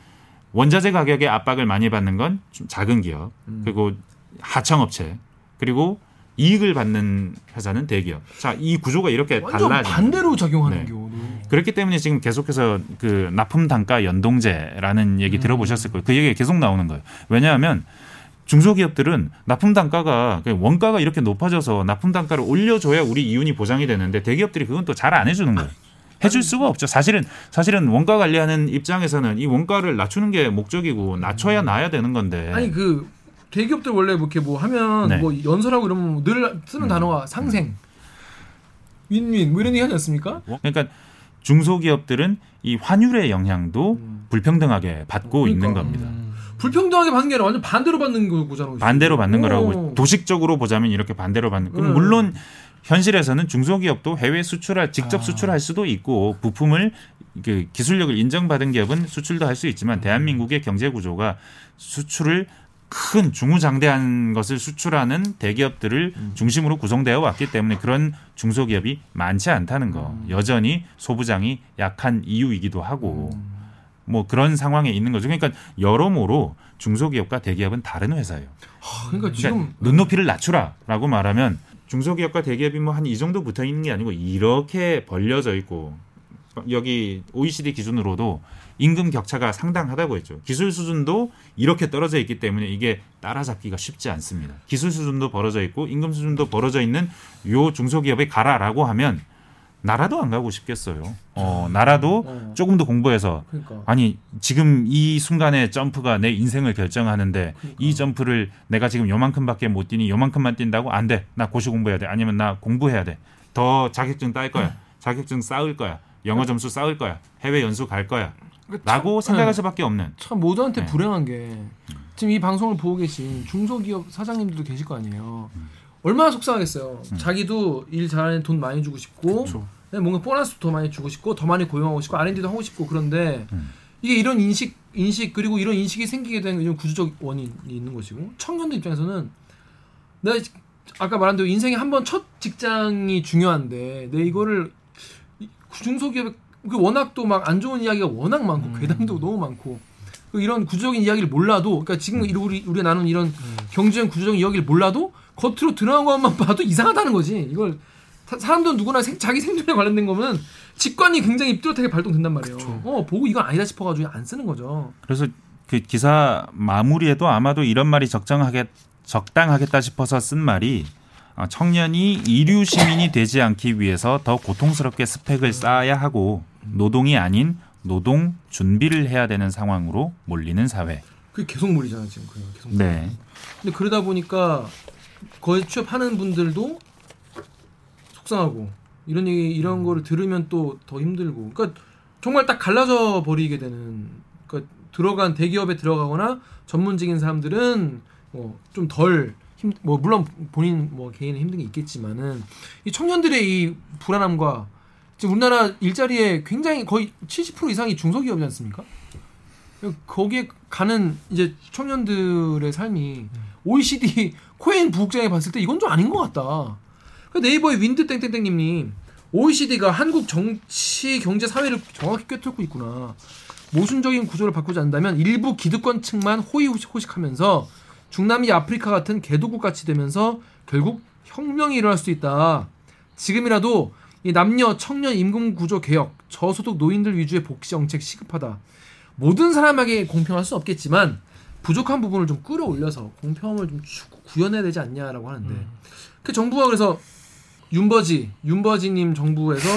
원자재 가격에 압박을 많이 받는 건 좀 작은 기업 그리고 하청업체 그리고 이익을 받는 회사는 대기업. 자, 이 구조가 이렇게 달라져. 반대로 작용하는 네. 경우도. 그렇기 때문에 지금 계속해서 그 납품 단가 연동제라는 얘기 들어보셨을 거예요. 그 얘기가 계속 나오는 거예요. 왜냐하면 중소기업들은 납품 단가가 그 원가가 이렇게 높아져서 납품 단가를 올려줘야 우리 이윤이 보장이 되는데 대기업들이 그건 또 잘 안 해주는 거예요. 해줄 수가 없죠. 사실은 사실은 원가 관리하는 입장에서는 이 원가를 낮추는 게 목적이고 낮춰야 나야 되는 건데. 아니 그 대기업들 원래 뭐 이렇게 뭐 하면 네. 뭐 연설하고 이러면 늘 쓰는 단어가 상생, 윈윈 뭐 이런 얘기 하지 않습니까? 그러니까 중소기업들은 이 환율의 영향도 불평등하게 받고 그러니까. 있는 겁니다. 불평등하게 받는 게 아니라 완전 반대로 받는 거잖아요. 반대로 받는 오. 거라고 도식적으로 보자면 이렇게 반대로 받는. 그럼 음. 물론 현실에서는 중소기업도 해외 수출할 아. 직접 수출할 수도 있고 부품을 그 기술력을 인정받은 기업은 수출도 할 수 있지만 대한민국의 경제 구조가 수출을 큰 중후장대한 것을 수출하는 대기업들을 중심으로 구성되어 왔기 때문에 그런 중소기업이 많지 않다는 거. 여전히 소부장이 약한 이유이기도 하고 뭐 그런 상황에 있는 거죠. 그러니까 여러모로 중소기업과 대기업은 다른 회사예요. 아, 그러니까 그러니까 지금 눈높이를 낮추라라고 말하면 중소기업과 대기업이 뭐 한 이 정도 붙어 있는 게 아니고 이렇게 벌려져 있고 여기 OECD 기준으로도 임금 격차가 상당하다고 했죠. 기술 수준도 이렇게 떨어져 있기 때문에 이게 따라잡기가 쉽지 않습니다. 기술 수준도 벌어져 있고 임금 수준도 벌어져 있는 요 중소기업에 가라라고 하면 나라도 안 가고 싶겠어요. 어, 나라도 어. 조금 더 공부해서 그러니까 아니 지금 이 순간의 점프가 내 인생을 결정하는데 그러니까. 이 점프를 내가 지금 요만큼밖에 못 뛰니 요만큼만 뛴다고 안 돼. 나 고시 공부해야 돼. 아니면 나 공부해야 돼. 더 자격증 딸 거야. 음. 자격증 쌓을 거야. 영어 점수 쌓을 거야. 해외 연수 갈 거야. 그러니까 라고 참- 생각할 네. 수밖에 없는. 참 모두한테 네. 불행한 게 지금 이 방송을 보고 계신 중소기업 사장님들도 계실 거 아니에요. 얼마나 속상하겠어요. 자기도 일 잘하는 돈 많이 주고 싶고 네, 뭔가 보너스 더 많이 주고 싶고 더 많이 고용하고 싶고 R&D도 하고 싶고 그런데 음. 이게 이런 인식 인식 그리고 이런 인식이 생기게 된 이런 구조적 원인이 있는 것이고 청년들 입장에서는 내가 아까 말한 대로 인생에 한 번 첫 직장이 중요한데 내 이거를 이 중소기업에 그 워낙 또 막 안 좋은 이야기가 워낙 많고 괴담도 너무 많고 그 이런 구조적인 이야기를 몰라도 그러니까 지금 우리 우리가 나눈 이런 경제적 구조적인 이야기를 몰라도 겉으로 드러난 것만 봐도 이상하다는 거지. 이걸 사- 사람들은 누구나 생- 자기 생존에 관련된 거면 직관이 굉장히 뚜렷하게 발동된단 말이에요. 어 보고 이건 아니다 싶어가지고 안 쓰는 거죠. 그래서 그 기사 마무리에도 아마도 이런 말이 적정하게 적당하겠다 싶어서 쓴 말이 어, 청년이 이류 시민이 되지 않기 위해서 더 고통스럽게 스펙을 쌓아야 하고 노동이 아닌 노동 준비를 해야 되는 상황으로 몰리는 사회. 그게 계속 물이잖아 지금 그냥 계속. 물. 네. 근데 그러다 보니까 거기 취업하는 분들도 속상하고 이런 얘기 이런 거를 들으면 또 더 힘들고 그러니까 정말 딱 갈라져 버리게 되는 그러니까 들어간 대기업에 들어가거나 전문직인 사람들은 뭐좀덜 힘 뭐 물론 본인 뭐 개인은 힘든 게 있겠지만은 이 청년들의 이 불안함과 지금 우리나라 일자리에 굉장히 거의 70% 이상이 중소기업이지 않습니까? 거기에 가는 이제 청년들의 삶이 OECD 코엔 부국장에 봤을 때 이건 좀 아닌 것 같다. 그 네이버의 윈드 땡땡땡님이 OECD가 한국 정치 경제 사회를 정확히 꿰뚫고 있구나. 모순적인 구조를 바꾸지 않는다면 일부 기득권층만 호의호식하면서 중남미 아프리카 같은 개도국 같이 되면서 결국 혁명이 일어날 수도 있다. 지금이라도 이 남녀 청년 임금 구조 개혁, 저소득 노인들 위주의 복지 정책 시급하다. 모든 사람에게 공평할 수 없겠지만 부족한 부분을 좀 끌어올려서 공평함을 좀 추- 구현해야 되지 않냐라고 하는데 그 정부가 그래서 윤버지 윤버지님 정부에서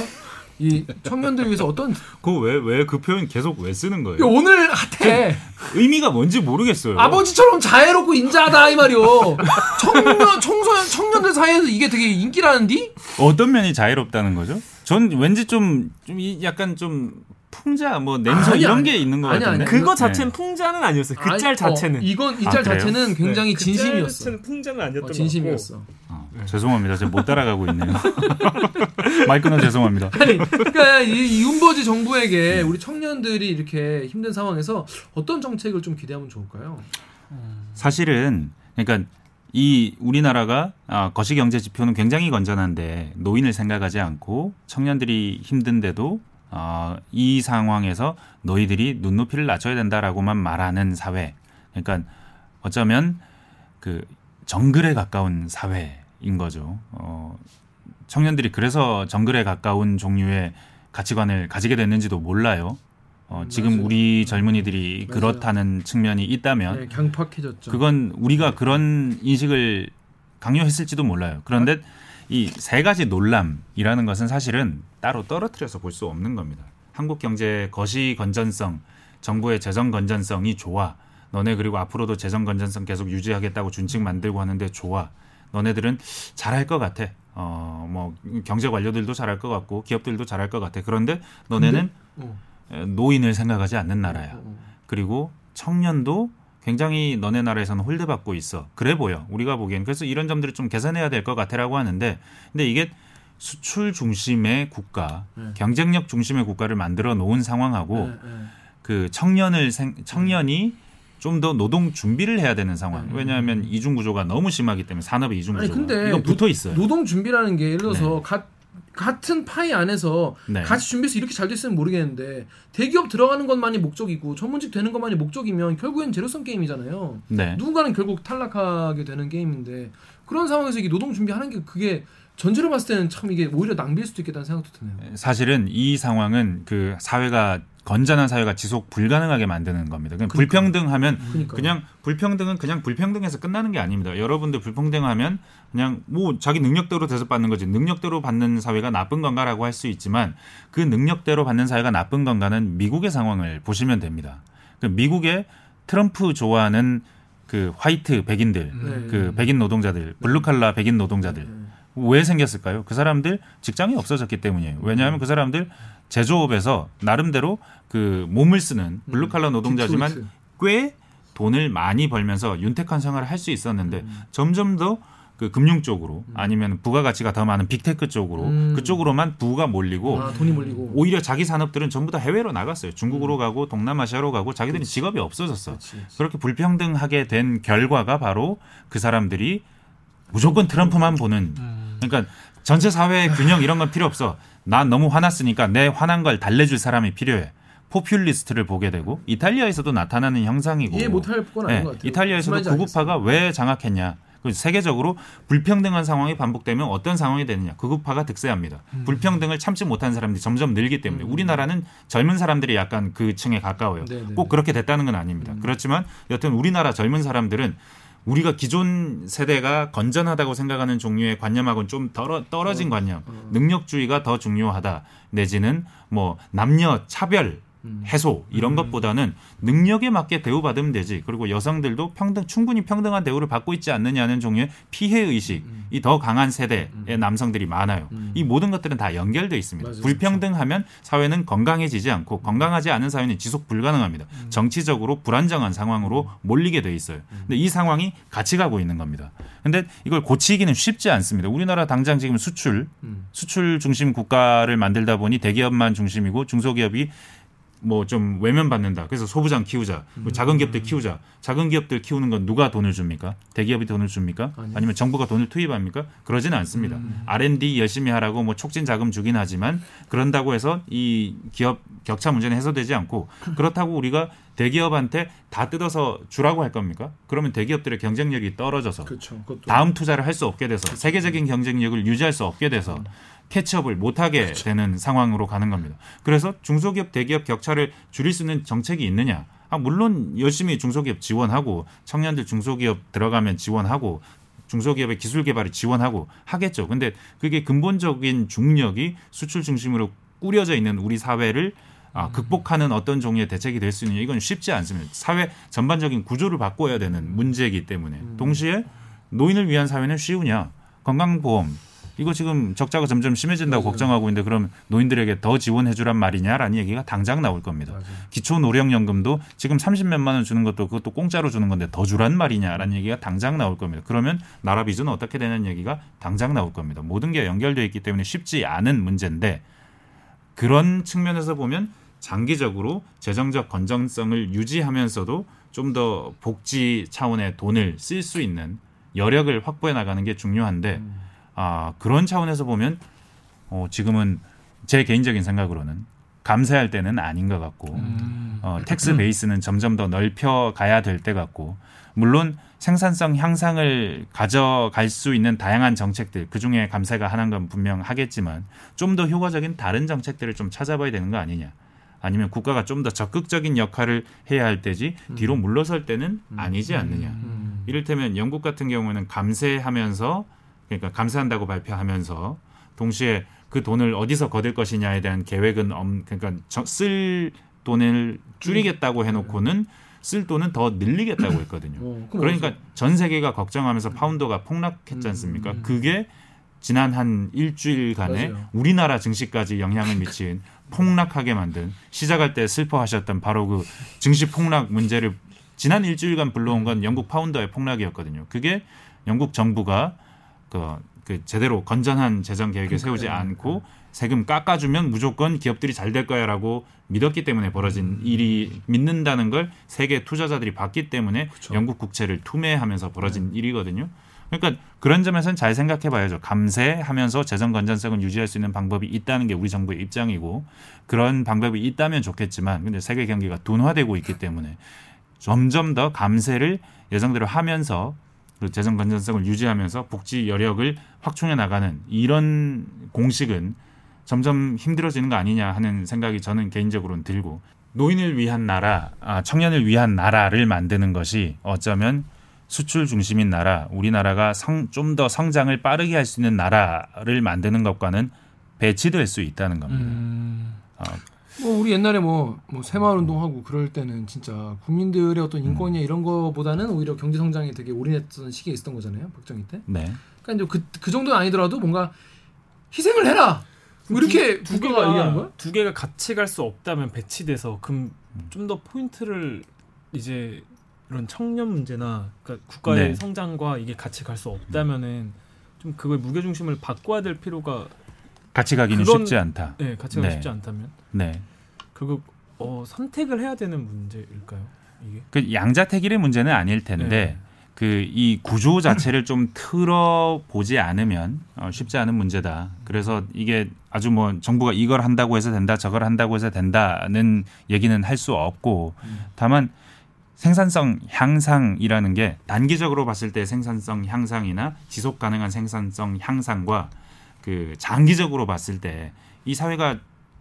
이 청년들 위해서 어떤 그왜왜 그 표현 계속 왜 쓰는 거예요? 야, 오늘 핫해 의미가 뭔지 모르겠어요. 아버지처럼 자애롭고 인자하다 이 말이요 청년 청소년 청년들 사이에서 이게 되게 인기라는디 어떤 면이 자유롭다는 거죠? 전 왠지 좀, 좀 이- 약간 좀 풍자 뭐 냄새 아니, 이런 아니. 게 있는 것 아니, 같은데. 아니. 그거 네. 자체는 풍자는 아니었어요. 그 아니, 짤 자체는. 어, 이건 이 아, 짤? 자체는 굉장히 네, 그 진심이었어 짤 자체는 풍자는 아니었던 어, 진심이었어 아, 죄송합니다. 제가 못 따라가고 있네요. 마이크는 죄송합니다. 아니, 그러니까 이, 이 윤버지 정부에게 우리 청년들이 이렇게 힘든 상황에서 어떤 정책을 좀 기대하면 좋을까요? 사실은 그러니까 이 우리나라가 아, 거시경제 지표는 굉장히 건전한데 노인을 생각하지 않고 청년들이 힘든데도 아, 이 상황에서 너희들이 눈높이를 낮춰야 된다라고만 말하는 사회. 그러니까 어쩌면 그 정글에 가까운 사회인 거죠. 어, 청년들이 그래서 정글에 가까운 종류의 가치관을 가지게 됐는지도 몰라요. 어, 지금 맞아요. 우리 젊은이들이 맞아요. 그렇다는 측면이 있다면 네, 강팍해졌죠. 그건 우리가 그런 인식을 강요했을지도 몰라요. 그런데 이 세 가지 논란이라는 것은 사실은 따로 떨어뜨려서 볼 수 없는 겁니다. 한국 경제 거시 건전성, 정부의 재정 건전성이 좋아. 너네 그리고 앞으로도 재정 건전성 계속 유지하겠다고 준칙 만들고 하는데 좋아. 너네들은 잘할 것 같아. 어, 뭐 경제 관료들도 잘할 것 같고 기업들도 잘할 것 같아. 그런데 너네는 어, 노인을 생각하지 않는 나라야. 어, 어. 그리고 청년도 굉장히 너네 나라에서는 홀대받고 있어. 그래 보여. 우리가 보기엔. 그래서 이런 점들을 좀 개선해야 될 것 같아라고 하는데 근데 이게 수출 중심의 국가, 네. 경쟁력 중심의 국가를 만들어 놓은 상황하고 네, 네. 그 청년을 생, 청년이 좀더 노동 준비를 해야 되는 상황. 왜냐하면 이중 구조가 너무 심하기 때문에 산업의 이중 구조가 근데 이거 붙어 있어요. 노동 준비라는 게 예를 들어서 가- 같은 파이 안에서 네. 같이 준비해서 이렇게 잘 됐으면 모르겠는데 대기업 들어가는 것만이 목적이고 전문직 되는 것만이 목적이면 결국엔 제로섬 게임이잖아요. 네. 누군가는 결국 탈락하게 되는 게임인데 그런 상황에서 이게 노동 준비하는 게 그게 전체로 봤을 때는 참 이게 오히려 낭비일 수도 있겠다는 생각도 드네요. 사실은 이 상황은 그 사회가 건전한 사회가 지속 불가능하게 만드는 겁니다. 그냥 그러니까. 불평등하면 그러니까요. 그냥 불평등은 그냥 불평등해서 끝나는 게 아닙니다. 여러분들 불평등하면 그냥 뭐 자기 능력대로 대접받는 거지 능력대로 받는 사회가 나쁜 건가라고 할 수 있지만 그 능력대로 받는 사회가 나쁜 건가는 미국의 상황을 보시면 됩니다. 그 미국의 트럼프 좋아하는 그 white 백인들, 네. 그 백인 노동자들, 블루칼라 백인 노동자들 왜 생겼을까요? 그 사람들 직장이 없어졌기 때문이에요. 왜냐하면 그 사람들 제조업에서 나름대로 그 몸을 쓰는 블루칼라 노동자지만. 꽤 돈을 많이 벌면서 윤택한 생활을 할 수 있었는데 점점 더 그 금융 쪽으로 아니면 부가가치가 더 많은 빅테크 쪽으로 음. 그쪽으로만 부가 몰리고 아, 돈이 몰리고. 오히려 자기 산업들은 전부 다 해외로 나갔어요. 중국으로 가고 동남아시아로 가고 자기들이 직업이 없어졌어. 그렇지, 그렇지. 그렇게 불평등하게 된 결과가 바로 그 사람들이 무조건 트럼프만 보는 그러니까 전체 사회의 균형 이런 건 필요 없어. 난 너무 화났으니까 내 화난 걸 달래줄 사람이 필요해. 포퓰리스트를 보게 되고 이탈리아에서도 나타나는 형상이고 이해 못할 건 아닌 네, 것 같아요. 이탈리아에서도 구급파가 왜 장악했냐? 그 세계적으로 불평등한 상황이 반복되면 어떤 상황이 되느냐? 구급파가 득세합니다. 음. 불평등을 참지 못한 사람들이 점점 늘기 때문에 우리나라는 젊은 사람들이 약간 그 층에 가까워요. 네, 네, 꼭 네. 그렇게 됐다는 건 아닙니다. 그렇지만 여튼 우리나라 젊은 사람들은 우리가 기존 세대가 건전하다고 생각하는 종류의 관념하고는 좀 떨어, 떨어진 관념, 능력주의가 더 중요하다. 내지는 뭐 남녀 차별 해소 이런 것보다는 능력에 맞게 대우받으면 되지. 그리고 여성들도 평등 충분히 평등한 대우를 받고 있지 않느냐는 종류의 피해 의식이 더 강한 세대의 남성들이 많아요. 이 모든 것들은 다 연결돼 있습니다. 맞아요. 불평등하면 사회는 건강해지지 않고 건강하지 않은 사회는 지속 불가능합니다. 정치적으로 불안정한 상황으로 몰리게 돼 있어요. 근데 이 상황이 같이 가고 있는 겁니다. 근데 이걸 고치기는 쉽지 않습니다. 우리나라 당장 지금 수출 수출 중심 국가를 만들다 보니 대기업만 중심이고 중소기업이 뭐 좀 외면받는다. 그래서 소부장 키우자. 뭐 작은 기업들 키우자. 작은 기업들 키우는 건 누가 돈을 줍니까? 대기업이 돈을 줍니까? 아니면 정부가 돈을 투입합니까? 그러지는 않습니다. R&D 열심히 하라고 뭐 촉진 자금 주긴 하지만 그런다고 해서 이 기업 격차 문제는 해소되지 않고 그렇다고 우리가 대기업한테 다 뜯어서 주라고 할 겁니까? 그러면 대기업들의 경쟁력이 떨어져서. 그것도 다음 투자를 할 수 없게 돼서 세계적인 경쟁력을 유지할 수 없게 돼서 캐치업을 못하게 되는 상황으로 가는 겁니다. 그래서 중소기업 대기업 격차를 줄일 수 있는 정책이 있느냐? 아, 물론 열심히 중소기업 지원하고 청년들 중소기업 들어가면 지원하고 중소기업의 기술 개발을 지원하고 하겠죠. 근데 그게 근본적인 중력이 수출 중심으로 꾸려져 있는 우리 사회를 아, 극복하는 어떤 종류의 대책이 될 수 있느냐 이건 쉽지 않습니다. 사회 전반적인 구조를 바꿔야 되는 문제이기 때문에 동시에 노인을 위한 사회는 쉬우냐 건강보험 이거 지금 적자가 점점 심해진다고 맞아요. 걱정하고 있는데 그럼 노인들에게 더 지원해 주란 말이냐라는 얘기가 당장 나올 겁니다. 맞아요. 기초 노령연금도 지금 30몇만 원 주는 것도 그것도 공짜로 주는 건데 더 주란 말이냐라는 얘기가 당장 나올 겁니다. 그러면 나라 비전은 어떻게 되는 얘기가 당장 나올 겁니다. 모든 게 연결되어 있기 때문에 쉽지 않은 문제인데 그런 측면에서 보면 장기적으로 재정적 건전성을 유지하면서도 좀 더 복지 차원의 돈을 쓸 수 있는 여력을 확보해 나가는 게 중요한데 아, 그런 차원에서 보면 어, 지금은 제 개인적인 생각으로는 감세할 때는 아닌 것 같고 어, tax base는 점점 더 넓혀 가야 될 때 같고 물론 생산성 향상을 가져갈 수 있는 다양한 정책들 그 중에 감세가 하나인 건 분명 하겠지만 좀 더 효과적인 다른 정책들을 좀 찾아봐야 되는 거 아니냐. 아니면 국가가 좀 더 적극적인 역할을 해야 할 때지 뒤로 물러설 때는 아니지 않느냐. 음. 이를테면 영국 같은 경우는 감세하면서 그러니까 감세한다고 발표하면서 동시에 그 돈을 어디서 거둘 것이냐에 대한 계획은 엄 그러니까 저- 쓸 돈을 줄이겠다고 해놓고는 쓸 돈은 더 늘리겠다고 했거든요. 어, 그러니까 전 세계가 걱정하면서 파운더가 폭락했지 않습니까? 그게 지난 한 일주일간에 맞아요. 우리나라 증시까지 영향을 미친 폭락하게 만든 시작할 때 슬퍼하셨던 바로 그 증시 폭락 문제를 지난 일주일간 불러온 건 영국 파운더의 폭락이었거든요. 그게 영국 정부가 그 그 제대로 건전한 재정 계획을 세우지 그러니까요. 않고 세금 깎아주면 무조건 기업들이 잘 될 거야라고 믿었기 때문에 벌어진 일이 믿는다는 걸 세계 투자자들이 봤기 때문에 영국 국채를 투매하면서 벌어진 일이거든요. 그러니까 그런 점에서는 잘 생각해 봐야죠. 감세하면서 재정 건전성을 유지할 수 있는 방법이 있다는 게 우리 정부의 입장이고 그런 방법이 있다면 좋겠지만 근데 세계 경기가 둔화되고 있기 때문에 점점 더 감세를 예정대로 하면서 그 재정 건전성을 유지하면서 복지 여력을 확충해 나가는 이런 공식은 점점 힘들어지는 거 아니냐 하는 생각이 저는 개인적으로는 들고 노인을 위한 나라, 아, 청년을 위한 나라를 만드는 것이 어쩌면 수출 중심인 나라, 우리나라가 좀 더 성장을 빠르게 할 수 있는 나라를 만드는 것과는 배치될 수 있다는 겁니다. 음. 아, 뭐 우리 옛날에 뭐, 뭐 새마을 운동하고 그럴 때는 진짜 국민들의 어떤 음. 인권이나 이런 거보다는 오히려 경제 성장에 되게 올인했던 시기가 있었던 거잖아요. 박정희 때. 네. 그러니까 이제 그, 그 정도는 아니더라도 뭔가 희생을 해라. 뭐 이렇게 두 국가가 얘기하는 개가 거야? 두 개가 같이 갈 수 없다면 배치돼서 그럼 좀 더 포인트를 이제 이런 청년 문제나 그러니까 국가의 네. 성장과 이게 같이 갈 수 없다면은 좀 그걸 무게 중심을 바꿔야 될 필요가 같이 가기는 그건- 쉽지 않다. 네 같이 가기 네. 쉽지 않다면 네. 결국 어, 선택을 해야 되는 문제일까요? 이게 그 양자택일의 문제는 아닐 텐데 네. 그이 구조 자체를 좀 틀어 보지 않으면 어, 쉽지 않은 문제다. 그래서 이게 아주 뭐 정부가 이걸 한다고 해서 된다, 저걸 한다고 해서 된다는 얘기는 할 수 없고 다만 생산성 향상이라는 게 단기적으로 봤을 때 생산성 향상이나 지속 가능한 생산성 향상과 그 장기적으로 봤을 때 이 사회가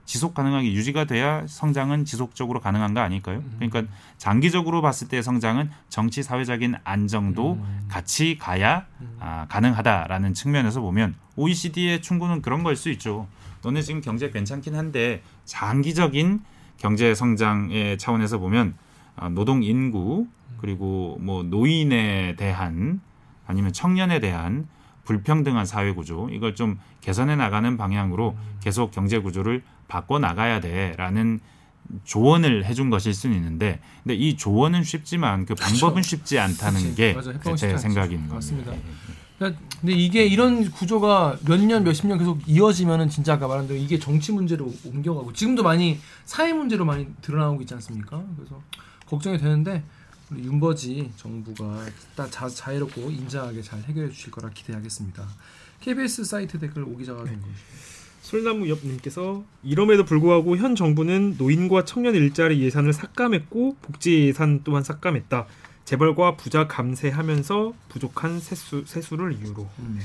지속 가능하게 유지가 돼야 성장은 지속적으로 가능한 거 아닐까요? 그러니까 장기적으로 봤을 때 성장은 정치 사회적인 안정도 같이 가야 아, 가능하다라는 측면에서 보면 OECD의 충고는 그런 걸 수 있죠. 너네 지금 경제 괜찮긴 한데 장기적인 경제 성장의 차원에서 보면 아, 노동 인구 그리고 뭐 노인에 대한 아니면 청년에 대한 불평등한 사회 구조 이걸 좀 개선해 나가는 방향으로 계속 경제 구조를 바꿔 나가야 돼라는 조언을 해준 것일 수는 있는데 근데 이 조언은 쉽지만 그 방법은 쉽지 않다는. 게 제. 생각인 맞습니다. 겁니다. 그러니까 근데 이게 이런 구조가 몇 년 몇십 년 계속 이어지면은 진짜 아까 말한 대로 이게 정치 문제로 옮겨가고 지금도 많이 사회 문제로 많이 드러나고 있지 않습니까? 그래서 걱정이 되는데 우리 윤버지 정부가 딱 자, 자유롭고 인자하게 잘 해결해 주실 거라 기대하겠습니다. KBS 사이트 댓글 오 기자가 된 것이. 솔나무 옆님께서 이럼에도 불구하고 현 정부는 노인과 청년 일자리 예산을 삭감했고 복지 예산 또한 삭감했다. 재벌과 부자 감세하면서 부족한 세수 세수를 이유로. 음.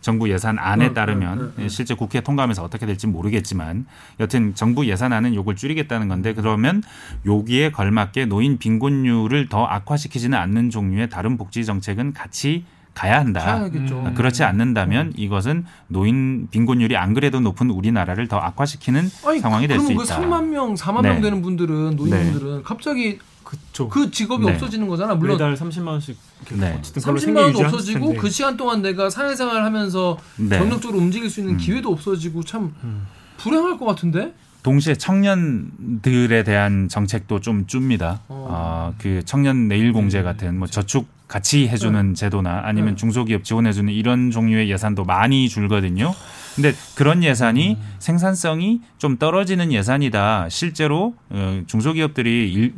정부 예산안에 음, 따르면 음, 음, 음. 실제 국회 통과하면서 어떻게 될지 모르겠지만 여튼 정부 예산안은 요걸 줄이겠다는 건데 그러면 여기에 걸맞게 노인 빈곤율을 더 악화시키지는 않는 종류의 다른 복지 정책은 같이 가야 한다. 가야겠죠. 음. 그렇지 않는다면 이것은 노인 빈곤율이 안 그래도 높은 우리나라를 더 악화시키는 아니, 상황이 될수 그럼 그 있다. 3만 명, 4만 네. 명 되는 분들은 노인분들은 갑자기 그쵸. 그 직업이 네. 없어지는 거잖아. 물론 매달 30만 원씩 이렇게 네. 어쨌든 그걸로 30만 생계 원 유지하실 없어지고 텐데. 그 시간 동안 내가 사회생활 하면서 네. 전력적으로 움직일 수 있는 음. 기회도 없어지고 참 음. 불행할 것 같은데. 동시에 청년들에 대한 정책도 좀 줍니다. 어. 어, 그 청년 내일 공제 같은 뭐 저축 같이 해주는 제도나 아니면 네. 중소기업 지원해주는 이런 종류의 예산도 많이 줄거든요. 근데 그런 예산이 음. 생산성이 좀 떨어지는 예산이다. 실제로 어, 중소기업들이 일,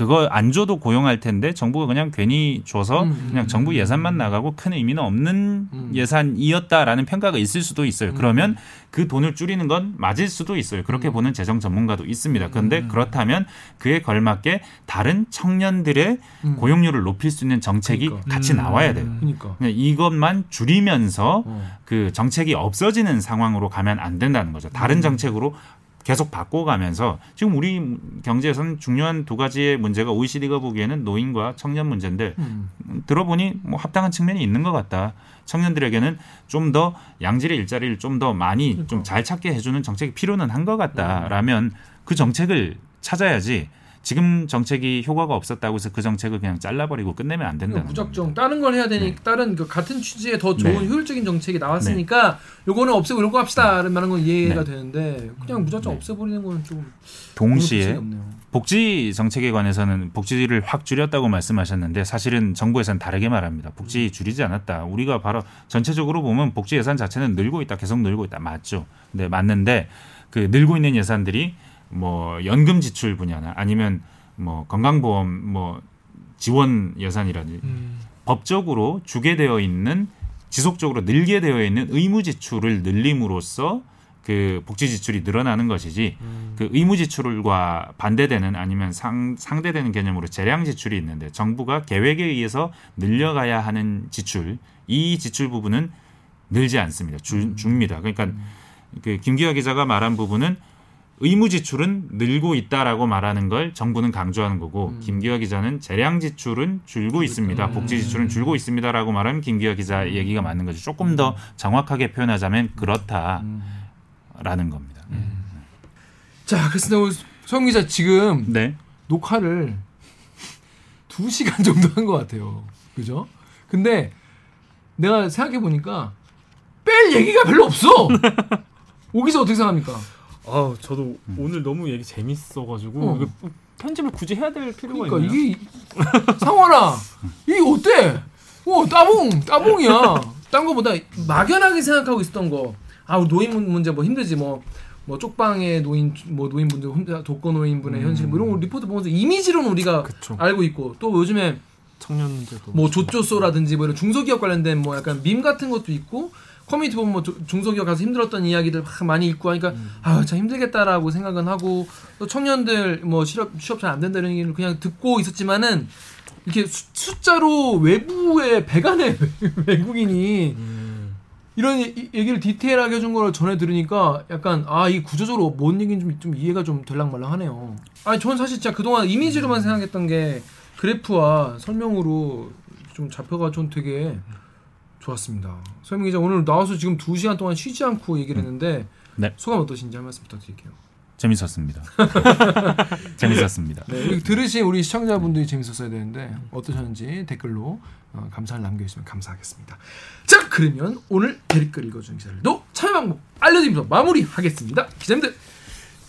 그거 안 줘도 고용할 텐데 정부가 그냥 괜히 줘서 음, 그냥 음, 정부 음. 예산만 나가고 큰 의미는 없는 음. 예산이었다라는 평가가 있을 수도 있어요. 그러면 그 돈을 줄이는 건 맞을 수도 있어요. 그렇게 음. 보는 재정 전문가도 있습니다. 그런데 그렇다면 그에 걸맞게 다른 청년들의 음. 고용률을 높일 수 있는 정책이 그러니까. 같이 나와야 돼요. 그러니까. 그냥 이것만 줄이면서 어. 그 정책이 없어지는 상황으로 가면 안 된다는 거죠. 다른 음. 정책으로 계속 바꿔가면서 지금 우리 경제에서는 중요한 두 가지의 문제가 OECD가 보기에는 노인과 청년 문제인데 음. 음, 들어보니 뭐 합당한 측면이 있는 것 같다. 청년들에게는 좀 더 양질의 일자리를 좀 더 많이 그러니까. 좀잘 찾게 해주는 정책이 필요는 한 것 같다라면 그 정책을 찾아야지 지금 정책이 효과가 없었다고 해서 그 정책을 그냥 잘라버리고 끝내면 안 된다는 무작정 다른 걸 해야 되니 다른 그 같은 취지의 더 좋은 네. 효율적인 정책이 나왔으니까 요거는 없애고 이런 거 합시다 라는 건 이해가 되는데 그냥 무작정 네. 없애버리는 건 좀 동시에. 복지 정책에 관해서는 복지를 확 줄였다고 말씀하셨는데 사실은 정부 예산 다르게 말합니다. 복지 줄이지 않았다. 우리가 바로 전체적으로 보면 복지 예산 자체는 늘고 있다. 계속 늘고 있다. 맞죠. 네, 맞는데 그 늘고 있는 예산들이 뭐 연금 지출 분야나 아니면 뭐 건강보험 뭐 지원 예산이라든지 법적으로 주게 되어 있는 지속적으로 늘게 되어 있는 의무 지출을 늘림으로써 그 복지 지출이 늘어나는 것이지 그 의무 지출과 반대되는 아니면 상, 상대되는 개념으로 재량 지출이 있는데 정부가 계획에 의해서 늘려가야 하는 지출 이 지출 부분은 늘지 않습니다. 주, 줍니다. 그러니까 그 김기화 기자가 말한 부분은 의무 지출은 늘고 있다라고 말하는 걸 정부는 강조하는 거고 김기화 기자는 재량 지출은 줄고 있습니다. 복지 지출은 줄고 있습니다라고 말하면 김기화 기자 얘기가 맞는 거죠. 조금 더 정확하게 표현하자면 그렇다라는 겁니다. 자 그렇습니다. 성 기자 지금 네. 녹화를 2시간 정도 한 것 같아요. 그죠? 근데 내가 생각해 보니까 뺄 얘기가 별로 없어. 오 기자 어떻게 생각합니까? 아 저도 오늘 너무 얘기 재밌어가지고 어. 편집을 굳이 해야 될 필요가 그러니까 있나요? 이게 상원아 이게 어때? 어 따봉 따봉이야. 딴 거보다 막연하게 생각하고 있었던 거. 아 노인 문- 문제 뭐 힘들지 뭐. 뭐 쪽방의 노인 뭐 노인분들 혼자 독거 노인분의 현실 뭐 이런 거 리포트 보면서 이미지로는 우리가 그쵸. 알고 있고 또 요즘에 청년제도 뭐 조조소라든지 뭐 이런 중소기업 관련된 뭐 약간 밈 같은 것도 있고 커뮤니티 보면 뭐 조- 중소기업 가서 힘들었던 이야기들 막 많이 읽고 하니까 아참 힘들겠다라고 생각은 하고 또 청년들 뭐 실업 취업 잘 안 된다는 얘기를 그냥 듣고 있었지만은 이렇게 수, 숫자로 외부의 배간의 외국인이 이런 이- 얘기를 디테일하게 해준 걸 전해 들으니까 약간 아 이 구조적으로 뭔 얘기인지 좀, 좀 이해가 좀 될랑말랑하네요. 아니 저는 사실 진짜 그동안 이미지로만 생각했던 게 그래프와 설명으로 좀 잡혀가 좀 되게 좋았습니다. 설명 기자 오늘 나와서 지금 2 시간 동안 쉬지 않고 얘기를 했는데 네. 소감 어떠신지 한 말씀 부탁드릴게요. 재밌었습니다. 재밌었습니다. 네, 들으신 우리 시청자분들이 재밌었어야 되는데 어떠셨는지 댓글로 어, 감사를 남겨주시면 감사하겠습니다. 자 그러면 오늘 댓글 읽어주는 기자들도 참여 방법 알려드리면서 마무리하겠습니다. 기자님들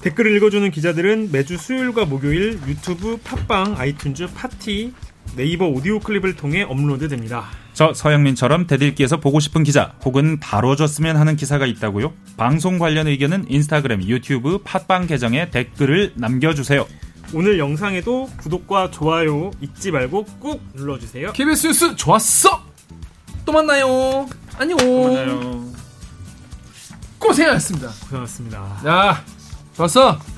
댓글을 읽어주는 기자들은 매주 수요일과 목요일 유튜브, 팟빵, 아이튠즈, 팟티, 네이버 오디오 클립을 통해 업로드됩니다. 저 서영민처럼 댓읽기에서 보고 싶은 기자 혹은 다뤄줬으면 하는 기사가 있다고요? 방송 관련 의견은 인스타그램, 유튜브, 팟빵 계정에 댓글을 남겨주세요. 오늘 영상에도 구독과 좋아요 잊지 말고 꾹 눌러주세요. KBS 뉴스 좋았어. 또 만나요. 안녕. 맞아요. 고생하셨습니다. 고생하셨습니다. 자 좋았어.